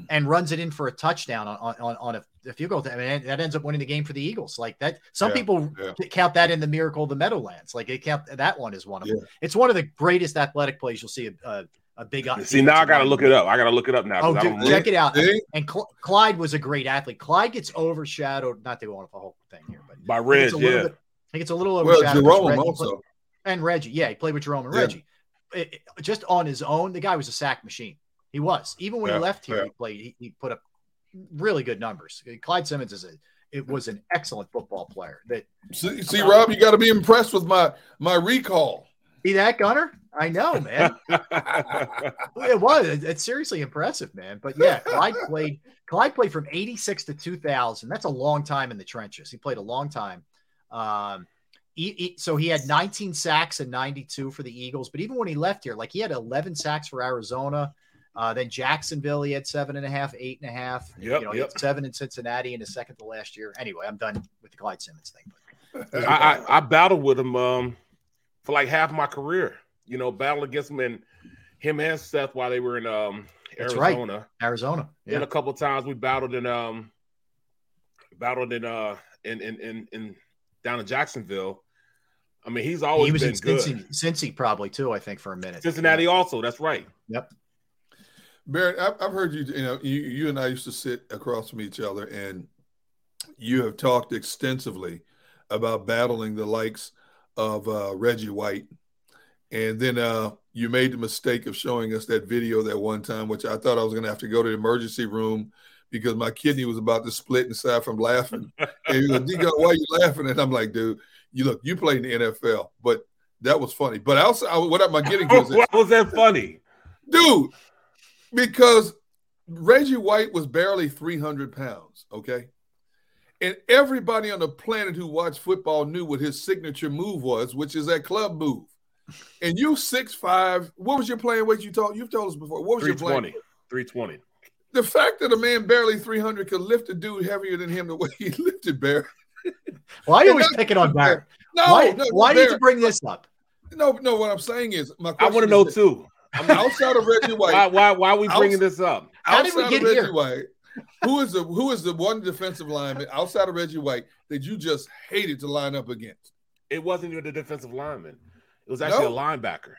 and runs it in for a touchdown on on, on a, a field goal. I mean, that ends up winning the game for the Eagles. Like that, some yeah, people yeah. count that in the miracle of the Meadowlands. Like they count that one is one of them. It's one of the greatest athletic plays you'll see. A, a, a big see now I gotta look it up. I gotta look it up now. Oh, dude, check it out. And Cl- Clyde was a great athlete. Clyde gets overshadowed. Not to go on the whole thing here, but by Reg, yeah. Bit, I think it's a little overshadowed. Well, Jerome also. Played, and Reggie, yeah, he played with Jerome and Reggie. It, it, just on his own, the guy was a sack machine. He was. Even when Yeah, he left here, yeah. he played. He, he put up really good numbers. Clyde Simmons is a. It was an excellent football player. That See, see Rob, you got to be impressed with my my recall. see that Gunner? I know, man. it was. It's seriously impressive, man. But yeah, Clyde played. Clyde played from '86 to 2000. That's a long time in the trenches. He played a long time. Um, he- he- so he had 19 sacks and 92 for the Eagles. But even when he left here, like he had 11 sacks for Arizona. Uh, then Jacksonville, he had seven and a half, eight and a half. Yep, you know, he yep. had seven in Cincinnati in the second to last year. Anyway, I'm done with the Clyde Simmons thing. But I, I, I battled with him um, for like half my career. You know, battled against him and him and Seth while they were in um, That's right. Arizona. Arizona, yeah. a couple times we battled in um, battled in uh in in in, in down in Jacksonville. I mean, he's always he was been in good. Cincy, Cincy probably too. I think for a minute. Cincinnati also. That's right. Yep. Barrett, I've, I've heard you. You know, you you and I used to sit across from each other, and you have talked extensively about battling the likes of uh, Reggie White, and then uh, you made the mistake of showing us that video that one time, which I thought I was going to have to go to the emergency room because my kidney was about to split inside from laughing. and he goes, "Digo, why are you laughing?" And I'm like, "Dude, you look, you played in the NFL, but that was funny." But also, I, what am I getting? Why was that funny? dude, because Reggie White was barely 300 pounds, okay? And everybody on the planet who watched football knew what his signature move was, which is that club move. And you six five. What was your playing weight? You told you've told us before. What was your playing? 320. 320. The fact that a man barely 300 could lift a dude heavier than him the way he lifted Barry. Why are you always picking on not fair. Barrett? No, why, no, why did you bring this up? No, no. What I'm saying is, my I want to know is too. that outside of Reggie White, Why why why are we bringing Outs- this up? How did we outside get of Reggie here? White, who is the who is the one defensive lineman outside of Reggie White that you just hated to line up against? It wasn't even the defensive lineman. It was actually No? a linebacker.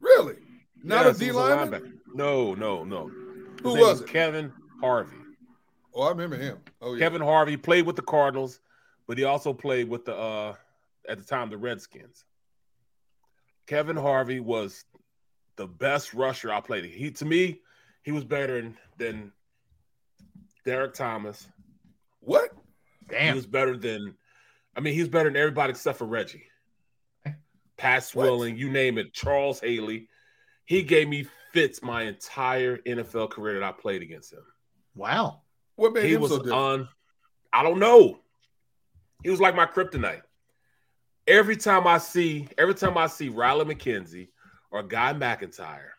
Really? Not Yes, a D it was lineman? linebacker. No, no, no. His Who name was it? Kevin Harvey. Oh, I remember him. Oh yeah. Kevin Harvey played with the Cardinals, but he also played with the uh at the time the Redskins. Kevin Harvey was the best rusher I played. He to me, He was better than, than Derrick Thomas. What? Damn. He was better than. I mean, he's better than everybody except for Reggie. Pat Swilling, you name it. Charles Haley. He gave me fits my entire NFL career that I played against him. Wow. What made he him was so different? on. I don't know. He was like my kryptonite. Every time I see, every time I see Riley McKenzie or Guy McIntyre,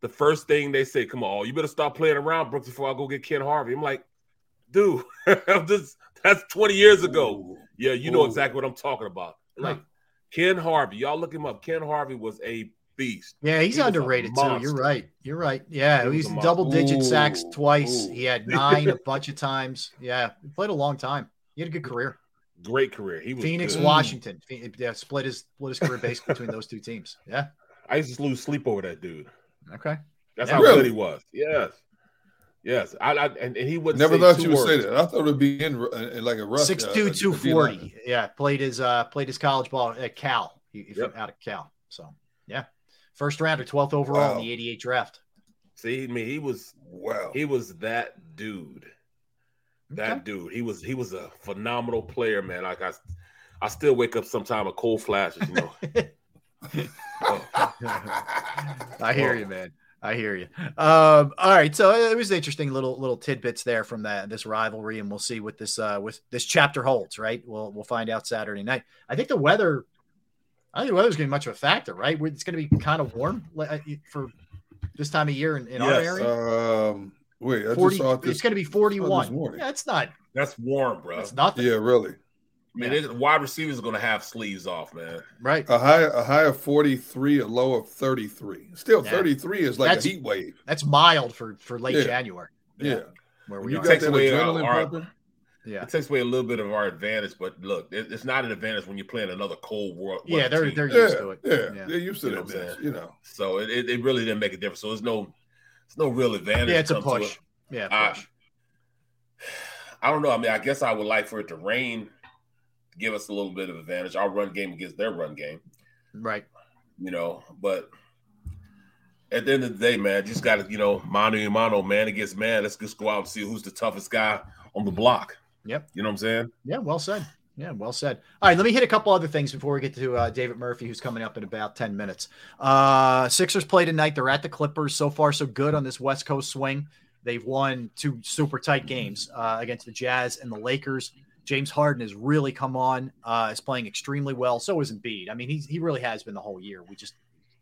the first thing they say, "Come on, you better stop playing around, Brooks, before I go get Ken Harvey." I'm like, dude, this, that's 20 years ago. Yeah, you know Ooh. exactly what I'm talking about. Like Ken Harvey, y'all look him up. Ken Harvey was a beast. Yeah, he's He underrated too. You're right. You're right. Yeah, He he's double digit sacks twice. ooh. He had nine a bunch of times. Yeah, he played a long time. He had a good career. Great career. He was Phoenix, good. Washington. Phe- Yeah, split his split his career base between those two teams. Yeah. I used to lose sleep over that dude. Okay. That's Yeah. how Really? good he was. Yes. Yes. I, I and, and he would Never say thought you would say that. I thought it would be in, in like a rush. Six uh, two a- two a D forty. lineman. Yeah, played his uh played his college ball at Cal. He, he Yep. out of Cal. So yeah, first round or twelfth overall Wow. in the eighty eight draft. See, I mean, he was Wow. he was that dude. That dude. He was he was a phenomenal player, man. Like I I still wake up sometime with cold flashes, you know. I hear you, man. I hear you. Um, all right, so it was interesting little little tidbits there from that this rivalry, and we'll see what this uh with this chapter holds. Right, we'll we'll find out Saturday night. I think the weather, I think the weather's going to be much of a factor. Right, it's going to be kind of warm uh, for this time of year in, in our area. Um, wait, I 40, just saw this. it's going to be 41. morning. Yeah, it's not. That's warm, bro. It's nothing. Yeah, really. I mean, it- wide receivers are gonna have sleeves off, man. Right. A high, a high of forty three, a low of thirty three. Still, Yeah. thirty three is like That's- a heat wave. That's mild for for late Yeah. January. Yeah, where When we you are. got Takes that adrenaline our- pumping. Yeah. It takes away a little bit of our advantage, but look, it, it's not an advantage when you're playing another cold world. Yeah, they're team. they're Yeah, used to it. yeah, they're used to You know that. what I'm mess, saying? You know, So it, it, it really didn't make a difference. So there's no it's no real advantage. Yeah, it's a to push. it. Yeah, I- push. I don't know. I mean, I guess I would like for it to rain to give us a little bit of advantage. Our run game against their run game, Right. you know. But at the end of the day, man, just got to, you know, mano a mano, man against man. Let's just go out and see who's the toughest guy on the block. Yep. You know what I'm saying? Yeah, well said. Yeah, well said. All right, let me hit a couple other things before we get to uh, David Murphy, who's coming up in about 10 minutes. Uh, Sixers play tonight. They're at the Clippers. So far, so good on this West Coast swing. They've won two super tight games uh, against the Jazz and the Lakers. James Harden has really come on, uh, is playing extremely well. So is Embiid. I mean, he's, he really has been the whole year. We just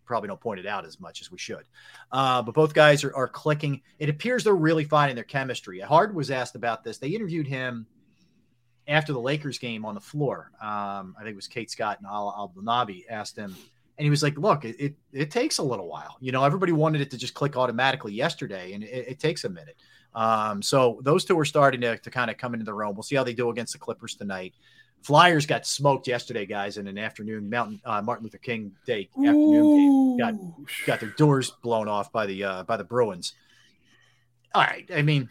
probably don't point it out as much as we should. Uh, but both guys are, are clicking. It appears they're really finding their chemistry. Harden was asked about this. They interviewed him after the Lakers game on the floor. Um, I think it was Kate Scott and Al Nabi asked him, and he was like, "Look, it, it it takes a little while. You know, everybody wanted it to just click automatically yesterday, and it, it takes a minute. Um, so those two are starting to, to kind of come into their own. We'll see how they do against the Clippers tonight. Flyers got smoked yesterday, guys, in an afternoon Mountain uh, Martin Luther King Day afternoon game. Got got their doors blown off by the uh, by the Bruins. All right, I mean,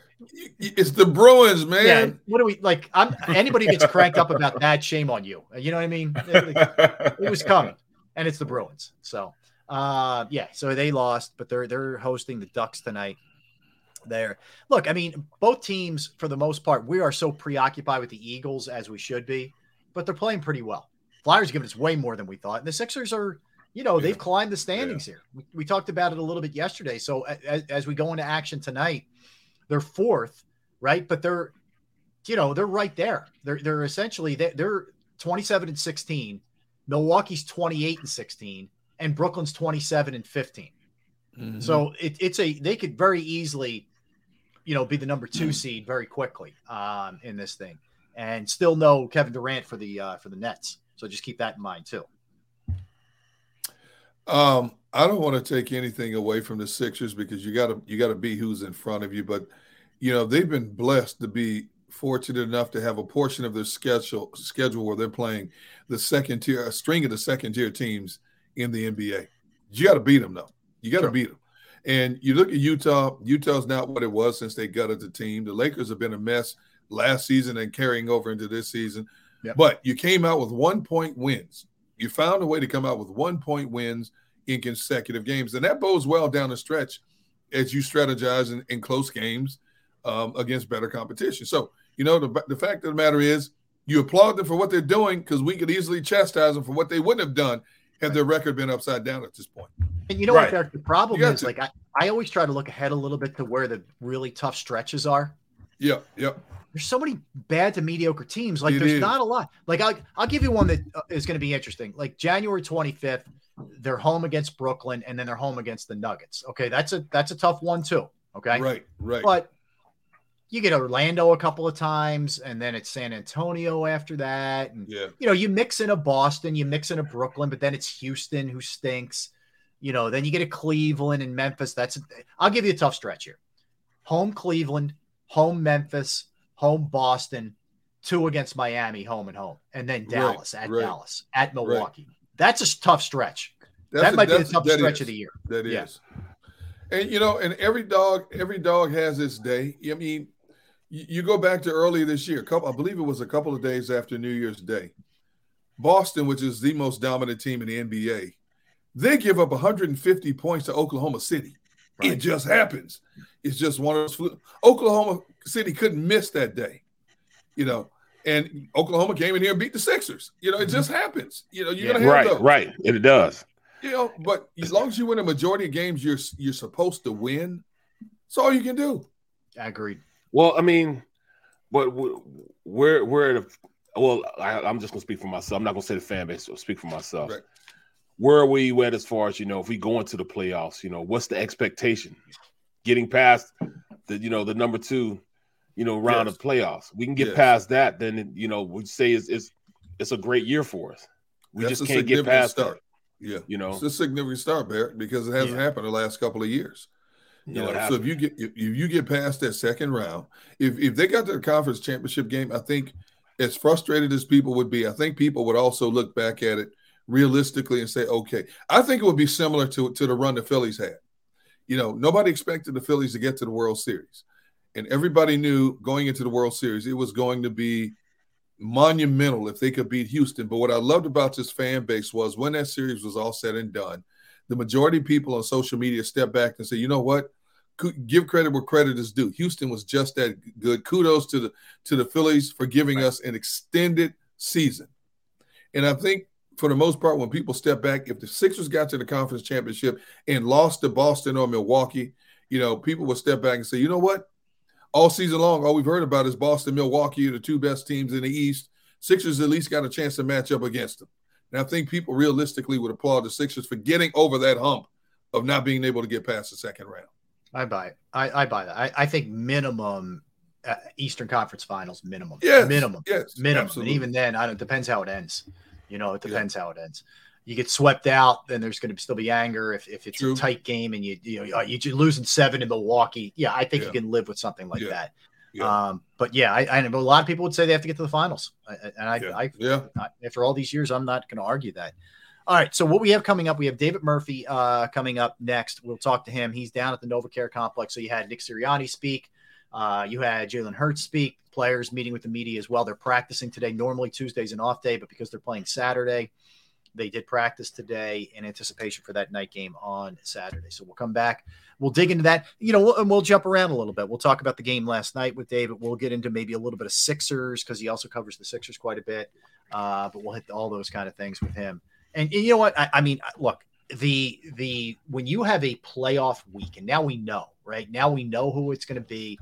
it's the Bruins, man. yeah. What do we like? I'm anybody gets cranked up about that. Shame on you. You know what I mean? It, it was coming, and it's the Bruins. So, uh, yeah. So they lost, but they're they're hosting the Ducks tonight. There. Look, I mean, both teams for the most part, we are so preoccupied with the Eagles as we should be, but they're playing pretty well. Flyers giving us way more than we thought, and the Sixers are. You know, they've climbed the standings here. We, we talked about it a little bit yesterday. So as, as we go into action tonight, they're fourth, right? But they're, you know, they're right there. They're they're essentially they're, they're 27 and 16. Milwaukee's 28 and 16, and Brooklyn's 27 and 15. Mm-hmm. So it, it's a they could very easily, you know, be the number two seed very quickly um, in this thing, and still know Kevin Durant for the uh, for the Nets. So just keep that in mind too. Um, I don't want to take anything away from the Sixers because you got to you got to be who's in front of you. But you know they've been blessed to be fortunate enough to have a portion of their schedule schedule where they're playing the second tier, a string of the second tier teams in the NBA. You got to beat them though. You got to Sure. beat them. And you look at Utah. Utah's not what it was since they gutted the team. The Lakers have been a mess last season and carrying over into this season. Yep. But you came out with one point wins. You found a way to come out with one point wins in consecutive games, and that bodes well down the stretch as you strategize in, in close games um, against better competition. So, you know, the, the fact of the matter is, you applaud them for what they're doing because we could easily chastise them for what they wouldn't have done had their record been upside down at this point. And you know Right. what, Derek, the problem You is to. like I, I always try to look ahead a little bit to where the really tough stretches are. Yeah, yeah. There's so many bad to mediocre teams. Like It there's is. not a lot. Like I'll, I'll give you one that uh, going to be interesting. Like January 25th, they're home against Brooklyn and then they're home against the Nuggets. Okay, that's a that's a tough one too. Okay, Right, right. But you get Orlando a couple of times, and then it's San Antonio after that. And yeah, you know, you mix in a Boston, you mix in a Brooklyn, but then it's Houston who stinks. You know, then you get a Cleveland and Memphis. That's I'll give you a tough stretch here. Home Cleveland, home Memphis, home Boston, two against Miami, home and home, and then Right, Dallas at right, Dallas at right. Milwaukee. That's a tough stretch. That's that a- might be the toughest stretch is. of the year. That is. Yeah. And you know, and every dog, every dog has its day. I mean, you, you go back to earlier this year, a couple, I believe it was a couple of days after New Year's Day. Boston, which is the most dominant team in the NBA, they give up 150 points to Oklahoma City. It just happens. It's just one of those. flu- Oklahoma City couldn't miss that day, you know. And Oklahoma came in here and beat the Sixers. You know, it mm-hmm. just happens. You know, you're gonna have right, those. right. It does. You know, but as long as you win a majority of games, you're you're supposed to win. That's all you can do. I agreed. Well, I mean, but we're we're, at a well. I, I'm just gonna speak for myself. I'm not gonna say the fan base. I'll speak for myself. Right. Where are we at as far as you know? If we go into the playoffs, you know, what's the expectation? Getting past the you know the number two, you know, round Yes. of playoffs. We can get Yes. past that, then you know we say it's, it's it's a great year for us. We That's just can't get past start. that. Yeah, You know, it's a significant start, Barrett, because it hasn't happened the last couple of years. You No, it know, so if you get if, if you get past that second round, if if they got to the conference championship game, I think as frustrated as people would be, I think people would also look back at it realistically and say, okay, I think it would be similar to to the run the Phillies had. You know, nobody expected the Phillies to get to the World Series, and everybody knew going into the World Series it was going to be monumental if they could beat Houston. But what I loved about this fan base was when that series was all said and done, the majority of people on social media step back and say, you know what? Give credit where credit is due. Houston was just that good. Kudos to the to the Phillies for giving us an extended season. And I think for the most part, when people step back, if the Sixers got to the conference championship and lost to Boston or Milwaukee, you know, people will step back and say, you know what? All season long, all we've heard about is Boston, Milwaukee are the two best teams in the East. Sixers at least got a chance to match up against them. And I think people realistically would applaud the Sixers for getting over that hump of not being able to get past the second round. I buy it. I, I buy that. I, I think minimum uh, Eastern Conference Finals minimum. Yes, minimum. yes, minimum. absolutely. And even then, I don't. it Depends how it ends. You know, it depends how it ends. You get swept out, then there's going to still be anger if, if it's True. a tight game and you you know you you losing seven in Milwaukee. Yeah, I think Yeah. you can live with something like Yeah. that. Yeah. Um, but yeah, I, I know a lot of people would say they have to get to the finals, I- and I, Yeah. I, Yeah. I after all these years, I'm not going to argue that. All right, so what we have coming up, we have David Murphy uh, coming up next. We'll talk to him. He's down at the NovaCare complex. So you had Nick Sirianni speak, uh, you had Jalen Hurts speak. Players meeting with the media as well. They're practicing today. Normally Tuesday's an off day, but because they're playing Saturday, they did practice today in anticipation for that night game on Saturday. So we'll come back. We'll dig into that. You know, we'll, and we'll jump around a little bit. We'll talk about the game last night with David. We'll get into maybe a little bit of Sixers because he also covers the Sixers quite a bit. Uh, but we'll hit all those kind of things with him. And, and you know what? I, I mean, look, the the when you have a playoff week, and now we know, right? Now we know who it's going to be.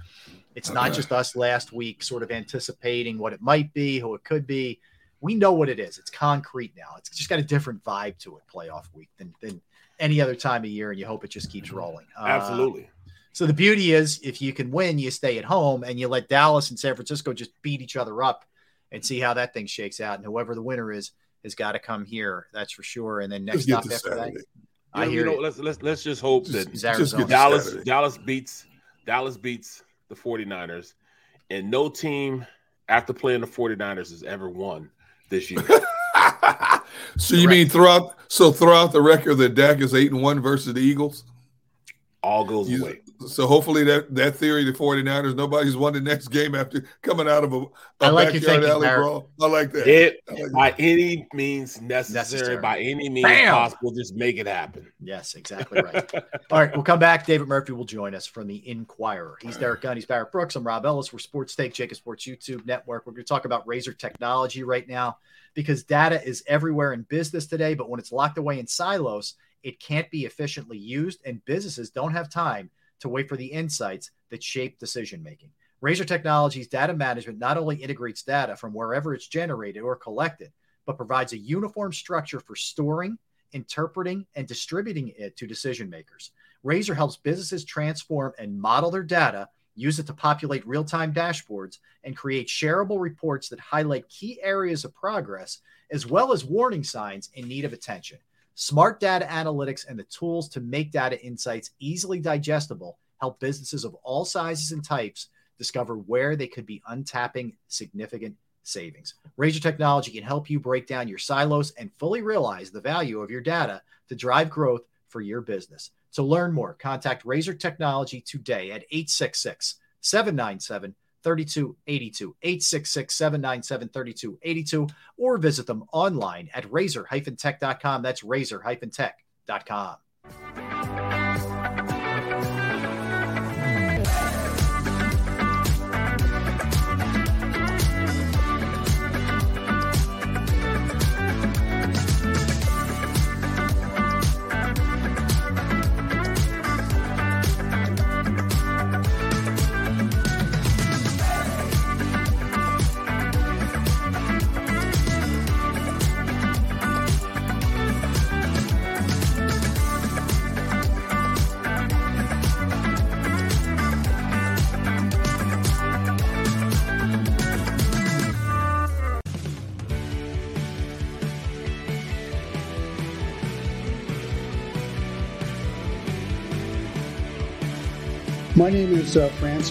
It's not just us last week, sort of anticipating what it might be, who it could be. We know what it is. It's concrete now. It's just got a different vibe to it, playoff week, than than any other time of year, and you hope it just keeps rolling. Uh, absolutely. so the beauty is, if you can win, you stay at home, and you let Dallas and San Francisco just beat each other up, and see how that thing shakes out. And whoever the winner is has got to come here. That's for sure. And then next stop to after that, Saturday. I you hear know, let's let's let's just hope Just- that Is just Arizona. get to Dallas Saturday. Dallas beats Dallas beats the 49ers and no team after playing the 49ers has ever won this year. so you mean throughout so throughout the record that Dak is eight and one versus the Eagles? All goes You- away. So hopefully that that theory, the 49ers, nobody's won the next game after coming out of a, a I like backyard alley Barrett. brawl. I like that. It I like by any means necessary, Necessary. by any means Bam! possible, just make it happen. Yes, exactly right. All right, we'll come back. David Murphy will join us from the Inquirer. He's Derrick Gunn. He's Barrett Brooks. I'm Rob Ellis. We're Sports Take, JAKIB Sports YouTube Network. We're going to talk about Razor technology right now because data is everywhere in business today. But when it's locked away in silos, it can't be efficiently used, and businesses don't have time to wait for the insights that shape decision making. Razor Technologies data management not only integrates data from wherever it's generated or collected, but provides a uniform structure for storing, interpreting, and distributing it to decision makers. Razor helps businesses transform and model their data, use it to populate real time dashboards, and create shareable reports that highlight key areas of progress, as well as warning signs in need of attention. Smart data analytics and the tools to make data insights easily digestible help businesses of all sizes and types discover where they could be untapping significant savings. Razor Technology can help you break down your silos and fully realize the value of your data to drive growth for your business. To learn more, contact Razor Technology today at 866 797 3282, 866 797 3282, or visit them online at razor-tech.com. That's razor-tech.com. My name is uh, Fran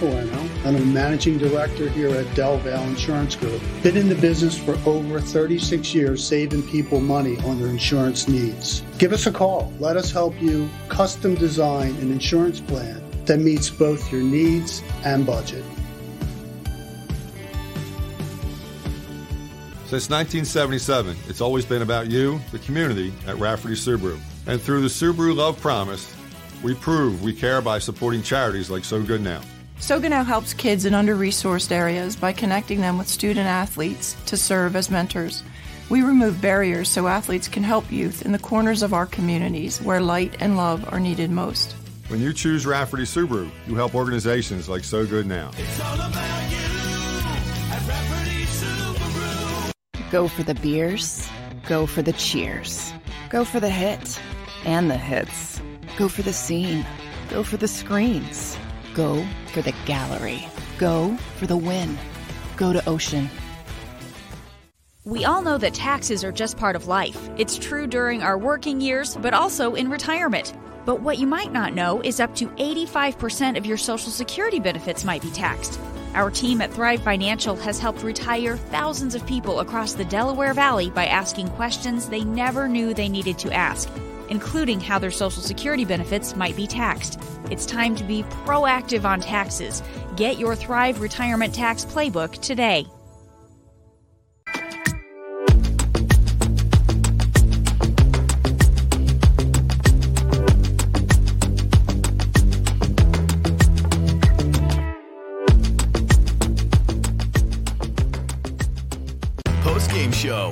I'm a managing director here at Del Valle Insurance Group. Been in the business for over 36 years, saving people money on their insurance needs. Give us a call. Let us help you custom design an insurance plan that meets both your needs and budget. Since 1977, it's always been about you, the community, at Rafferty Subaru. And through the Subaru Love Promise, we prove we care by supporting charities like So Good Now. So Good Now helps kids in under resourced areas by connecting them with student athletes to serve as mentors. We remove barriers so athletes can help youth in the corners of our communities where light and love are needed most. When you choose Rafferty Subaru, you help organizations like So Good Now. Go for the beers, go for the cheers, go for the hit and the hits, go for the scene, go for the screens, go for the gallery, go for the win, go to Ocean. We all know that taxes are just part of life. It's true during our working years, but also in retirement. But what you might not know is up to 85% of your Social Security benefits might be taxed. Our team at Thrive Financial has helped retire thousands of people across the Delaware Valley by asking questions they never knew they needed to ask, including how their Social Security benefits might be taxed. It's time to be proactive on taxes. Get your Thrive Retirement Tax Playbook today.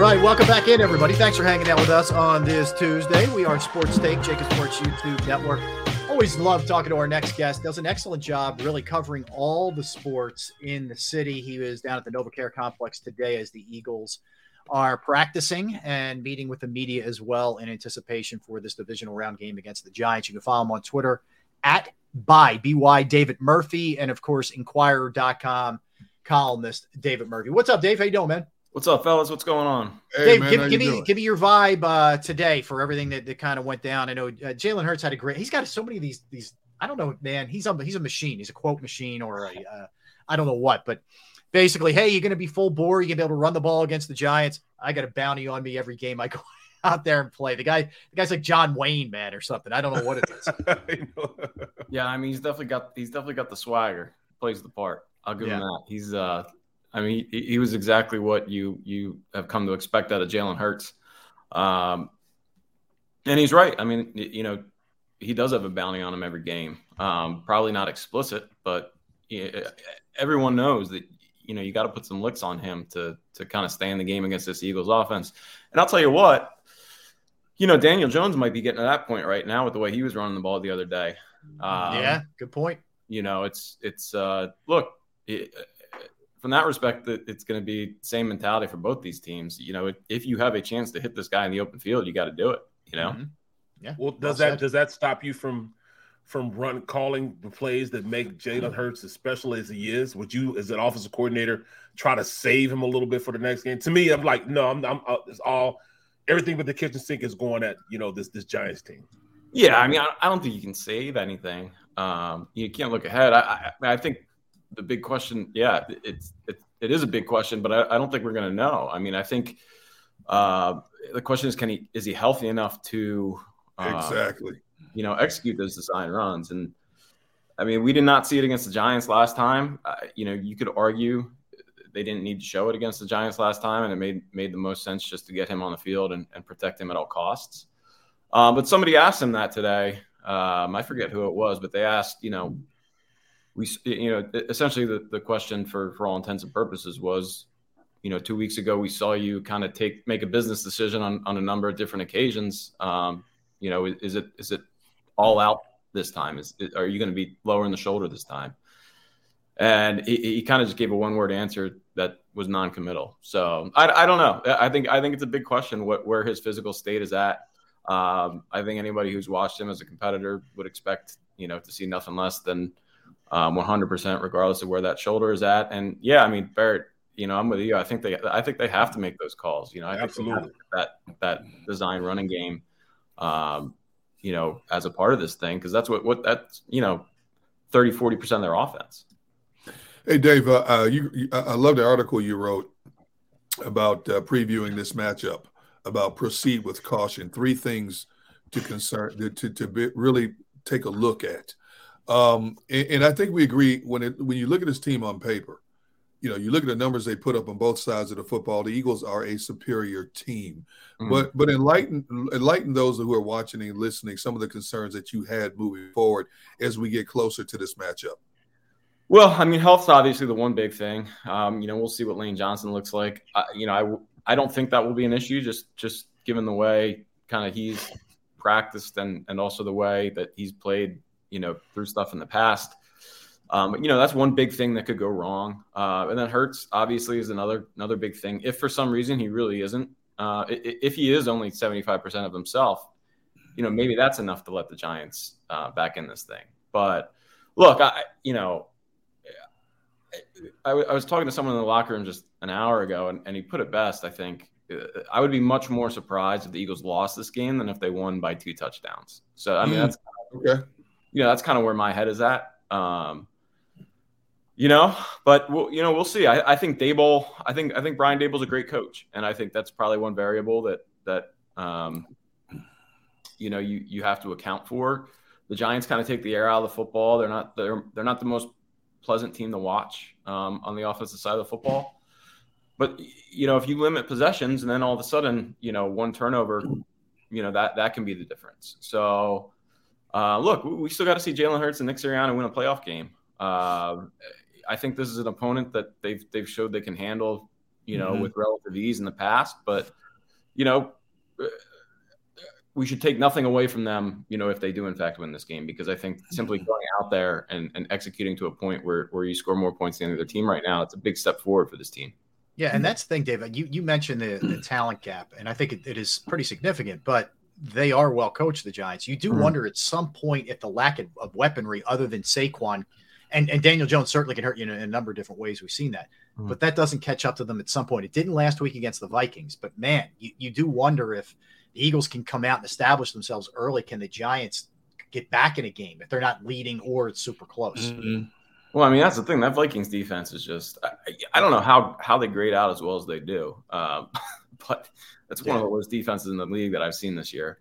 All right, welcome back in, everybody. Thanks for hanging out with us on this Tuesday. We are Sports Take, JAKIB Sports YouTube Network. Always love talking to our next guest. Does an excellent job really covering all the sports in the city. He was down at the NovaCare complex today as the Eagles are practicing and meeting with the media as well in anticipation for this divisional round game against the Giants. You can follow him on Twitter at by by David Murphy and of course Inquirer.com columnist David Murphy. What's up, Dave? How you doing, man? What's up, fellas? What's going on? Hey, Dave, man, give, give me doing? give me your vibe uh, today for everything that, that kind of went down. I know uh, Jalen Hurts had a great. He's got so many of these these. I don't know, man. He's a he's a machine. He's a quote machine or a uh, I don't know what, but basically, hey, you're going to be full bore. You're going to be able to run the ball against the Giants. I got a bounty on me every game I go out there and play. The guy, the guy's like John Wayne, man, or something. I don't know what it is. yeah, I mean, he's definitely got he's definitely got the swagger. Plays the part. I'll give yeah. him that. He's uh I mean, he, he, was exactly what you you have come to expect out of Jalen Hurts. Um, and he's right. I mean, you know, he does have a bounty on him every game. Um, probably not explicit, but everyone knows that you know you got to put some licks on him to to kind of stay in the game against this Eagles offense. And I'll tell you what, you know, Daniel Jones might be getting to that point right now with the way he was running the ball the other day. Um, yeah, good point. You know, it's it's uh, look. It, from that respect, it's going to be same mentality for both these teams. You know, if you have a chance to hit this guy in the open field, you got to do it. You know. Mm-hmm. Yeah. Well, does well that does that stop you from from run calling the plays that make Jalen Hurts as special as he is? Would you, as an offensive coordinator, try to save him a little bit for the next game? To me, I'm like, no, I'm, I'm uh, it's all everything but the kitchen sink is going at you know this this Giants team. Yeah, I mean, I, I don't think you can save anything. Um, you can't look ahead. I, I, I think the big question, yeah, it's it, it is a big question, but I, I don't think we're going to know. I mean, I think uh, the question is, can he is he healthy enough to uh, exactly you know execute those design runs? And I mean, we did not see it against the Giants last time. Uh, you know, you could argue they didn't need to show it against the Giants last time, and it made made the most sense just to get him on the field and, and protect him at all costs. Um, but somebody asked him that today. Um, I forget who it was, but they asked, you know, we you know essentially the, the question for for all intents and purposes was you know two weeks ago we saw you kind of take make a business decision on, on a number of different occasions. Um, you know is it is it all out this time? Is are you going to be lowering the shoulder this time? And he, he kind of just gave a one word answer that was non-committal. So I, I don't know. I think i think it's a big question what where his physical state is at. Um, i think anybody who's watched him as a competitor would expect you know to see nothing less than um, 100% regardless of where that shoulder is at. And yeah, I mean, Barrett, you know, I'm with you. I think they, I think they have to make those calls. You know, I absolutely that that design running game, um, you know, as a part of this thing because that's what what that's you know, 30 40 percent of their offense. Hey, Dave, uh, uh, you, you, I love the article you wrote about uh, previewing this matchup about proceed with caution. Three things to concern to to be, really take a look at. Um, and, and, I think we agree when it, when you look at this team on paper, you know, you look at the numbers they put up on both sides of the football. The Eagles are a superior team, mm-hmm. but but enlighten enlighten those who are watching and listening some of the concerns that you had moving forward as we get closer to this matchup. Well, I mean, health's obviously the one big thing. Um, you know, we'll see what Lane Johnson looks like. Uh, you know, I I don't think that will be an issue. Just just given the way kind of he's practiced and and also the way that he's played you know, through stuff in the past. Um, you know, that's one big thing that could go wrong. Uh, and then Hurts obviously is another another big thing. If for some reason he really isn't, uh, if he is only seventy five percent of himself, you know, maybe that's enough to let the Giants uh, back in this thing. But look, I you know, I, I was talking to someone in the locker room just an hour ago, and, and he put it best. I think uh, I would be much more surprised if the Eagles lost this game than if they won by two touchdowns. So I mean, mm. that's okay you know, that's kind of where my head is at. Um, you know, but we'll, you know, we'll see. I, I think Daboll, I think, I think Brian Daboll's a great coach, and I think that's probably one variable that that um, you know you you have to account for. The Giants kind of take the air out of the football. They're not they're they're not the most pleasant team to watch um, on the offensive side of the football. But you know, if you limit possessions and then all of a sudden, you know, one turnover, you know that that can be the difference. So uh, look, we still got to see Jalen Hurts and Nick Sirianni win a playoff game. Uh, I think this is an opponent that they've they've showed they can handle, you know, mm-hmm. with relative ease in the past. But you know, uh, we should take nothing away from them, you know, if they do in fact win this game, because I think simply mm-hmm. going out there and, and executing to a point where where you score more points than the other team right now, it's a big step forward for this team. Yeah, and that's the thing, David. You you mentioned the, the talent gap, and I think it, it is pretty significant. But they are well coached, the Giants. You do Mhm. wonder at some point if the lack of, of weaponry, other than Saquon, and, and Daniel Jones certainly can hurt you in a number of different ways. We've seen that, Mhm. but that doesn't catch up to them at some point. It didn't last week against the Vikings, but man, you, you do wonder if the Eagles can come out and establish themselves early. Can the Giants get back in a game if they're not leading or it's super close? Well, I mean, that's the thing. That Vikings defense is just, I, I don't know how, how they grade out as well as they do. Um, but that's one of the worst defenses in the league that I've seen this year.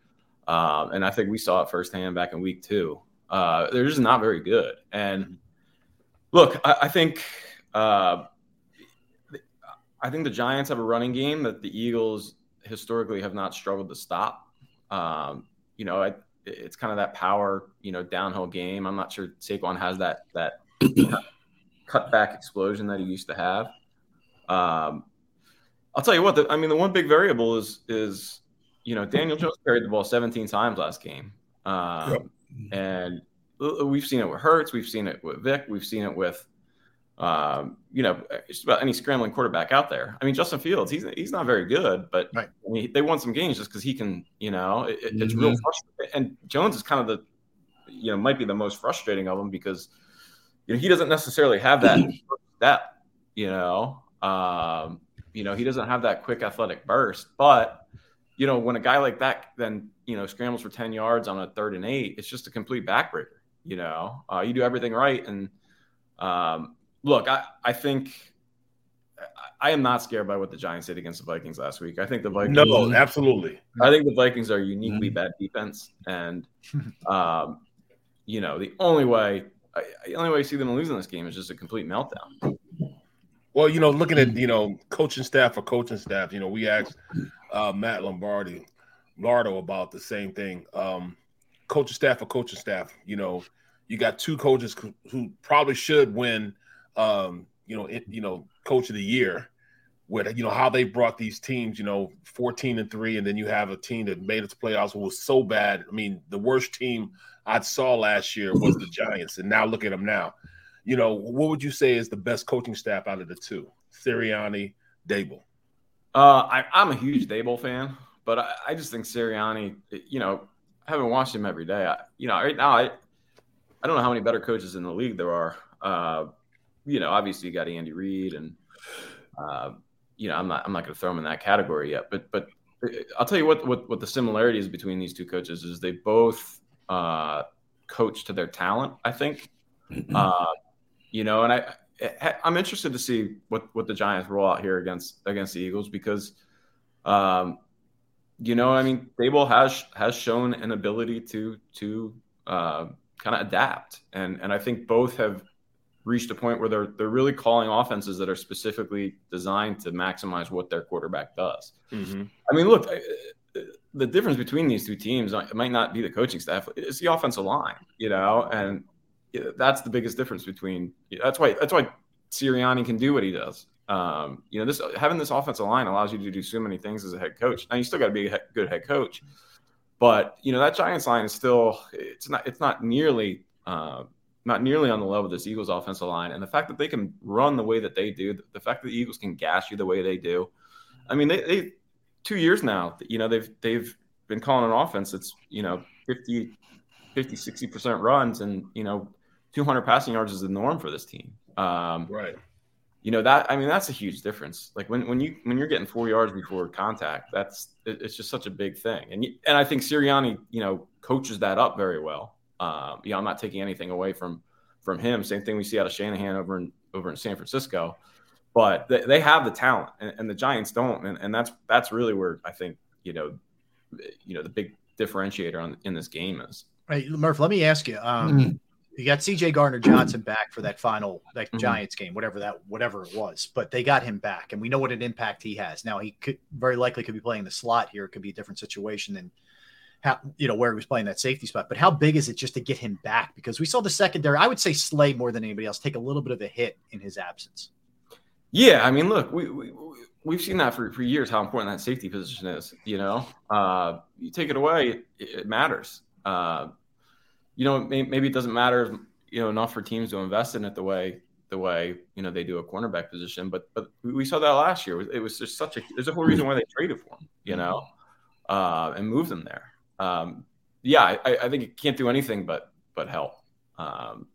Um, and I think we saw it firsthand back in week two. Uh, they're just not very good. And look, I, I think, uh, I think the Giants have a running game that the Eagles historically have not struggled to stop. Um, you know, I, it's kind of that power, you know, downhill game. I'm not sure Saquon has that that cut back explosion that he used to have. Um, I'll tell you what. The, I mean, the one big variable is is you know Daniel Jones carried the ball 17 times last game, um, and we've seen it with Hurts, we've seen it with Vick, we've seen it with um, you know just about any scrambling quarterback out there. I mean, Justin Fields, he's he's not very good, but I mean, they won some games just because he can. You know, it, it- it's real Mhm. frustrating. And Jones is kind of the you know might be the most frustrating of them because you know he doesn't necessarily have that that. You know, um, you know he doesn't have that quick athletic burst, but you know when a guy like that then you know scrambles for ten yards on a third and eight, it's just a complete backbreaker. You know, uh, you do everything right, and um, look, I I think. I am not scared by what the Giants did against the Vikings last week. I think the Vikings. No, absolutely. I think the Vikings are uniquely bad defense, and um, you know the only way, I, the only way I see them losing this game is just a complete meltdown. Well, you know, looking at you know coaching staff or coaching staff, you know, we asked uh, Matt Lombardi, Lardo about the same thing. Um, coaching staff or coaching staff, you know, you got two coaches who- who probably should win, um, you know, it, you know, coach of the year. With you know how they brought these teams, you know, fourteen and three, and then you have a team that made it to playoffs who was so bad. I mean, the worst team I saw last year was the Giants, and now look at them now. You know, what would you say is the best coaching staff out of the two? Sirianni, Daboll. Uh, I, I'm a huge Daboll fan, but I, I just think Sirianni, you know, I haven't watched him every day. I, you know, right now, I, I don't know how many better coaches in the league there are. Uh, you know, obviously you got Andy Reid, and uh, you know, I'm not, I'm not going to throw him in that category yet. But, but I'll tell you what, what, what the similarities between these two coaches is. They both uh, coach to their talent. I think. Uh, you know, and I, I'm interested to see what what the Giants roll out here against against the Eagles because, um, you know, I mean, Daboll has has shown an ability to to uh, kind of adapt, and and I think both have reached a point where they're they're really calling offenses that are specifically designed to maximize what their quarterback does. Mm-hmm. I mean, look, the difference between these two teams it might not be the coaching staff; it's the offensive line, you know, and that's the biggest difference between. That's why that's why Sirianni can do what he does. Um, you know, this having this offensive line allows you to do so many things as a head coach. Now you still got to be a good head coach, but you know that Giants line is still it's not it's not nearly uh, not nearly on the level of this Eagles offensive line. And the fact that they can run the way that they do, the fact that the Eagles can gash you the way they do, I mean, they, they two years now, you know, they've they've been calling an offense that's you know 50, 50 60 percent runs, and you know, two hundred passing yards is the norm for this team. Um, right. You know that I mean that's a huge difference. Like when, when you when you're getting four yards before contact, that's it, it's just such a big thing. And you, and I think Sirianni, you know, coaches that up very well. Um, you know, I'm not taking anything away from from him. Same thing we see out of Shanahan over in over in San Francisco, but they, they have the talent, and, and the Giants don't, and, and that's that's really where I think you know, you know, the big differentiator on in this game is. Hey, Murph, let me ask you. Um, You got C.J. Gardner Johnson back for that final that Mhm. Giants game, whatever that whatever it was, but they got him back, and we know what an impact he has. Now he could very likely could be playing the slot here. It could be a different situation than how you know where he was playing that safety spot. But how big is it just to get him back? Because we saw the secondary. I would say Slay more than anybody else take a little bit of a hit in his absence. Yeah, I mean, look, we, we we've seen that for, for years how important that safety position is. You know, uh, you take it away, it, it matters. Uh, you know, maybe it doesn't matter, you know, enough for teams to invest in it the way the way you know they do a cornerback position. But but we saw that last year. It was just such a there's a whole reason why they traded for him, you know, uh, and moved him there. Um, yeah, I, I think it can't do anything but but help. Um,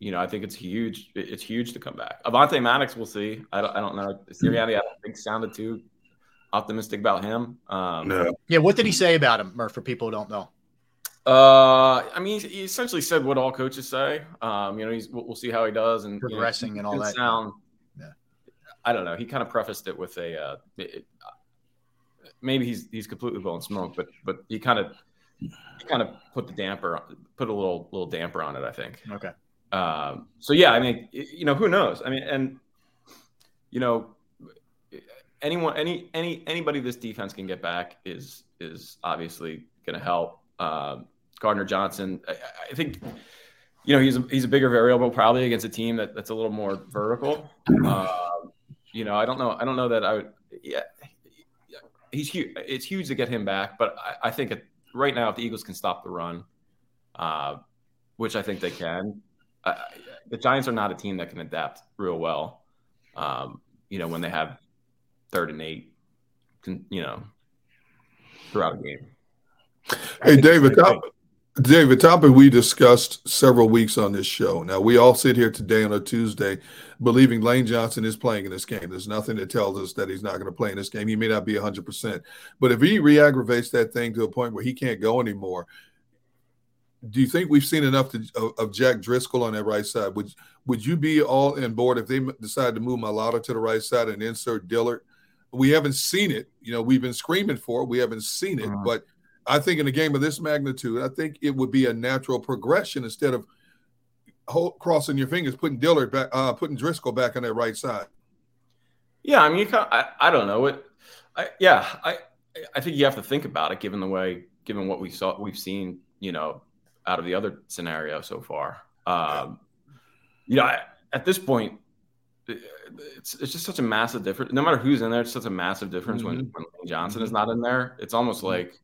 you know, I think it's huge. It's huge to come back. Avante Maddox, we'll see. I don't, I don't know. Sirianni, I don't think sounded too optimistic about him. Um, no. Yeah, what did he say about him, Murph? For people who don't know. Uh, I mean, he essentially said what all coaches say. Um, you know, he's we'll, we'll see how he does and progressing you know, and all that. Sound, yeah. I don't know. He kind of prefaced it with a uh, it, maybe he's he's completely blowing smoke, but but he kind of he kind of put the damper put a little little damper on it. I think. Okay. Um, so yeah, I mean, you know, who knows? I mean, and you know, anyone, any, any, anybody this defense can get back is is obviously going to help. Um, Gardner Johnson, I, I, think, you know, he's a, he's a bigger variable probably against a team that, that's a little more vertical. Um, you know, I don't know, I don't know that I would. Yeah, he's huge. It's huge to get him back, but I, I think it, right now, if the Eagles can stop the run, uh, which I think they can, uh, the Giants are not a team that can adapt real well. Um, you know, when they have third and eight, you know, throughout a game. Hey, David, top, David, topic we discussed several weeks on this show. Now, we all sit here today on a Tuesday believing Lane Johnson is playing in this game. There's nothing that tells us that he's not going to play in this game. He may not be 100%. But if he re aggravates that thing to a point where he can't go anymore, do you think we've seen enough to, of, of, Jack Driscoll on that right side? Would would you be all in board if they decide to move Mailata to the right side and insert Dillard? We haven't seen it. You know, we've been screaming for it. We haven't seen it. Uh-huh. But I think in a game of this magnitude, I think it would be a natural progression instead of crossing your fingers, putting Dillard back, uh, putting Driscoll back on that right side. Yeah, I mean, I, I don't know it. I, yeah, I I think you have to think about it, given the way, given what we saw, we've seen, you know, out of the other scenario so far. Um, you know, I, at this point, it's it's just such a massive difference. No matter who's in there, it's such a massive difference mm-hmm. when, when Johnson is not in there. It's almost mm-hmm. like,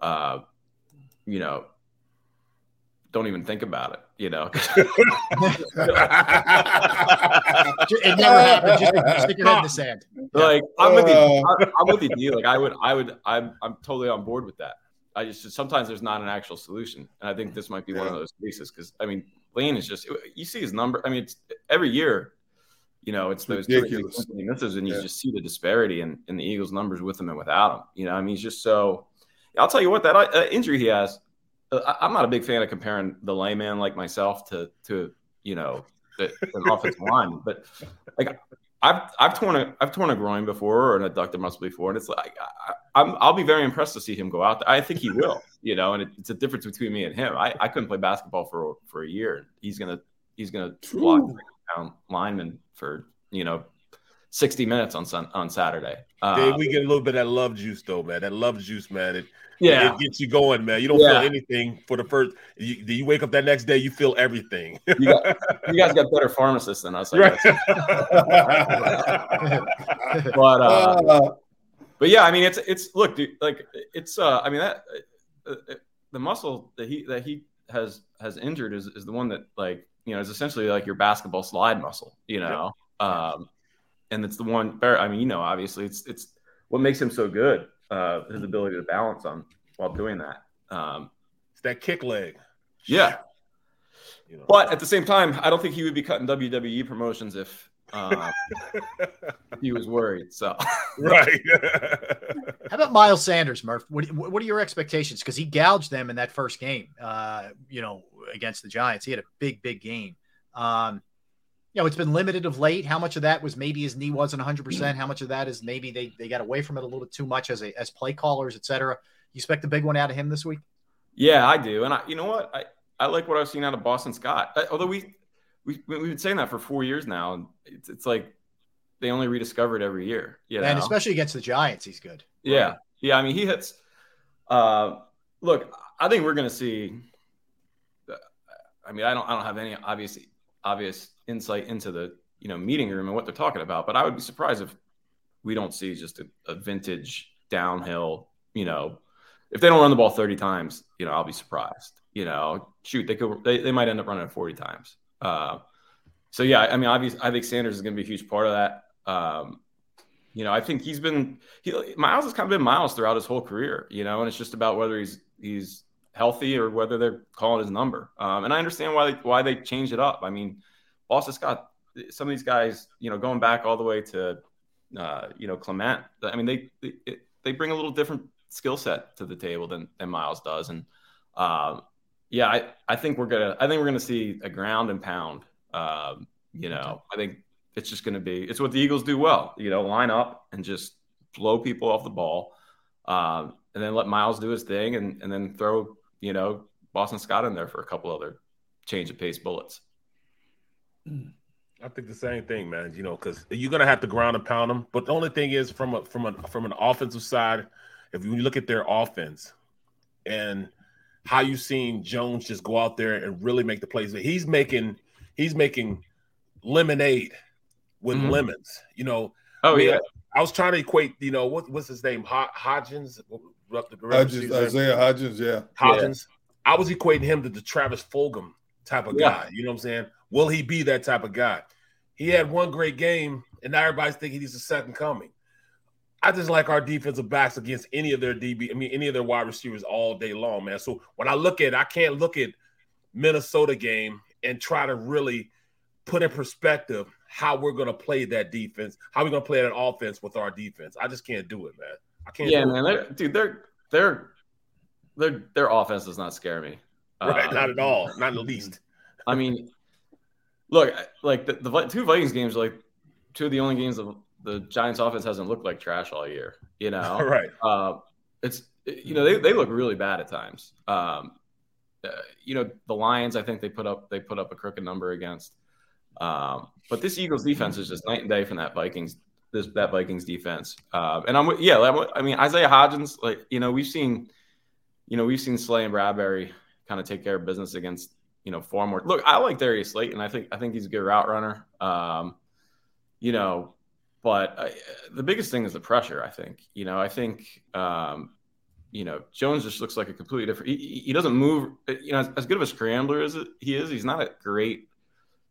uh, you know, don't even think about it. You know, it never happened. Just stick your head in the sand. Like I'm with you. I'm with you. Like I would, I would, I'm, I'm totally on board with that. I just sometimes there's not an actual solution, and I think this might be yeah. one of those cases because I mean Lane is just you see his number. I mean, it's every year, you know, it's, it's those ridiculous misses, and you yeah. just see the disparity in, in the Eagles' numbers with him and without him. You know, I mean, he's just so. I'll tell you what that uh, injury he has. Uh, I'm not a big fan of comparing the layman like myself to to you know the, an offensive line, but like I've I've torn a I've torn a groin before or an adductor muscle before, and it's like I, am I'll be very impressed to see him go out there. I think he will, you know, and it, it's a difference between me and him. I, I couldn't play basketball for for a year. He's gonna he's gonna block down linemen for you know 60 minutes on sun, on Saturday. Uh, Dave, we get a little bit of that love juice though, man. That love juice, man. It, yeah, it gets you going, man. You don't yeah. feel anything for the first. You, you wake up that next day, you feel everything. you, got, you, guys got better pharmacists than us, right. but uh, uh, but yeah, I mean, it's it's look, dude, like it's. uh I mean that uh, uh, the muscle that he that he has has injured is is the one that like you know is essentially like your basketball slide muscle, you know. Um, and it's the one. I mean, you know, obviously, it's it's what makes him so good. Uh, his ability to balance on while doing that. Um, it's that kick leg. Yeah. You know. But at the same time, I don't think he would be cutting WWE promotions if um, he was worried. So right. How about Miles Sanders, Murph? What, what are your expectations? Because he gouged them in that first game. Uh, you know, against the Giants, he had a big, big game. Um, you know, it's been limited of late. How much of that was maybe his knee wasn't 100%? How much of that is maybe they, they got away from it a little bit too much as a, as play callers, et cetera? You expect a big one out of him this week? Yeah, I do. And I, you know what? I, I like what I've seen out of Boston Scott. I, although we, we, we've been saying that for four years now. And it's, it's like they only rediscover it every year. You know? And especially against the Giants, he's good. Yeah. Right. Yeah. I mean, he hits. Uh, look, I think we're going to see. I mean, I don't, I don't have any obviously obvious insight into the you know meeting room and what they're talking about. But I would be surprised if we don't see just a, a vintage downhill. You know, if they don't run the ball thirty times, you know, I'll be surprised. You know, shoot, they could they, they might end up running it forty times. Uh, so yeah, I mean, obviously, I think Sanders is going to be a huge part of that. Um, you know, I think he's been he Miles has kind of been Miles throughout his whole career. You know, and it's just about whether he's he's healthy or whether they're calling his number. Um, and I understand why they, why they changed it up. I mean, Boston Scott, some of these guys, you know, going back all the way to uh, you know Clement. I mean, they they, they bring a little different skill set to the table than than Miles does, and um, yeah, I, I think we're gonna I think we're gonna see a ground and pound. Um, you know, I think it's just gonna be it's what the Eagles do well. You know, line up and just blow people off the ball, um, and then let Miles do his thing, and and then throw you know Boston Scott in there for a couple other change of pace bullets. I think the same thing, man. You know, because you're gonna have to ground and pound them. But the only thing is, from a from a from an offensive side, if you look at their offense and how you've seen Jones just go out there and really make the plays. He's making he's making lemonade with mm-hmm. lemons. You know. Oh I mean, yeah. I was trying to equate. You know what, what's his name? Hodgins. Hodgins Isaiah Hodgins. Yeah. Hodgins. Yeah. I was equating him to the Travis Fulgham type of yeah. guy. You know what I'm saying? Will he be that type of guy? He had one great game, and now everybody's thinking he's a second coming. I just like our defensive backs against any of their DB, I mean, any of their wide receivers all day long, man. So when I look at, I can't look at Minnesota game and try to really put in perspective how we're going to play that defense, how we're going to play that offense with our defense. I just can't do it, man. I can't. Yeah, man, they're, dude, they're they're their their offense does not scare me. Right, uh, not at all, not in the least. I mean, look, like the, the two Vikings games, like two of the only games of the Giants offense hasn't looked like trash all year. You know, right? Uh, it's you know they, they look really bad at times. Um, uh, you know the Lions, I think they put up they put up a crooked number against. Um, but this Eagles defense is just night and day from that Vikings this that Vikings defense. Uh, and I'm yeah, I mean Isaiah Hodgins, like you know we've seen, you know we've seen Slay and Bradberry kind of take care of business against you know far more. Look, I like Darius Slayton. I think I think he's a good route runner. Um, you know, but I, the biggest thing is the pressure. I think. You know, I think. Um, you know, Jones just looks like a completely different. He, he doesn't move. You know, as, as, good of a scrambler as he is, he's not a great.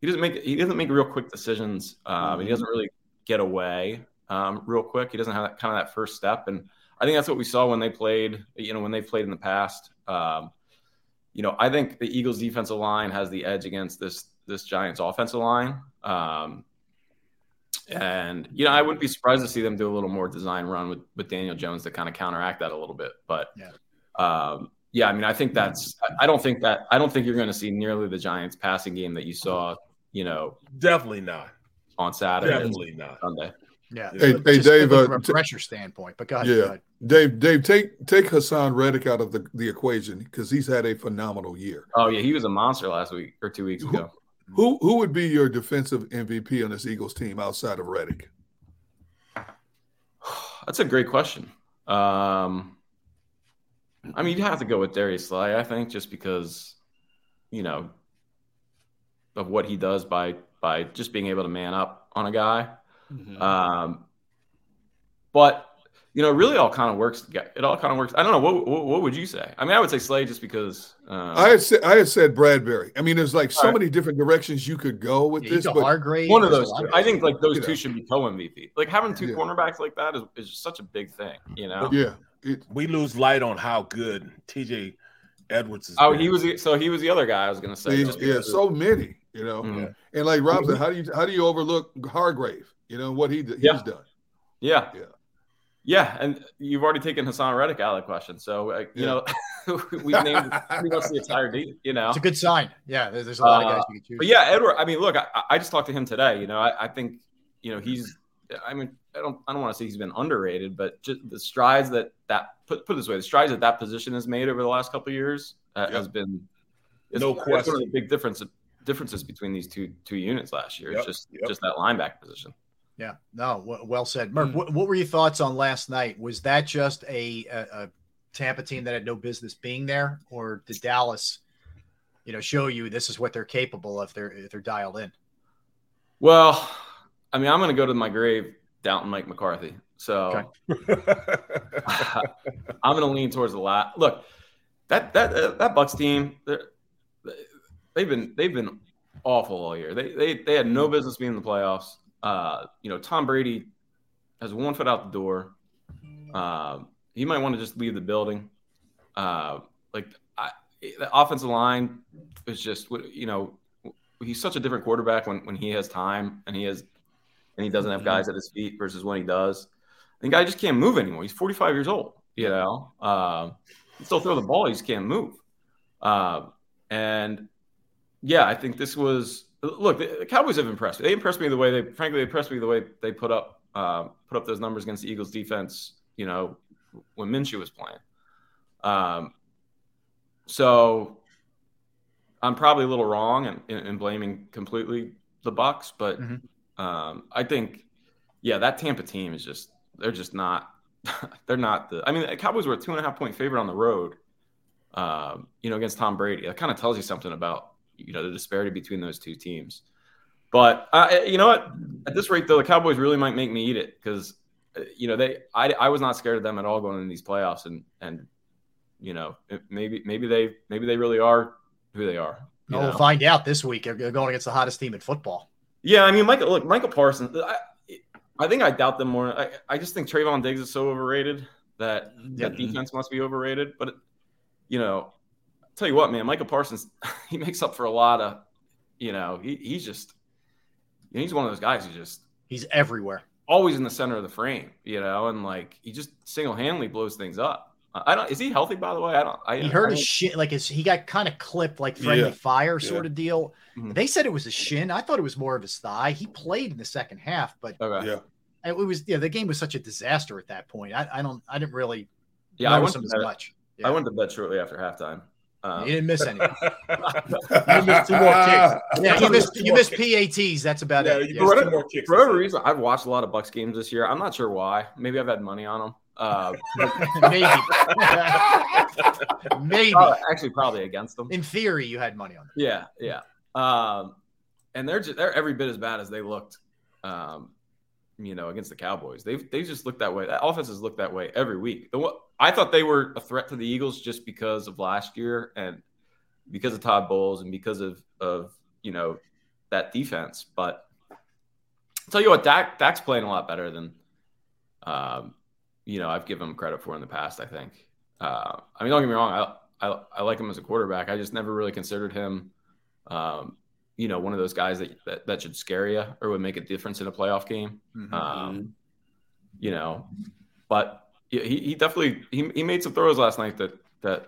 He doesn't make. He doesn't make real quick decisions. Um, mm-hmm. He doesn't really get away um, real quick. He doesn't have that kind of that first step, and I think that's what we saw when they played. You know, when they played in the past. Um, you know, I think the Eagles' defensive line has the edge against this this Giants' offensive line. Um, and you know, I wouldn't be surprised to see them do a little more design run with with Daniel Jones to kind of counteract that a little bit. But yeah, um, yeah, I mean, I think that's. I don't think that. I don't think you're going to see nearly the Giants' passing game that you saw. You know, definitely not on Saturday. Definitely not Sunday. Yeah. Hey, hey Dave. Uh, from a pressure standpoint, but go ahead, yeah, go ahead. Dave. Dave, take take Haason Reddick out of the, the equation because he's had a phenomenal year. Oh yeah, he was a monster last week or two weeks ago. Who who would be your defensive MVP on this Eagles team outside of Reddick? That's a great question. Um, I mean, you have to go with Darius Slay, I think, just because you know of what he does by by just being able to man up on a guy. Mm-hmm. Um, but you know, really all kind of works. It all kind of works. I don't know. What, what, what would you say? I mean, I would say Slay just because. Uh, I had said I had said Bradberry. I mean, there's like so right. many different directions you could go with yeah, this. But Hargrave, one of those. Two. I think like those two know. should be co MVP. Like having two yeah. cornerbacks like that is, is such a big thing. You know. Yeah. It, we lose light on how good TJ Edwards is. Oh, been. he was. The, so he was the other guy I was going to say. Yeah, so many. You know, mm-hmm. and like Rob said, how do you how do you overlook Hargrave? You know what he he's yeah. done. Yeah. Yeah. Yeah, and you've already taken Haason Reddick out of the question, so uh, you yeah. know we've named pretty much the entire team. You know, it's a good sign. Yeah, there's, there's a lot uh, of guys you can choose. But yeah, Edward. I mean, look, I, I just talked to him today. You know, I, I, think you know he's. I mean, I don't. I don't want to say he's been underrated, but just the strides that that put put this way, the strides that that position has made over the last couple of years uh, yep. has been. no question. One of the big difference differences between these two two units last year. Yep. It's just yep. just that linebacker position. Yeah, no, well said, Murph. Mm. What, what, were your thoughts on last night? Was that just a, a, a, Tampa team that had no business being there, or did Dallas, you know, show you this is what they're capable of? They're if they're dialed in. Well, I mean, I'm going to go to my grave, doubting Mike McCarthy. So okay. I'm going to lean towards the lot. Look, that that that Bucs team, they've been they've been awful all year. They they they had no business being in the playoffs. Uh, you know, Tom Brady has one foot out the door. Uh, he might want to just leave the building. Uh, like I, the offensive line is just you know he's such a different quarterback when when he has time and he has and he doesn't have guys at his feet versus when he does. The guy just can't move anymore. He's 45 years old. You know, uh, still throw the ball. He just can't move. Uh, and yeah, I think this was look. The Cowboys have impressed me. They impressed me the way they, frankly, they impressed me the way they put up uh, put up those numbers against the Eagles defense. You know, when Minshew was playing. Um, so I'm probably a little wrong in, in, in blaming completely the Bucs, but mm-hmm. um, I think, yeah, that Tampa team is just they're just not they're not the. I mean, the Cowboys were a two and a half point favorite on the road, um, you know, against Tom Brady. That kind of tells you something about you know the disparity between those two teams. But uh, you know what? At this rate, though, the Cowboys really might make me eat it because uh, you know they. I, I was not scared of them at all going into these playoffs, and and you know maybe maybe they maybe they really are who they are. Oh, we'll find out this week. They're going against the hottest team in football. Yeah, I mean, Michael. Look, Micah Parsons. I, I think I doubt them more. I, I just think Trevon Diggs is so overrated that that defense must be overrated. But you know, tell you what, man, Micah Parsons, he makes up for a lot of, you know, he, he's just, he's one of those guys who just he's everywhere, always in the center of the frame, you know, and like he just single handedly blows things up. I don't. Is he healthy? By the way, I don't. I, he hurt his shin. Like his, he got kind of clipped, like friendly yeah. fire sort yeah. of deal. Mm-hmm. They said it was a shin. I thought it was more of his thigh. He played in the second half, but okay. yeah, it was. Yeah, the game was such a disaster at that point. I, I don't. I didn't really. Yeah, I went him as much. Yeah. I went to bed shortly after halftime. Um, you didn't miss any. you missed two more kicks. Yeah, you missed you missed PATs. That's about yeah, it. For, whatever, for whatever reason, I've watched a lot of Bucs games this year. I'm not sure why. Maybe I've had money on them. Uh, maybe. maybe. Uh, actually, probably against them. In theory, you had money on them. Yeah, yeah. Um, and they're just, they're every bit as bad as they looked. Um, you know, against the Cowboys, they've they just looked that way. That offense has looked that way every week. The, I thought they were a threat to the Eagles just because of last year and because of Todd Bowles and because of of you know that defense. But I'll tell you what, Dak Dak's playing a lot better than um, you know I've given him credit for in the past. I think. Uh, I mean, don't get me wrong. I, I I like him as a quarterback. I just never really considered him. Um, you know, one of those guys that, that, that should scare you or would make a difference in a playoff game. Mm-hmm. Um, you know, but he, he definitely he, he made some throws last night that that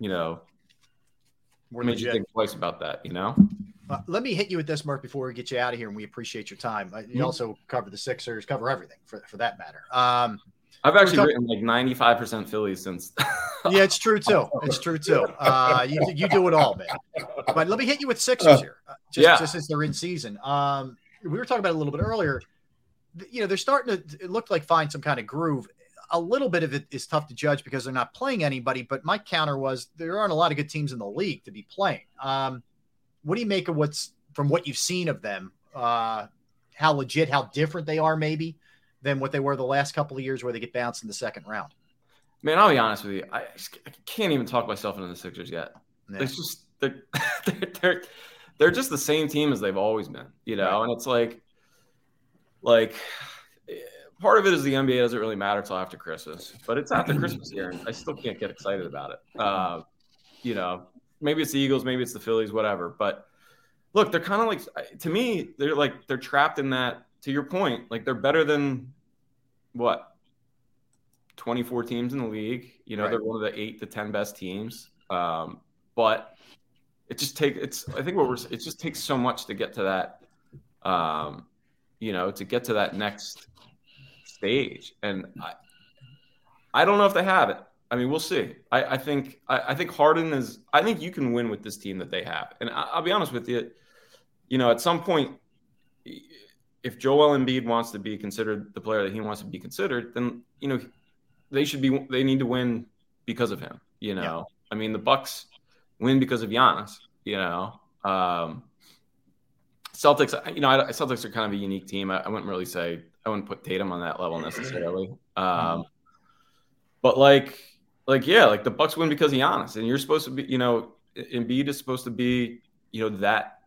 you know More made legit. you think twice about that. You know. Uh, let me hit you with this, Mark, before we get you out of here, and we appreciate your time. Uh, you mm-hmm. also cover the Sixers, cover everything for, for that matter. Um, I've actually talking- written like 95% Phillies since. yeah, it's true too. It's true too. Uh, you, you do it all, man. But let me hit you with Sixers here, uh, just, yeah. just since they're in season. Um, we were talking about it a little bit earlier. You know, they're starting to, it looked like find some kind of groove. A little bit of it is tough to judge because they're not playing anybody. But my counter was there aren't a lot of good teams in the league to be playing. Um, what do you make of what's from what you've seen of them? Uh, how legit, how different they are, maybe than what they were the last couple of years where they get bounced in the second round. Man, I'll be honest with you. I, I can't even talk myself into the Sixers yet. Yeah. It's just they're, they're, they're they're just the same team as they've always been, you know. Right. And it's like, like part of it is the NBA doesn't really matter until after Christmas, but it's after Christmas here, and I still can't get excited about it. Uh, you know, maybe it's the Eagles, maybe it's the Phillies, whatever. But look, they're kind of like to me, they're like they're trapped in that to your point, like they're better than what 24 teams in the league. You know, right. they're one of the eight to 10 best teams. Um, but it just takes it's I think what we're it just takes so much to get to that um, you know, to get to that next stage. And I I don't know if they have it. I mean, we'll see. I, I think I, I, think Harden is. I think you can win with this team that they have. And I, will be honest with you. You know, at some point, if Joel Embiid wants to be considered the player that he wants to be considered, then you know they should be. They need to win because of him. You know, yeah. I mean, the Bucks win because of Giannis. You know, um, Celtics. You know, I, Celtics are kind of a unique team. I, I, wouldn't really say I wouldn't put Tatum on that level necessarily. Um, but like, like yeah, like the Bucks win because of Giannis, and you're supposed to be. You know, Embiid is supposed to be. You know that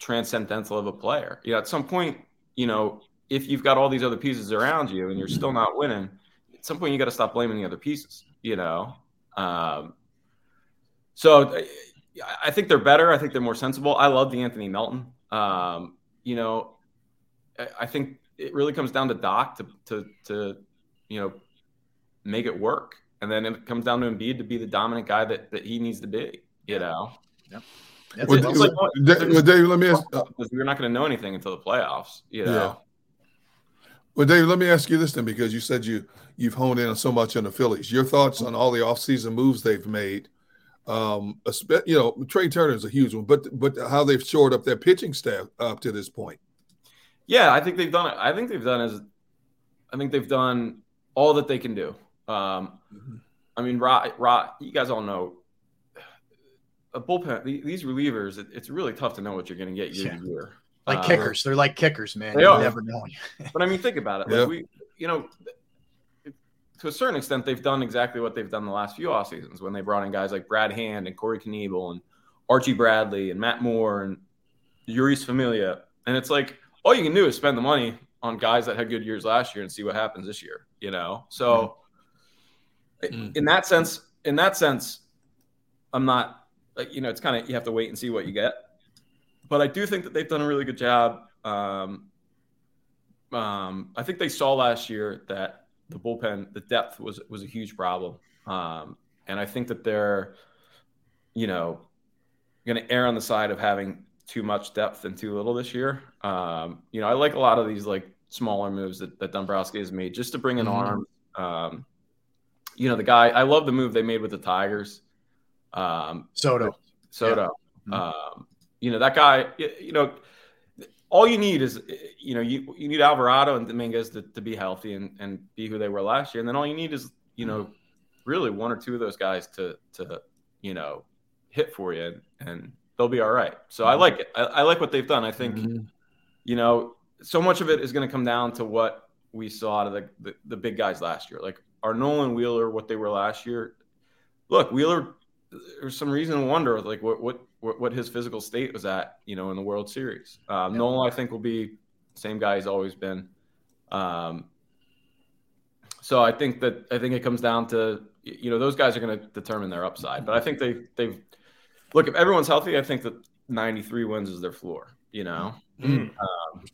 transcendental of a player. You know, at some point, you know, if you've got all these other pieces around you and you're still not winning, at some point you got to stop blaming the other pieces. You know, um, so I think they're better. I think they're more sensible. I love the Anthony Melton. Um, you know, I think it really comes down to Doc to to to you know make it work, and then it comes down to Embiid to be the dominant guy that that he needs to be. You know. Yep. Well, It's like, well, Dave, Dave, let me ask. uh, because we're not going to know anything until the playoffs. You know. Yeah. Well, Dave, let me ask you this then, because you said you you've honed in on so much on the Phillies. Your thoughts on all the offseason moves they've made? Um, you know, Trea Turner is a huge one, but but how they've shored up their pitching staff up to this point. Yeah, I think they've done it. I think they've done as, I think they've done all that they can do. Um, I mean, Rod, Rod, you guys all know a bullpen. These relievers, it, it's really tough to know what you're going to get year Yeah. to year. Like Uh, kickers, they're like kickers, man. They You are. never know. But I mean, think about it. Like Yeah. we, you know, to a certain extent, they've done exactly what they've done the last few off seasons when they brought in guys like Brad Hand and Corey Knebel and Archie Bradley and Matt Moore and Jeurys Familia. And it's like all you can do is spend the money on guys that had good years last year and see what happens this year. You know, so in that sense, in that sense, I'm not like you know, it's kind of you have to wait and see what you get. But I do think that they've done a really good job. Um, um, I think they saw last year that the bullpen, the depth was was a huge problem, um, and I think that they're, you know, going to err on the side of having too much depth and too little this year. Um, you know, I like a lot of these like smaller moves that, that Dombrowski has made just to bring in Mhm. arms. Um, you know, the guy. I love the move they made with the Tigers. Um, Soto. Soto. Um, you know that guy. You know, all you need is you know you you need Alvarado and Dominguez to, to be healthy and, and be who they were last year, and then all you need is you know really one or two of those guys to to you know hit for you, and, and they'll be all right. So I like it. I, I like what they've done. I think you know so much of it is going to come down to what we saw out of the, the the big guys last year, like our Nolan Wheeler, what they were last year. Look, Wheeler there's some reason to wonder like what what what his physical state was at, you know, in the World Series. Um, Nolan, I think, will be same guy he's always been. Um, so I think that I think it comes down to you know those guys are going to determine their upside. But I think they they've look if everyone's healthy, I think that 93 wins is their floor. You know, Mm. um,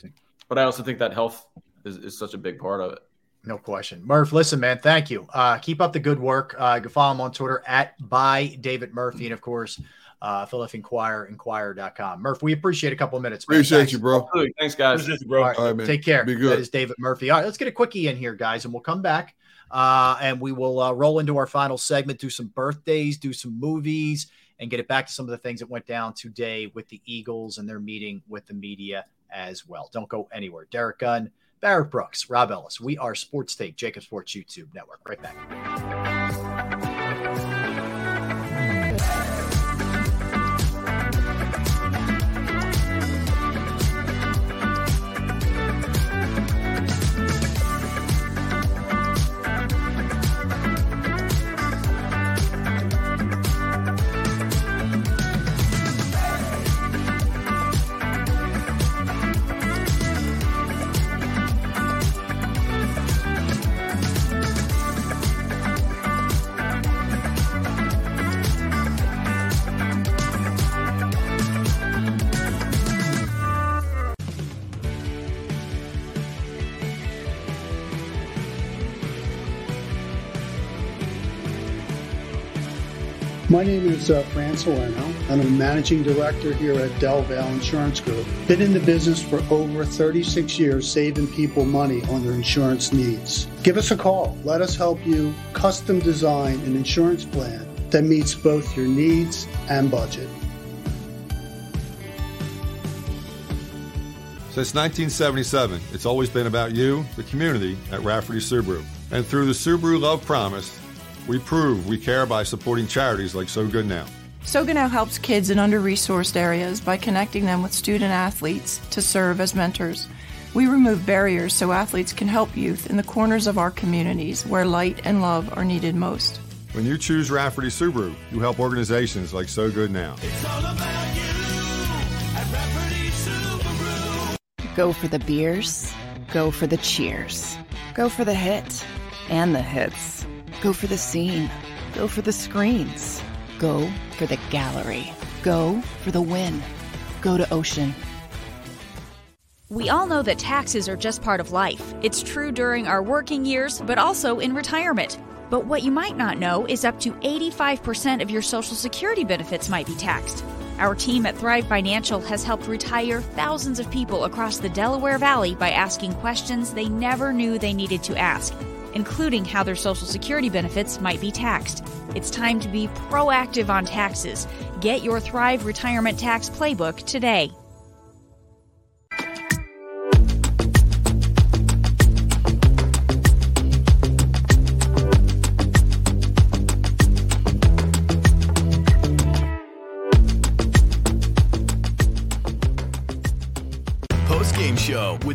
but I also think that health is, is such a big part of it. No question. Murph, listen, man, thank you. Uh, keep up the good work. Uh, you can follow him on Twitter at by David Murphy. And of course, uh, Philadelphia Inquirer, inquirer.com. Murph, we appreciate a couple of minutes. man. Appreciate Thanks. you, bro. Absolutely. Thanks, guys. Appreciate you, bro. All right, All right, man. Take care. Be good. That is David Murphy. All right, let's get a quickie in here, guys, and we'll come back uh, and we will uh, roll into our final segment, do some birthdays, do some movies, and get it back to some of the things that went down today with the Eagles and their meeting with the media as well. Don't go anywhere. Derrick Gunn, Barrett Brooks, Rob Ellis. We are Sports Take, JAKIB Sports YouTube Network. Right back. My name is uh, Fran Salerno, and I'm managing director here at Del Valle Insurance Group. Been in the business for over 36 years, saving people money on their insurance needs. Give us a call. Let us help you custom design an insurance plan that meets both your needs and budget. Since 1977, it's always been about you, the community, at Rafferty Subaru. And through the Subaru Love Promise, we prove we care by supporting charities like So Good Now. So Good now helps kids in under resourced areas by connecting them with student athletes to serve as mentors. We remove barriers so athletes can help youth in the corners of our communities where light and love are needed most. When you choose Rafferty Subaru, you help organizations like So Good Now. Go for the beers. Go for the cheers. Go for the hit and the hits. Go for the scene. Go for the screens. Go for the gallery. Go for the win. Go to Ocean. We all know that taxes are just part of life. It's true during our working years, but also in retirement. But what you might not know is up to 85% of your Social Security benefits might be taxed. Our team at Thrive Financial has helped retire thousands of people across the Delaware Valley by asking questions they never knew they needed to ask, including how their Social Security benefits might be taxed. It's time to be proactive on taxes. Get your Thrive Retirement Tax Playbook today.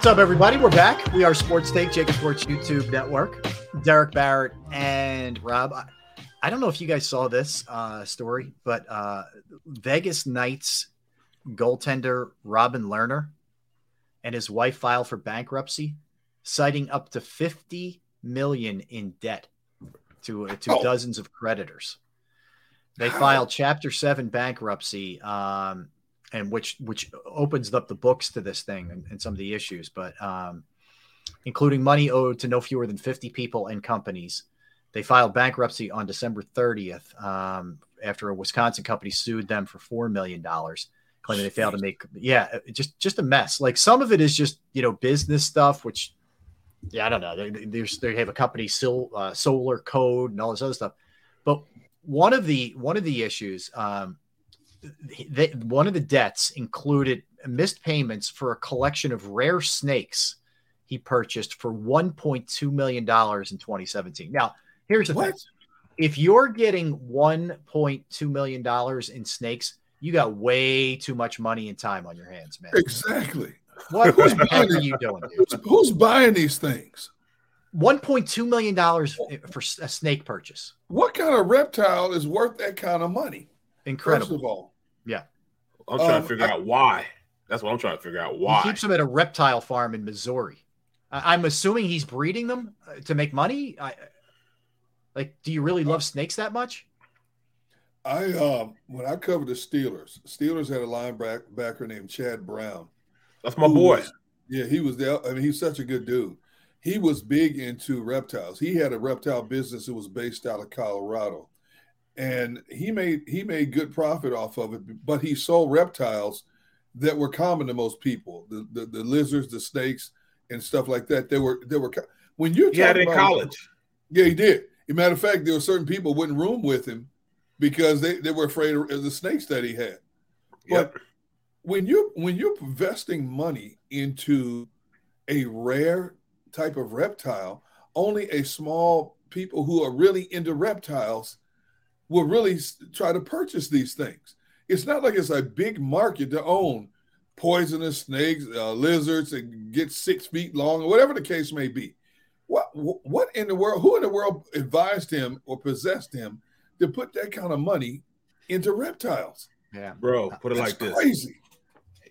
What's up, everybody? We're back. We are Sports Take, JAKIB Sports YouTube Network. Derrick Barrett and Rob. I, I don't know if you guys saw this uh, story, but uh, Vegas Knights goaltender Robin Lehner and his wife filed for bankruptcy, citing up to 50 million in debt to uh, to Oh. dozens of creditors. They filed Chapter Seven bankruptcy, um, and which which opens up the books to this thing and, and some of the issues, but um, including money owed to no fewer than 50 people and companies. They filed bankruptcy on December 30th um, after a Wisconsin company sued them for four million dollars, claiming they failed to make. Yeah, just just a mess. Like some of it is just you know business stuff, which yeah, I don't know. They, there's they have a company, Sil, uh, Solar Code, and all this other stuff. But one of the one of the issues, um, they, one of the debts included missed payments for a collection of rare snakes he purchased for 1.2 million dollars in 2017. Now, here's the thing: if you're getting 1.2 million dollars in snakes, you got way too much money and time on your hands, man. Exactly. What are you doing, dude? Who's buying these things? 1.2 million dollars for a snake purchase. What kind of reptile is worth that kind of money? Incredible. First of all, Yeah. I'm trying Um, to figure I- out why. That's what I'm trying to figure out. Why? He keeps them at a reptile farm in Missouri. I- I'm assuming he's breeding them uh, to make money. I, like, do you really love snakes that much? I um when I covered the Steelers, Steelers had a linebacker named Chad Brown. That's my boy. was- yeah, he was there. I mean, he's such a good dude. He was big into reptiles. He had a reptile business that was based out of Colorado, and he made he made good profit off of it. But he sold reptiles that were common to most people: the the, the lizards, the snakes, and stuff like that. They were they were when you're it in college. Yeah, he did. As a matter of fact, there were certain people wouldn't room with him because they, they were afraid of the snakes that he had. But when you when you're investing money into a rare type of reptile, only a small people who are really into reptiles will really try to purchase these things. It's not like it's a big market to own poisonous snakes, uh, lizards, and get six feet long, or whatever the case may be. What what in the world? Who in the world advised him or possessed him to put that kind of money into reptiles? Yeah, Bro, put it That's like this. crazy.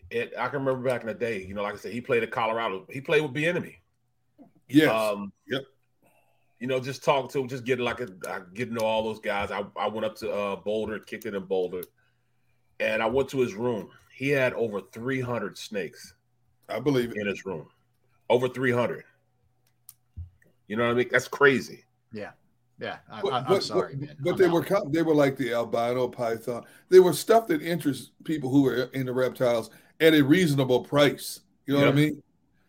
It, I can remember back in the day, you know, like I said, he played at Colorado. He played with the enemy. Yes. Um, yep. You know, just talk to him, just get like a I get to know all those guys. I, I went up to uh, Boulder, kicked it in Boulder, and I went to his room. He had over 300 snakes. I believe it. in his room. Over 300. You know what I mean? That's crazy. Yeah. Yeah. I, But, I, I'm but- sorry, but- man. But I'm they out. were co- they were like the albino python. They were stuff that interests people who are into reptiles at a reasonable price. You know what I mean?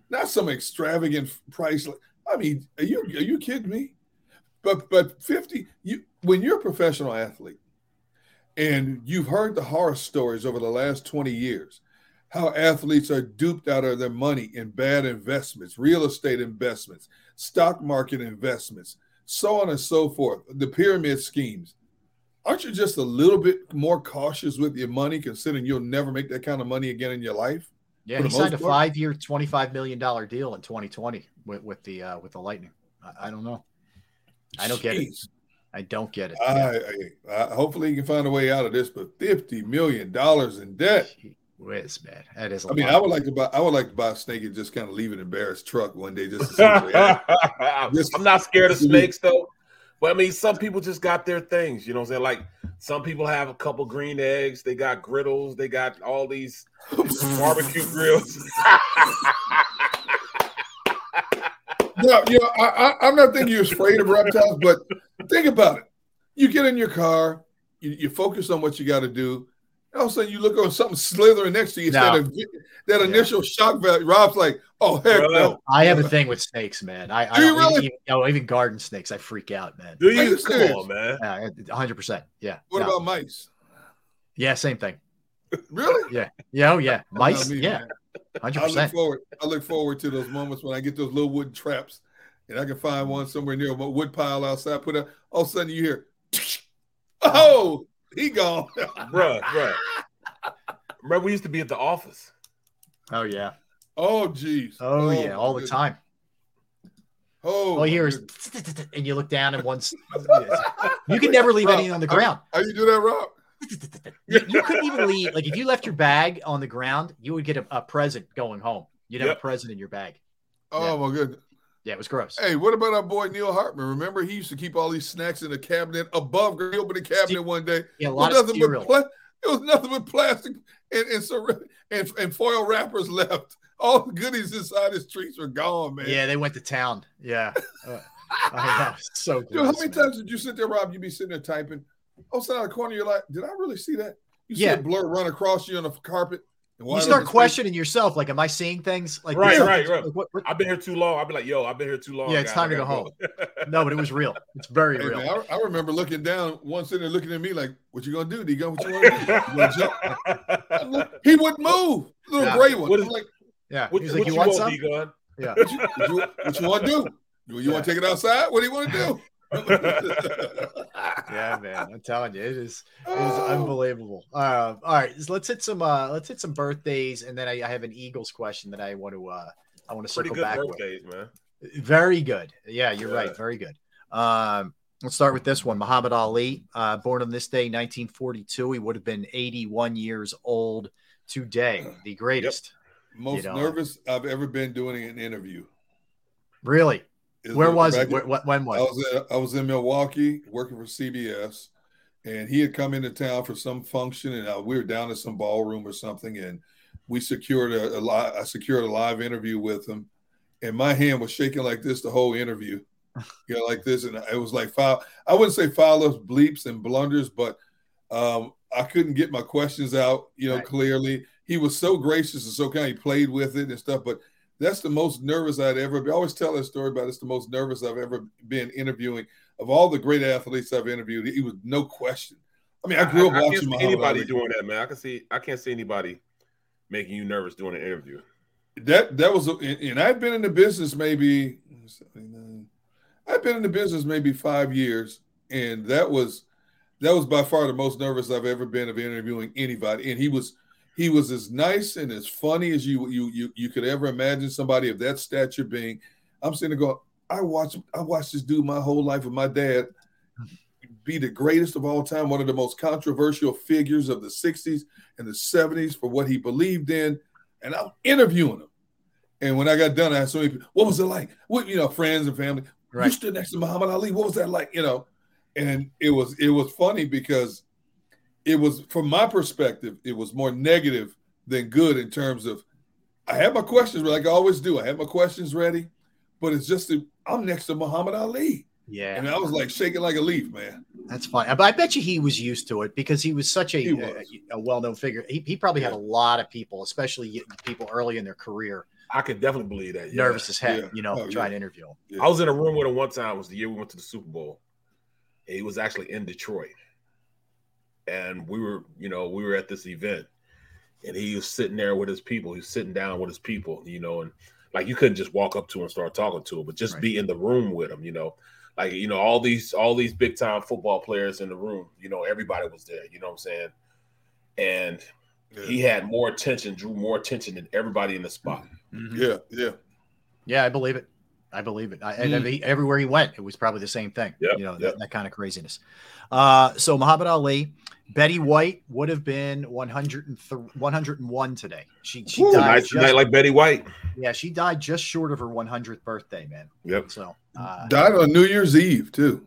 Not some extravagant price. Like I mean, are you are you kidding me? But but 50, you when you're a professional athlete and you've heard the horror stories over the last 20 years, how athletes are duped out of their money in bad investments, real estate investments, stock market investments, so on and so forth, the pyramid schemes. Aren't you just a little bit more cautious with your money, considering you'll never make that kind of money again in your life? Yeah, he signed a five-year, twenty-five million dollar deal in 2020 with, with the uh, with the Lightning. I, I don't know. I don't Jeez. get it. I don't get it. I, I, I, hopefully, he can find a way out of this. But fifty million dollars in debt. Whiz, man, that is. I mean, I would like to buy. I would like to buy a snake and just kind of leave it in Barrett's truck one day, just. To just I'm not scared of snakes though. But I mean, some people just got their things. You know what I'm saying? Like some people have a couple green eggs. They got griddles. They got all these barbecue grills. no, you know, I, I, am not thinking you're afraid of reptiles, but think about it. You get in your car, you, you focus on what you got to do all of a sudden you look on something slithering next to you. No. That, that initial yeah. shock value. Rob's like, oh heck Bro, no. I have a thing with snakes, man. I, I really? even, you know, even garden snakes, I freak out, man. Do you? Come on, man. Yeah, hundred percent. Yeah. What no. about mice? Yeah, same thing. Really? Yeah. Yeah. Oh, yeah. Mice. Me, yeah. Hundred percent. I look forward. I look forward to those moments when I get those little wooden traps, and I can find one somewhere near a wood pile outside. Put up. All of a sudden you hear, oh, oh he gone. bruh, bruh. Remember, we used to be at the office. Oh, yeah. Oh, geez. Oh, oh yeah, oh, all the time. Oh, all you hear is, and you look down and once you can never leave Rob, anything on the ground. How, how you do that, Rob? you, you, couldn't even leave. Like if you left your bag on the ground, you would get a, a present going home. You'd have yep. a present in your bag. Oh yeah. my goodness. Yeah, it was gross. Hey, what about our boy Neil Hartman? Remember, he used to keep all these snacks in the cabinet above. He opened the cabinet one day. Yeah, a lot of cereal. Pla- it was nothing but plastic and and, and and foil wrappers left. All the goodies inside his treats were gone, man. Yeah, they went to town. Yeah. Uh, I know. So Dude, how many man. times did you sit there, Rob? You'd be sitting there typing. Oh, side of the corner, you're like, did I really see that? You see a blur run across you on the carpet. You start questioning yourself, like, am I seeing things? Like, right, right, right. Like, what, what? I've been here too long. I've been like, yo, I've been here too long. Yeah, it's time to go home. no, but it was real. It's very hey, real. Man, I, I, remember looking down, one sitting there looking at me like, "What you gonna do, D? What you gonna do? You he wouldn't move. Little yeah. gray one. What is, like, yeah. What, He's like, you, you want some? Yeah. What you, what you, what you want to do? You, you yeah. want to take it outside? What do you want to do? Yeah, man, I'm telling you, it is it is oh. unbelievable. Uh, all right, let's hit some uh, let's hit some birthdays, and then I, I have an Eagles question that I want to uh, I want to circle back birthdays, with. man. Very good. Yeah, you're yeah. right. Very good. Um, let's start with this one. Muhammad Ali, uh, born on this day, 1942. He would have been 81 years old today. The greatest. Yep. Most you know. nervous I've ever been doing an interview. Really? Where was it? Where, when was I was in, I was in Milwaukee working for CBS, and he had come into town for some function, and uh, we were down at some ballroom or something, and we secured a, a li- I secured a live interview with him, and my hand was shaking like this the whole interview, you know, like this, and it was like foul. I wouldn't say foul bleeps and blunders, but um, I couldn't get my questions out, you know, right. clearly. He was so gracious and so kind. He played with it and stuff, but that's the most nervous I'd ever be. I always tell that story about it's the most nervous I've ever been interviewing. Of all the great athletes I've interviewed, he was no question. I mean, I grew up I, I watching anybody doing that, man. I can see, I can't see anybody making you nervous doing an interview. That that was, and I've been in the business maybe, I've been in the business maybe five years, and that was that was by far the most nervous I've ever been of interviewing anybody. And he was he was as nice and as funny as you you you you could ever imagine somebody of that stature being. I'm sitting there going, I watched I watched this dude my whole life with my dad be the greatest of all time, one of the most controversial figures of the 60s and the 70s for what he believed in. And I'm interviewing him. And when I got done, I asked so many what was it like? What, you know, friends and family. Right. You stood next to Muhammad Ali. What was that like? You know, and it was it was funny because it was from my perspective, it was more negative than good in terms of I had my questions like I always do. I had my questions ready, but it's just that I'm next to Muhammad Ali. Yeah. And I was like shaking like a leaf, man. That's fine. But I bet you he was used to it because he was such a, a, a well known figure. He, he probably yeah. had a lot of people, especially people early in their career, I could definitely believe that. Yeah. nervous as heck, Yeah. you know, Oh, trying yeah. to interview him. Yeah. I was in a room with him one time. It was the year we went to the Super Bowl. And he was actually in Detroit, and we were, you know, we were at this event, and he was sitting there with his people. He was sitting down with his people, you know, and like you couldn't just walk up to him and start talking to him, but just be in the room with him, you know. Like you know, all these all these big time football players in the room, you know, everybody was there. You know what I'm saying? And he had more attention, drew more attention than everybody in the spot. Yeah, yeah. Yeah, I believe it. I believe it. I, and Mm. every- everywhere he went, it was probably the same thing. Yep, you know, yep. that, that kind of craziness. Uh, so Muhammad Ali, Betty White would have been 103 101 today. She she Ooh, died nice just, tonight, like Betty White. yeah, she died just short of her 100th birthday, man. Yep. So uh, Died on New Year's Eve too.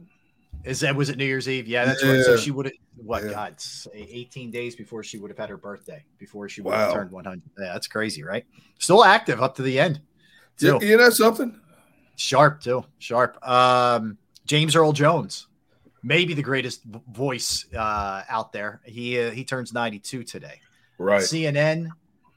is that was it New Year's Eve? Yeah, that's right. So she would have what Yeah. God, 18 days before she would have had her birthday, before she would have turned 100. Yeah, that's crazy, right? Still active up to the end. Too. you know something? Sharp too. Sharp. Um, James Earl Jones, maybe the greatest voice uh, out there. He uh, he turns 92 today. Right. CNN,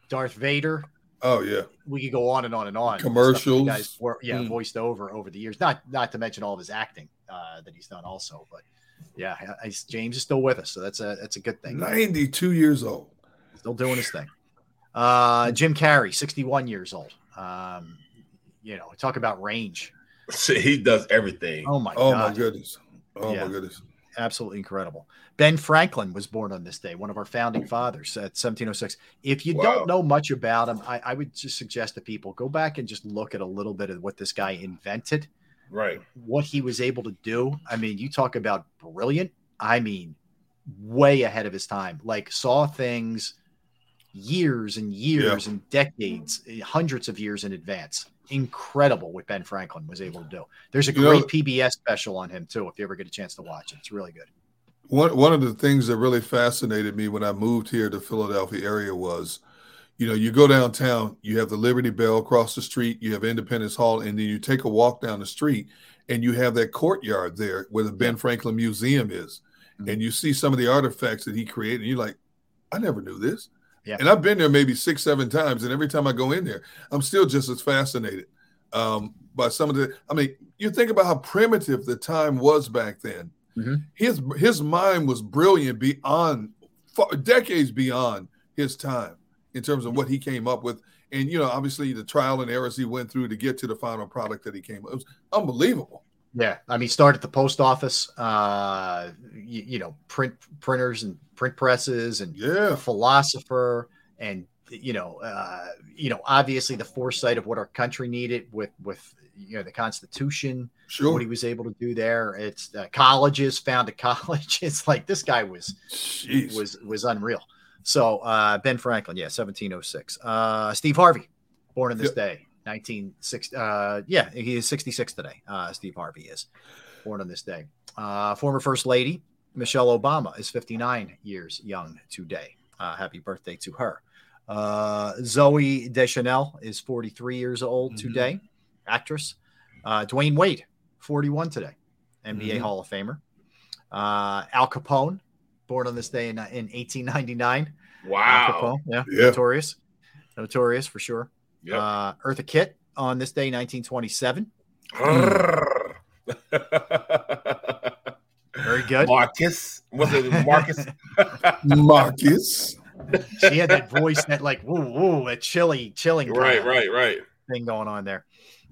Darth Vader. Oh yeah. We could go on and on and on. Commercials. Stuff that you guys were, yeah, Mm. voiced over over the years. Not not to mention all of his acting uh, that he's done also. But yeah, I, I- James is still with us, so that's a that's a good thing. Ninety-two years old. Still doing his thing. Uh, Jim Carrey, 61 years old. Um, you know, talk about range. he does everything. Oh my Oh god. my goodness. Oh Yeah. my goodness. absolutely incredible. Ben Franklin was born on this day, one of our founding fathers at 1706. If you Wow. don't know much about him, I, I would just suggest to people go back and just look at a little bit of what this guy invented, Right. what he was able to do. I mean, you talk about brilliant. I mean, way ahead of his time. Like saw things years and years and decades, eh, hundreds of years in advance. Incredible what Ben Franklin was able to do. There's a You know- great PBS special on him too. If you ever get a chance to watch it, it's really good. One one of the things that really fascinated me when I moved here to the Philadelphia area was, you know, you go downtown, you have the Liberty Bell across the street, you have Independence Hall, and then you take a walk down the street and you have that courtyard there where the Ben Franklin Museum is. Mm-hmm. And you see some of the artifacts that he created, and you're like, I never knew this. And I've been there maybe six, seven times, and every time I go in there, I'm still just as fascinated um, by some of the. I mean, you think about how primitive the time was back then. Mhm. His his mind was brilliant beyond decades beyond his time in terms of what he came up with, and you know, obviously the trial and errors he went through to get to the final product that he came. up. It was unbelievable. Yeah, I mean, start at the post office, uh, you, you know, print printers and print presses, and Yeah. philosopher, and you know, uh, you know, obviously the foresight of what our country needed with with you know the Constitution, Sure. what he was able to do there. It's uh, colleges, founded colleges. like this guy was Jeez. was was unreal. So uh, Ben Franklin, yeah, seventeen oh six. Uh, Steve Harvey, born on this Yep. day, nineteen sixty. Uh, yeah, he is sixty six today. Uh, Steve Harvey is born on this day. Uh, former First Lady Michelle Obama is fifty nine years young today. Uh, happy birthday to her. Uh, Zooey Deschanel is forty three years old Mm-hmm. today, actress. Uh, Dwyane Wade, forty one today, NBA Mhm. Hall of Famer. Uh, Al Capone, born on this day in, in 1899. Al Wow. Capone, yeah, Yeah. notorious, notorious for sure. Yep. Uh, Eartha Kitt on this day, 1927. Very good. Marcus. Was it Marcus? Marcus. She had that voice, that like woo woo, that chilly, chilling, right, right, right. thing going on there.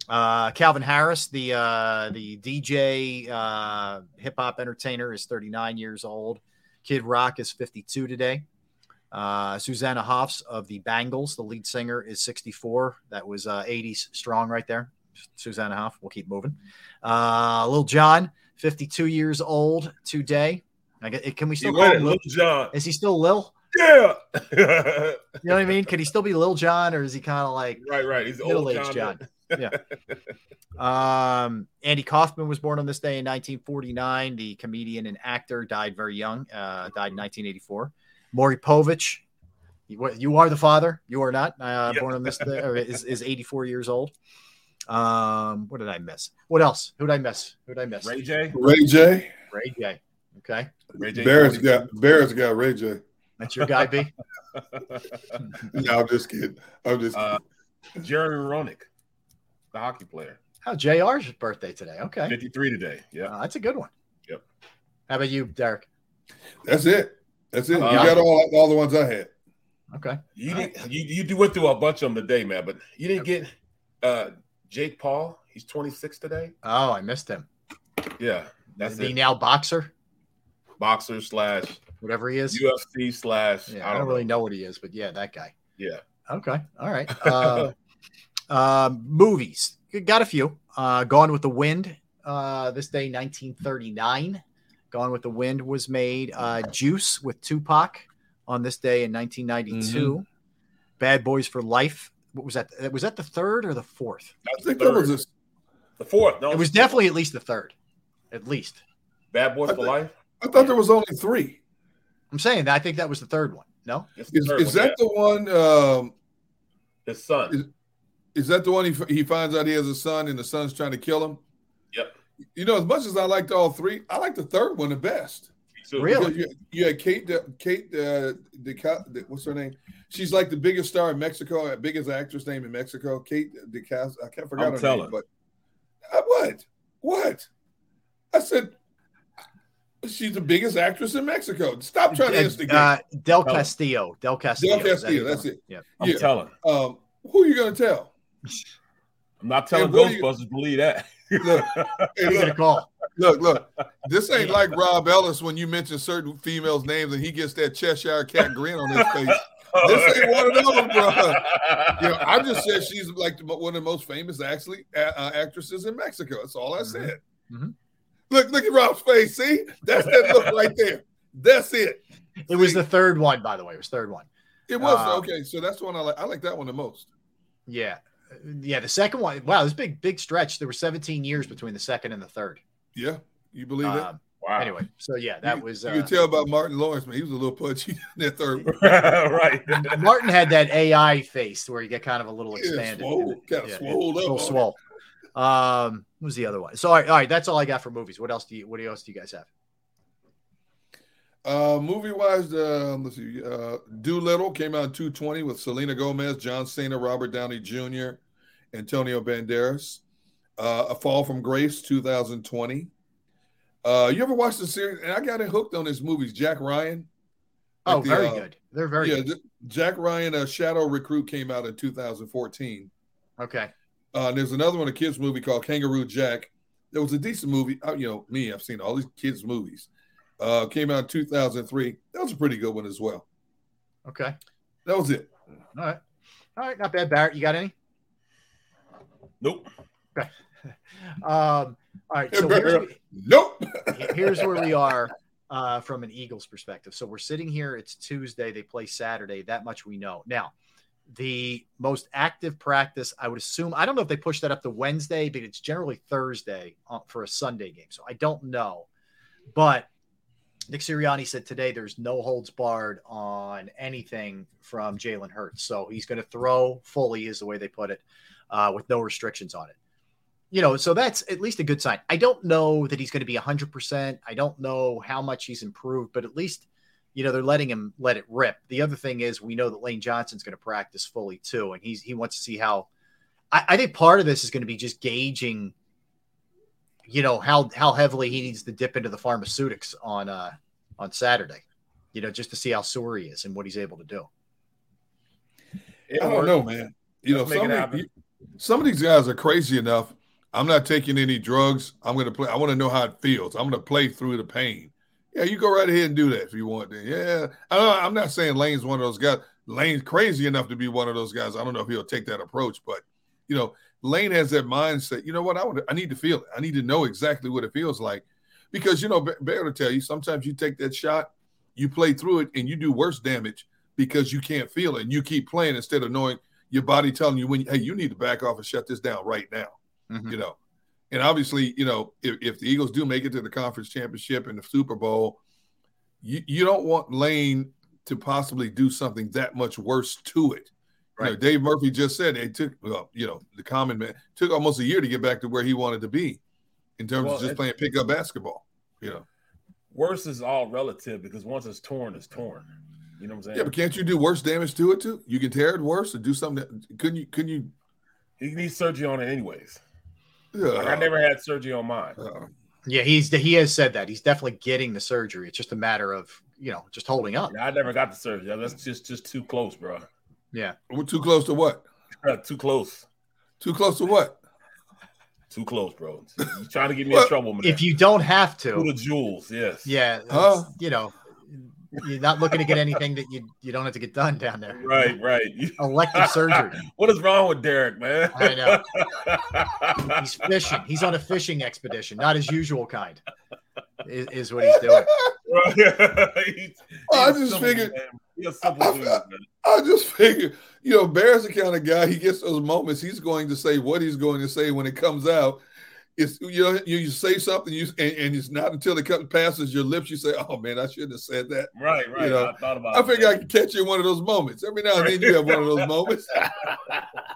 Uh, Calvin Harris, the uh, the DJ uh, hip hop entertainer, is 39 years old. Kid Rock is 52 today. Uh, Susanna Hoffs of the Bangles, the lead singer, is 64. That was uh, 80s strong right there. Susanna Hoff. We'll keep moving. Uh, Lil Jon, 52 years old today. Get, can we still call him Lil? John. Is he still Lil? Yeah. You know what I mean? Could he still be Lil Jon, or is he kind of like right, right. He's middle old aged John. John? Yeah. Um, Andy Kaufman was born on this day in 1949. The comedian and actor died very young. Uh, died in 1984. Maury Povich, you, you are the father. You are not. Uh, Yeah. Born on this day, or is, is 84 years old. Um, what did I miss? What else? Who did I miss? Who did I miss? Ray J. Ray J. Ray J. Okay, Ray J. Barrett's got Barrett's got Ray J. that's your guy, B. No, I'm just kidding. I'm just kidding. Uh, Jeremy Roenick, the hockey player. Oh, JR's birthday today. Okay. 53 today. Yeah. Uh, that's a good one. Yep. How about you, Derrick? That's it. That's it. Uh, you got all all the ones I had. Okay. You didn't, you you went through a bunch of them today, man, but you didn't get uh Jake Paul. He's 26 today. Oh, I missed him. Yeah, that's the now boxer? Boxer slash Whatever he is. UFC slash. Yeah, I don't, really know what he is, but yeah, that guy. Yeah. Okay. All right. Uh, um, movies. Got a few. Uh, Gone with the Wind. Uh, this day, 1939. Gone with the Wind was made. Uh, Juice with Tupac on this day in 1992. Mm-hmm. Bad Boys for Life. What was that? Was that the third or the fourth? I think that was a, the fourth. No, It was definitely at least the third. At least. Bad Boys I for think- Life. I thought there was only three. I'm saying that I think that was the third one. No? Is, is one, that the one? Um, his son? is, is that the one he, he finds out he has a son and the son's trying to kill him? Yep. You know, as much as I liked all three, I like the third one the best. So- Really? Because You, you had Kate, De, Kate, uh, De, De, what's her name? She's like the biggest star in Mexico, uh, biggest actress name in Mexico. Kate DeCas. I can't forget I'm her telling. name, but uh, what? What? I said she's the biggest actress in Mexico. Stop trying to instigate. Uh, Del Castillo. Del Castillo. Del Castillo, who that's it. Yeah. I'm Yeah. telling. Um, who are you going to tell? I'm not telling what do you- Ghostbusters. Believe that. Look, hey, look, call? look, look. This ain't like Rob Ellis when you mention certain females' names and he gets that Cheshire cat grin on his face. This ain't one of them, bro. You know, I just said she's like one of the most famous, actually, uh, actresses in Mexico. That's all I said. Mhm. Look, look at Rob's face. See, that's that look right there. That's it. It was the third one, by the way. It was third one. It was Um, okay. So that's the one I like. I like that one the most. Yeah. Yeah. The second one. Wow, this big, big stretch. There were 17 years between the second and the third. Yeah, you believe that? Um, Wow. Anyway, so yeah, that you, was. You Uh, can tell about Martin Lawrence, man. He was a little pudgy in that third. one. right. Martin had that AI face where you get kind of a little Yeah, expanded. swole, kind of Yeah, swole a up. little on it. swole. Um, what was the other one? So all right, all right, that's all I got for movies. What else do you? What else do you guys have? Uh, movie wise, uh, let's see. Uh, Dolittle came out in 220 with Selena Gomez, John Cena, Robert Downey Jr., Antonio Banderas. Uh, A Fall from Grace 2020. Uh, you ever watched the series? And I got it hooked on his movies. Jack Ryan. Oh, the, very uh, good. They're very yeah, good. Jack Ryan, uh, Shadow Recruit came out in 2014. Okay. Uh, there's another one, a kids movie called Kangaroo Jack. There was a decent movie. Uh, you know, me, I've seen all these kids' movies. Uh, came out in 2003. That was a pretty good one as well. Okay. That was it. All right. All right. Not bad, Barrett. You got any? Nope. Um, all right. So here's, Nope. here's where we are uh, from an Eagles perspective. So we're sitting here. It's Tuesday. They play Saturday. That much we know. Now, the most active practice, I would assume, I don't know if they push that up to Wednesday, but it's generally Thursday uh, for a Sunday game. So I don't know. But Nick Sirianni said today there's no holds barred on anything from Jalen Hurts. So he's going to throw fully, is the way they put it, uh, with no restrictions on it you know, so that's at least a good sign. I don't know that he's going to be 100%. I don't know how much he's improved, but at least, you know, they're letting him let it rip. The other thing is we know that Lane Johnson's going to practice fully too, and he's he wants to see how. I, I think part of this is going to be just gauging, you know, how how heavily he needs to dip into the pharmaceutics on uh on Saturday, you know, just to see how sore he is and what he's able to do. I don't know, man. You know, Let's make some of, these, some of these guys are crazy enough. I'm not taking any drugs. I'm going to play. I want to know how it feels. I'm going to play through the pain. Yeah, you go right ahead and do that if you want to. Yeah, I don't, I'm not saying Lane's one of those guys. Lane's crazy enough to be one of those guys. I don't know if he'll take that approach, but you know, Lane has that mindset. You know what? I want. I need to feel it. I need to know exactly what it feels like, because you know, Bear to tell you, sometimes you take that shot, you play through it, and you do worse damage because you can't feel it, and you keep playing instead of knowing your body telling you when, hey, you need to back off and shut this down right now. Mm-hmm. You know, and obviously, you know, if, if the Eagles do make it to the conference championship and the Super Bowl, you, you don't want Lane to possibly do something that much worse to it. You know, Right. Dave Murphy just said it took, well, you know, the common man took almost a year to get back to where he wanted to be in terms Well, of just it- playing pickup basketball. You know, Worse is all relative because once it's torn, it's torn. You know what I'm saying? Yeah, but can't you do worse damage to it too? You can tear it worse or do something. That, couldn't you? Couldn't you? He needs surgery on it anyways. Yeah. Like I never had surgery on mine. Yeah, he's he has said that he's definitely getting the surgery. It's just a matter of you know just holding up. Yeah, I never got the surgery. That's just just too close, bro. Yeah, We're too close to what? too close. Too close to what? Too close, bro. You trying to get me in trouble, man? If you don't have to, Who the jewels? Yes. yeah, Huh? you know, you're not looking to get anything that you you don't have to get done down there. Right, right. Elective surgery. what is wrong with Derrick, man? I know. He's fishing. He's on a fishing expedition, not his usual kind. Is, is what he's doing. He's- I just figured- man. He's a simple dude, man. I just figure, you know, Bear's the kind of guy. He gets those moments. He's going to say what he's going to say when it comes out. It's you know, you, you say something, you and, and it's not until it comes passes your lips, you say, "Oh man, I shouldn't have said that." Right, right. You know, I thought about I it. figure I can catch you in one of those moments. Every now and then, you have one of those moments.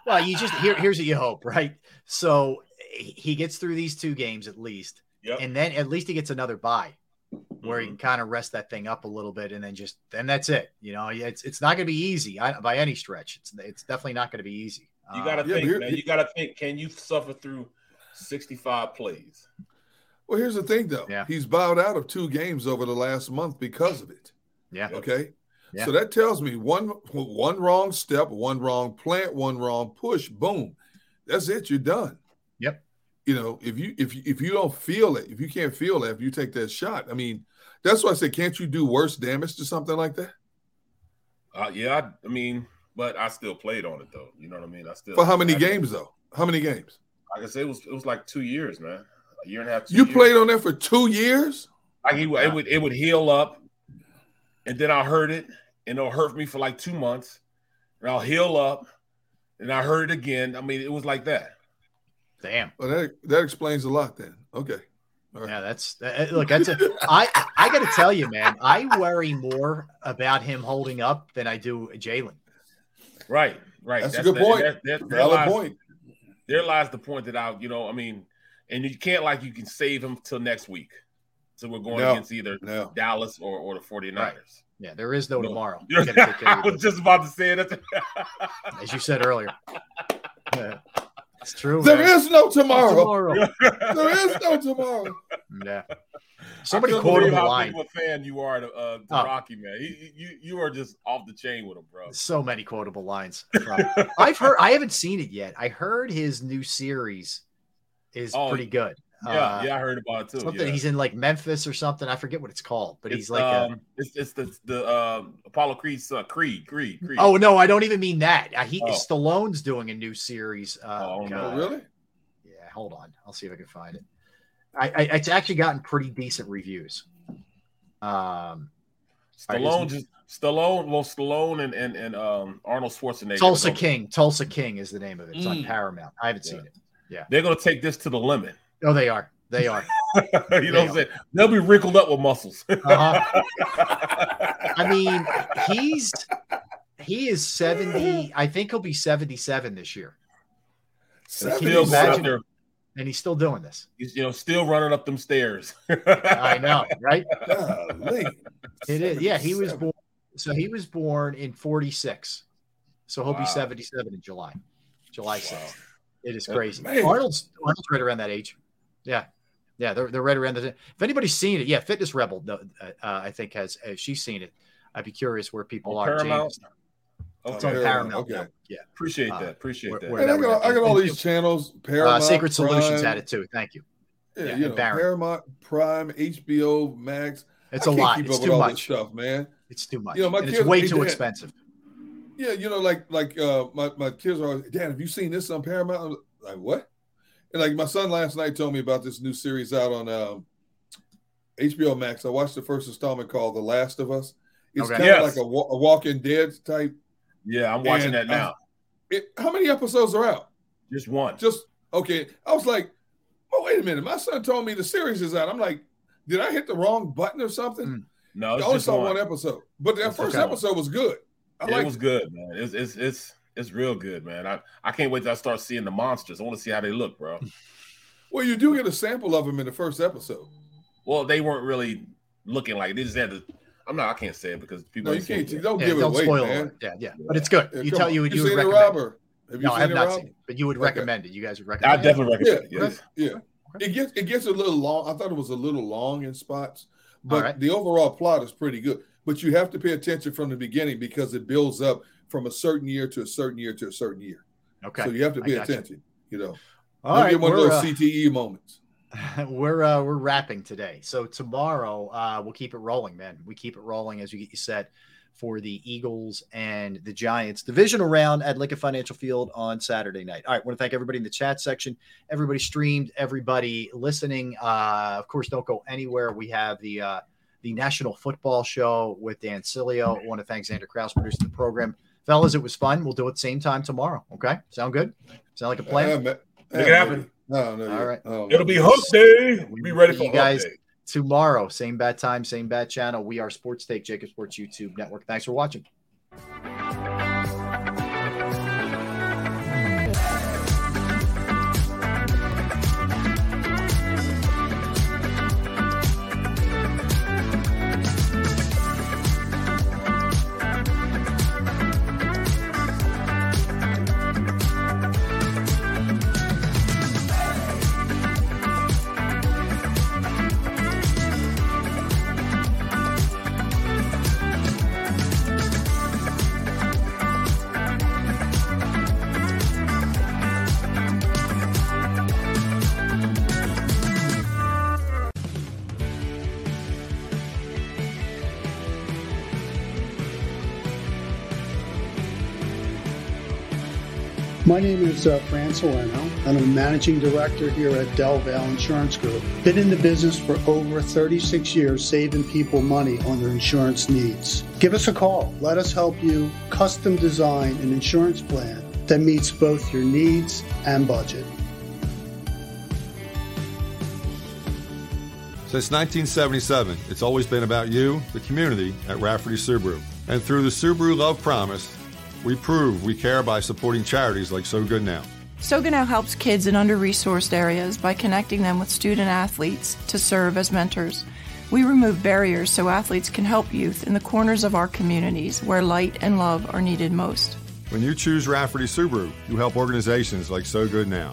Well, you just here, here's what you hope, right? So he gets through these two games at least, Yep. and then at least he gets another bye where you can kind of rest that thing up a little bit, and then just then that's it. You know, it's it's not going to be easy I, by any stretch. It's it's definitely not going to be easy. You gotta Um, think, here- man. You gotta think. Can you suffer through sixty-five plays? Well, here's the thing, though. Yeah. He's bowed out of two games over the last month because of it. yeah, Okay. Yeah. So that tells me one one wrong step, one wrong plant, one wrong push, boom. That's it. You're done. Yep. You know, if you if you if you don't feel it, if you can't feel it, if you take that shot, I mean, that's why I say, can't you do worse damage to something like that? Uh, yeah, I, I mean, but I still played on it though. You know what I mean? I still For how many I- games though? How many games? Like I said, it was it was like two years, man. A year and a half. Two You years. played on that for two years? Like it, it would it would heal up, and then I hurt it, and it'll hurt me for like two months, and I'll heal up, and I hurt it again. I mean, it was like that. Damn. Well, that that explains a lot then. Okay. All right. Yeah, that's uh, look. That's a, I. I got to tell you, man. I worry more about him holding up than I do Jalen. Right, right. That's a good that- point. that- that- there Valid lies- point. There lies the point that I, you know, I mean, and you can't like you can save him till next week. So we're going No, against either no. Dallas or, or the 49ers. Yeah, there is no No. tomorrow. You gotta take care I was just about to say that. as you said earlier. Yeah, it's true. There man. is no tomorrow. Tomorrow. there is no tomorrow. Yeah. Somebody I couldn't believe quoted a how line. big of a fan you are to, uh, to Oh. Rocky, man. He, you you are just off the chain with him, bro. So many quotable lines. I've heard. I haven't seen it yet. I heard his new series is Oh, pretty good. Yeah, Uh, yeah, I heard about it too. Something yeah. he's in like Memphis or something. I forget what it's called, but It's, he's like a, um, it's it's the the uh, Apollo Creed's son, Creed, Creed, Creed. Oh no, I don't even mean that. Uh, he Oh. Stallone's doing a new series. Uh, Oh, no. Oh, really? Yeah, hold on. I'll see if I can find it. I, I it's actually gotten pretty decent reviews. Um, Stallone just Stallone, well, Stallone and and, and um, Arnold Schwarzenegger. Tulsa King. Tulsa King is the name of it. It's on Mm. Paramount. I haven't seen it. Yeah. They're gonna take this to the limit. Oh, they are. They are. you know what I'm saying? They'll be wrinkled up with muscles. Uh-huh. I mean, he's he is 70. I think he'll be 77 this year. Can you Still out imagine? And he's still doing this. he's, you know, still running up them stairs. I know, right? Golly. It is. Yeah, he was born. So he was born in 46. So he'll Wow. be 77 in July. July 6th. It is crazy. Arnold's Arnold's right around that age. Yeah. Yeah, they're, they're right around the If anybody's seen it, yeah, Fitness Rebel, uh, uh, I think has uh, she's seen it. I'd be curious where people On are. Paramount? James. It's Okay. on Paramount. Okay. now. Yeah. Appreciate Uh, that. Appreciate where- that. where And I got, I got all these channels. Uh, Paramount, Sacred Solutions Prime, had it too. Thank you. Yeah, Yeah, you know, Paramount, Prime, HBO Max. It's I a lot. Keep It's too much. stuff, man. It's too much. You know, my and it's way hey, too Dad. expensive. Yeah, you know, like like uh my, my kids are always, Dad, have you seen this on Paramount? I'm like, what? And like my son last night told me about this new series out on um HBO Max. I watched the first installment called The Last of Us. It's Okay. kind of Yes. like a, a Walking Dead type. Yeah, I'm watching And, that now. It, how many episodes are out? Just one. Just okay. I was like, oh wait a minute. My son told me the series is out. I'm like, did I hit the wrong button or something? Mm. no, I only just saw one. one episode, but that It's first episode was good. I it was good, man. It's it's it's it's real good, man. I, I can't wait till I start seeing the monsters. I want to see how they look, bro. Well, you do get a sample of them in the first episode. Well, they weren't really looking like they just had to. I'm not. I can't say it because people. No, you can't. You don't yeah, give it away, spoil man. It. Yeah, yeah, but it's good. Yeah, you tell on. you would You you would seen it, recommend. Have you no, I have not Rob? seen it, but you would Okay. recommend it. You guys would recommend. It. I definitely it. recommend it. Yeah, Yes. yeah. It gets it gets a little long. I thought it was a little long in spots, but All right. the overall plot is pretty good. But you have to pay attention from the beginning because it builds up from a certain year to a certain year to a certain year. Okay, So you have to pay attention. You know, All right, get one of those uh, CTE moments. we're uh, we're wrapping today. So tomorrow uh, we'll keep it rolling, man. We keep it rolling as we get you set for the Eagles and the Giants divisional round at Lincoln Financial Field on Saturday night. All right, want to thank everybody in the chat section, everybody streamed, everybody listening. Uh, of course, don't go anywhere. We have the uh, the National Football Show with Dan Sileo. I want to thank Xander Kraus producer of the program. Fellas, it was fun. We'll do it same time tomorrow. Okay, sound good? Sound like a plan? Ma- Make it uh, happen. No, no, All yeah. right. Oh, It'll be Hump Day. We'll be ready for you guys Day. tomorrow. Same bad time, same bad channel. We are Sports Take, JAKIB Sports YouTube Network. Thanks for watching. My name is uh, Fran Salerno, and I'm a managing director here at Del Valle Insurance Group. Been in the business for over 36 years, saving people money on their insurance needs. Give us a call. Let us help you custom design an insurance plan that meets both your needs and budget. Since 1977, it's always been about you, the community, at Rafferty Subaru. And through the Subaru Love Promise, we prove we care by supporting charities like So Good Now. So Good now helps kids in under resourced areas by connecting them with student athletes to serve as mentors. We remove barriers so athletes can help youth in the corners of our communities where light and love are needed most. When you choose Rafferty Subaru, you help organizations like So Good Now.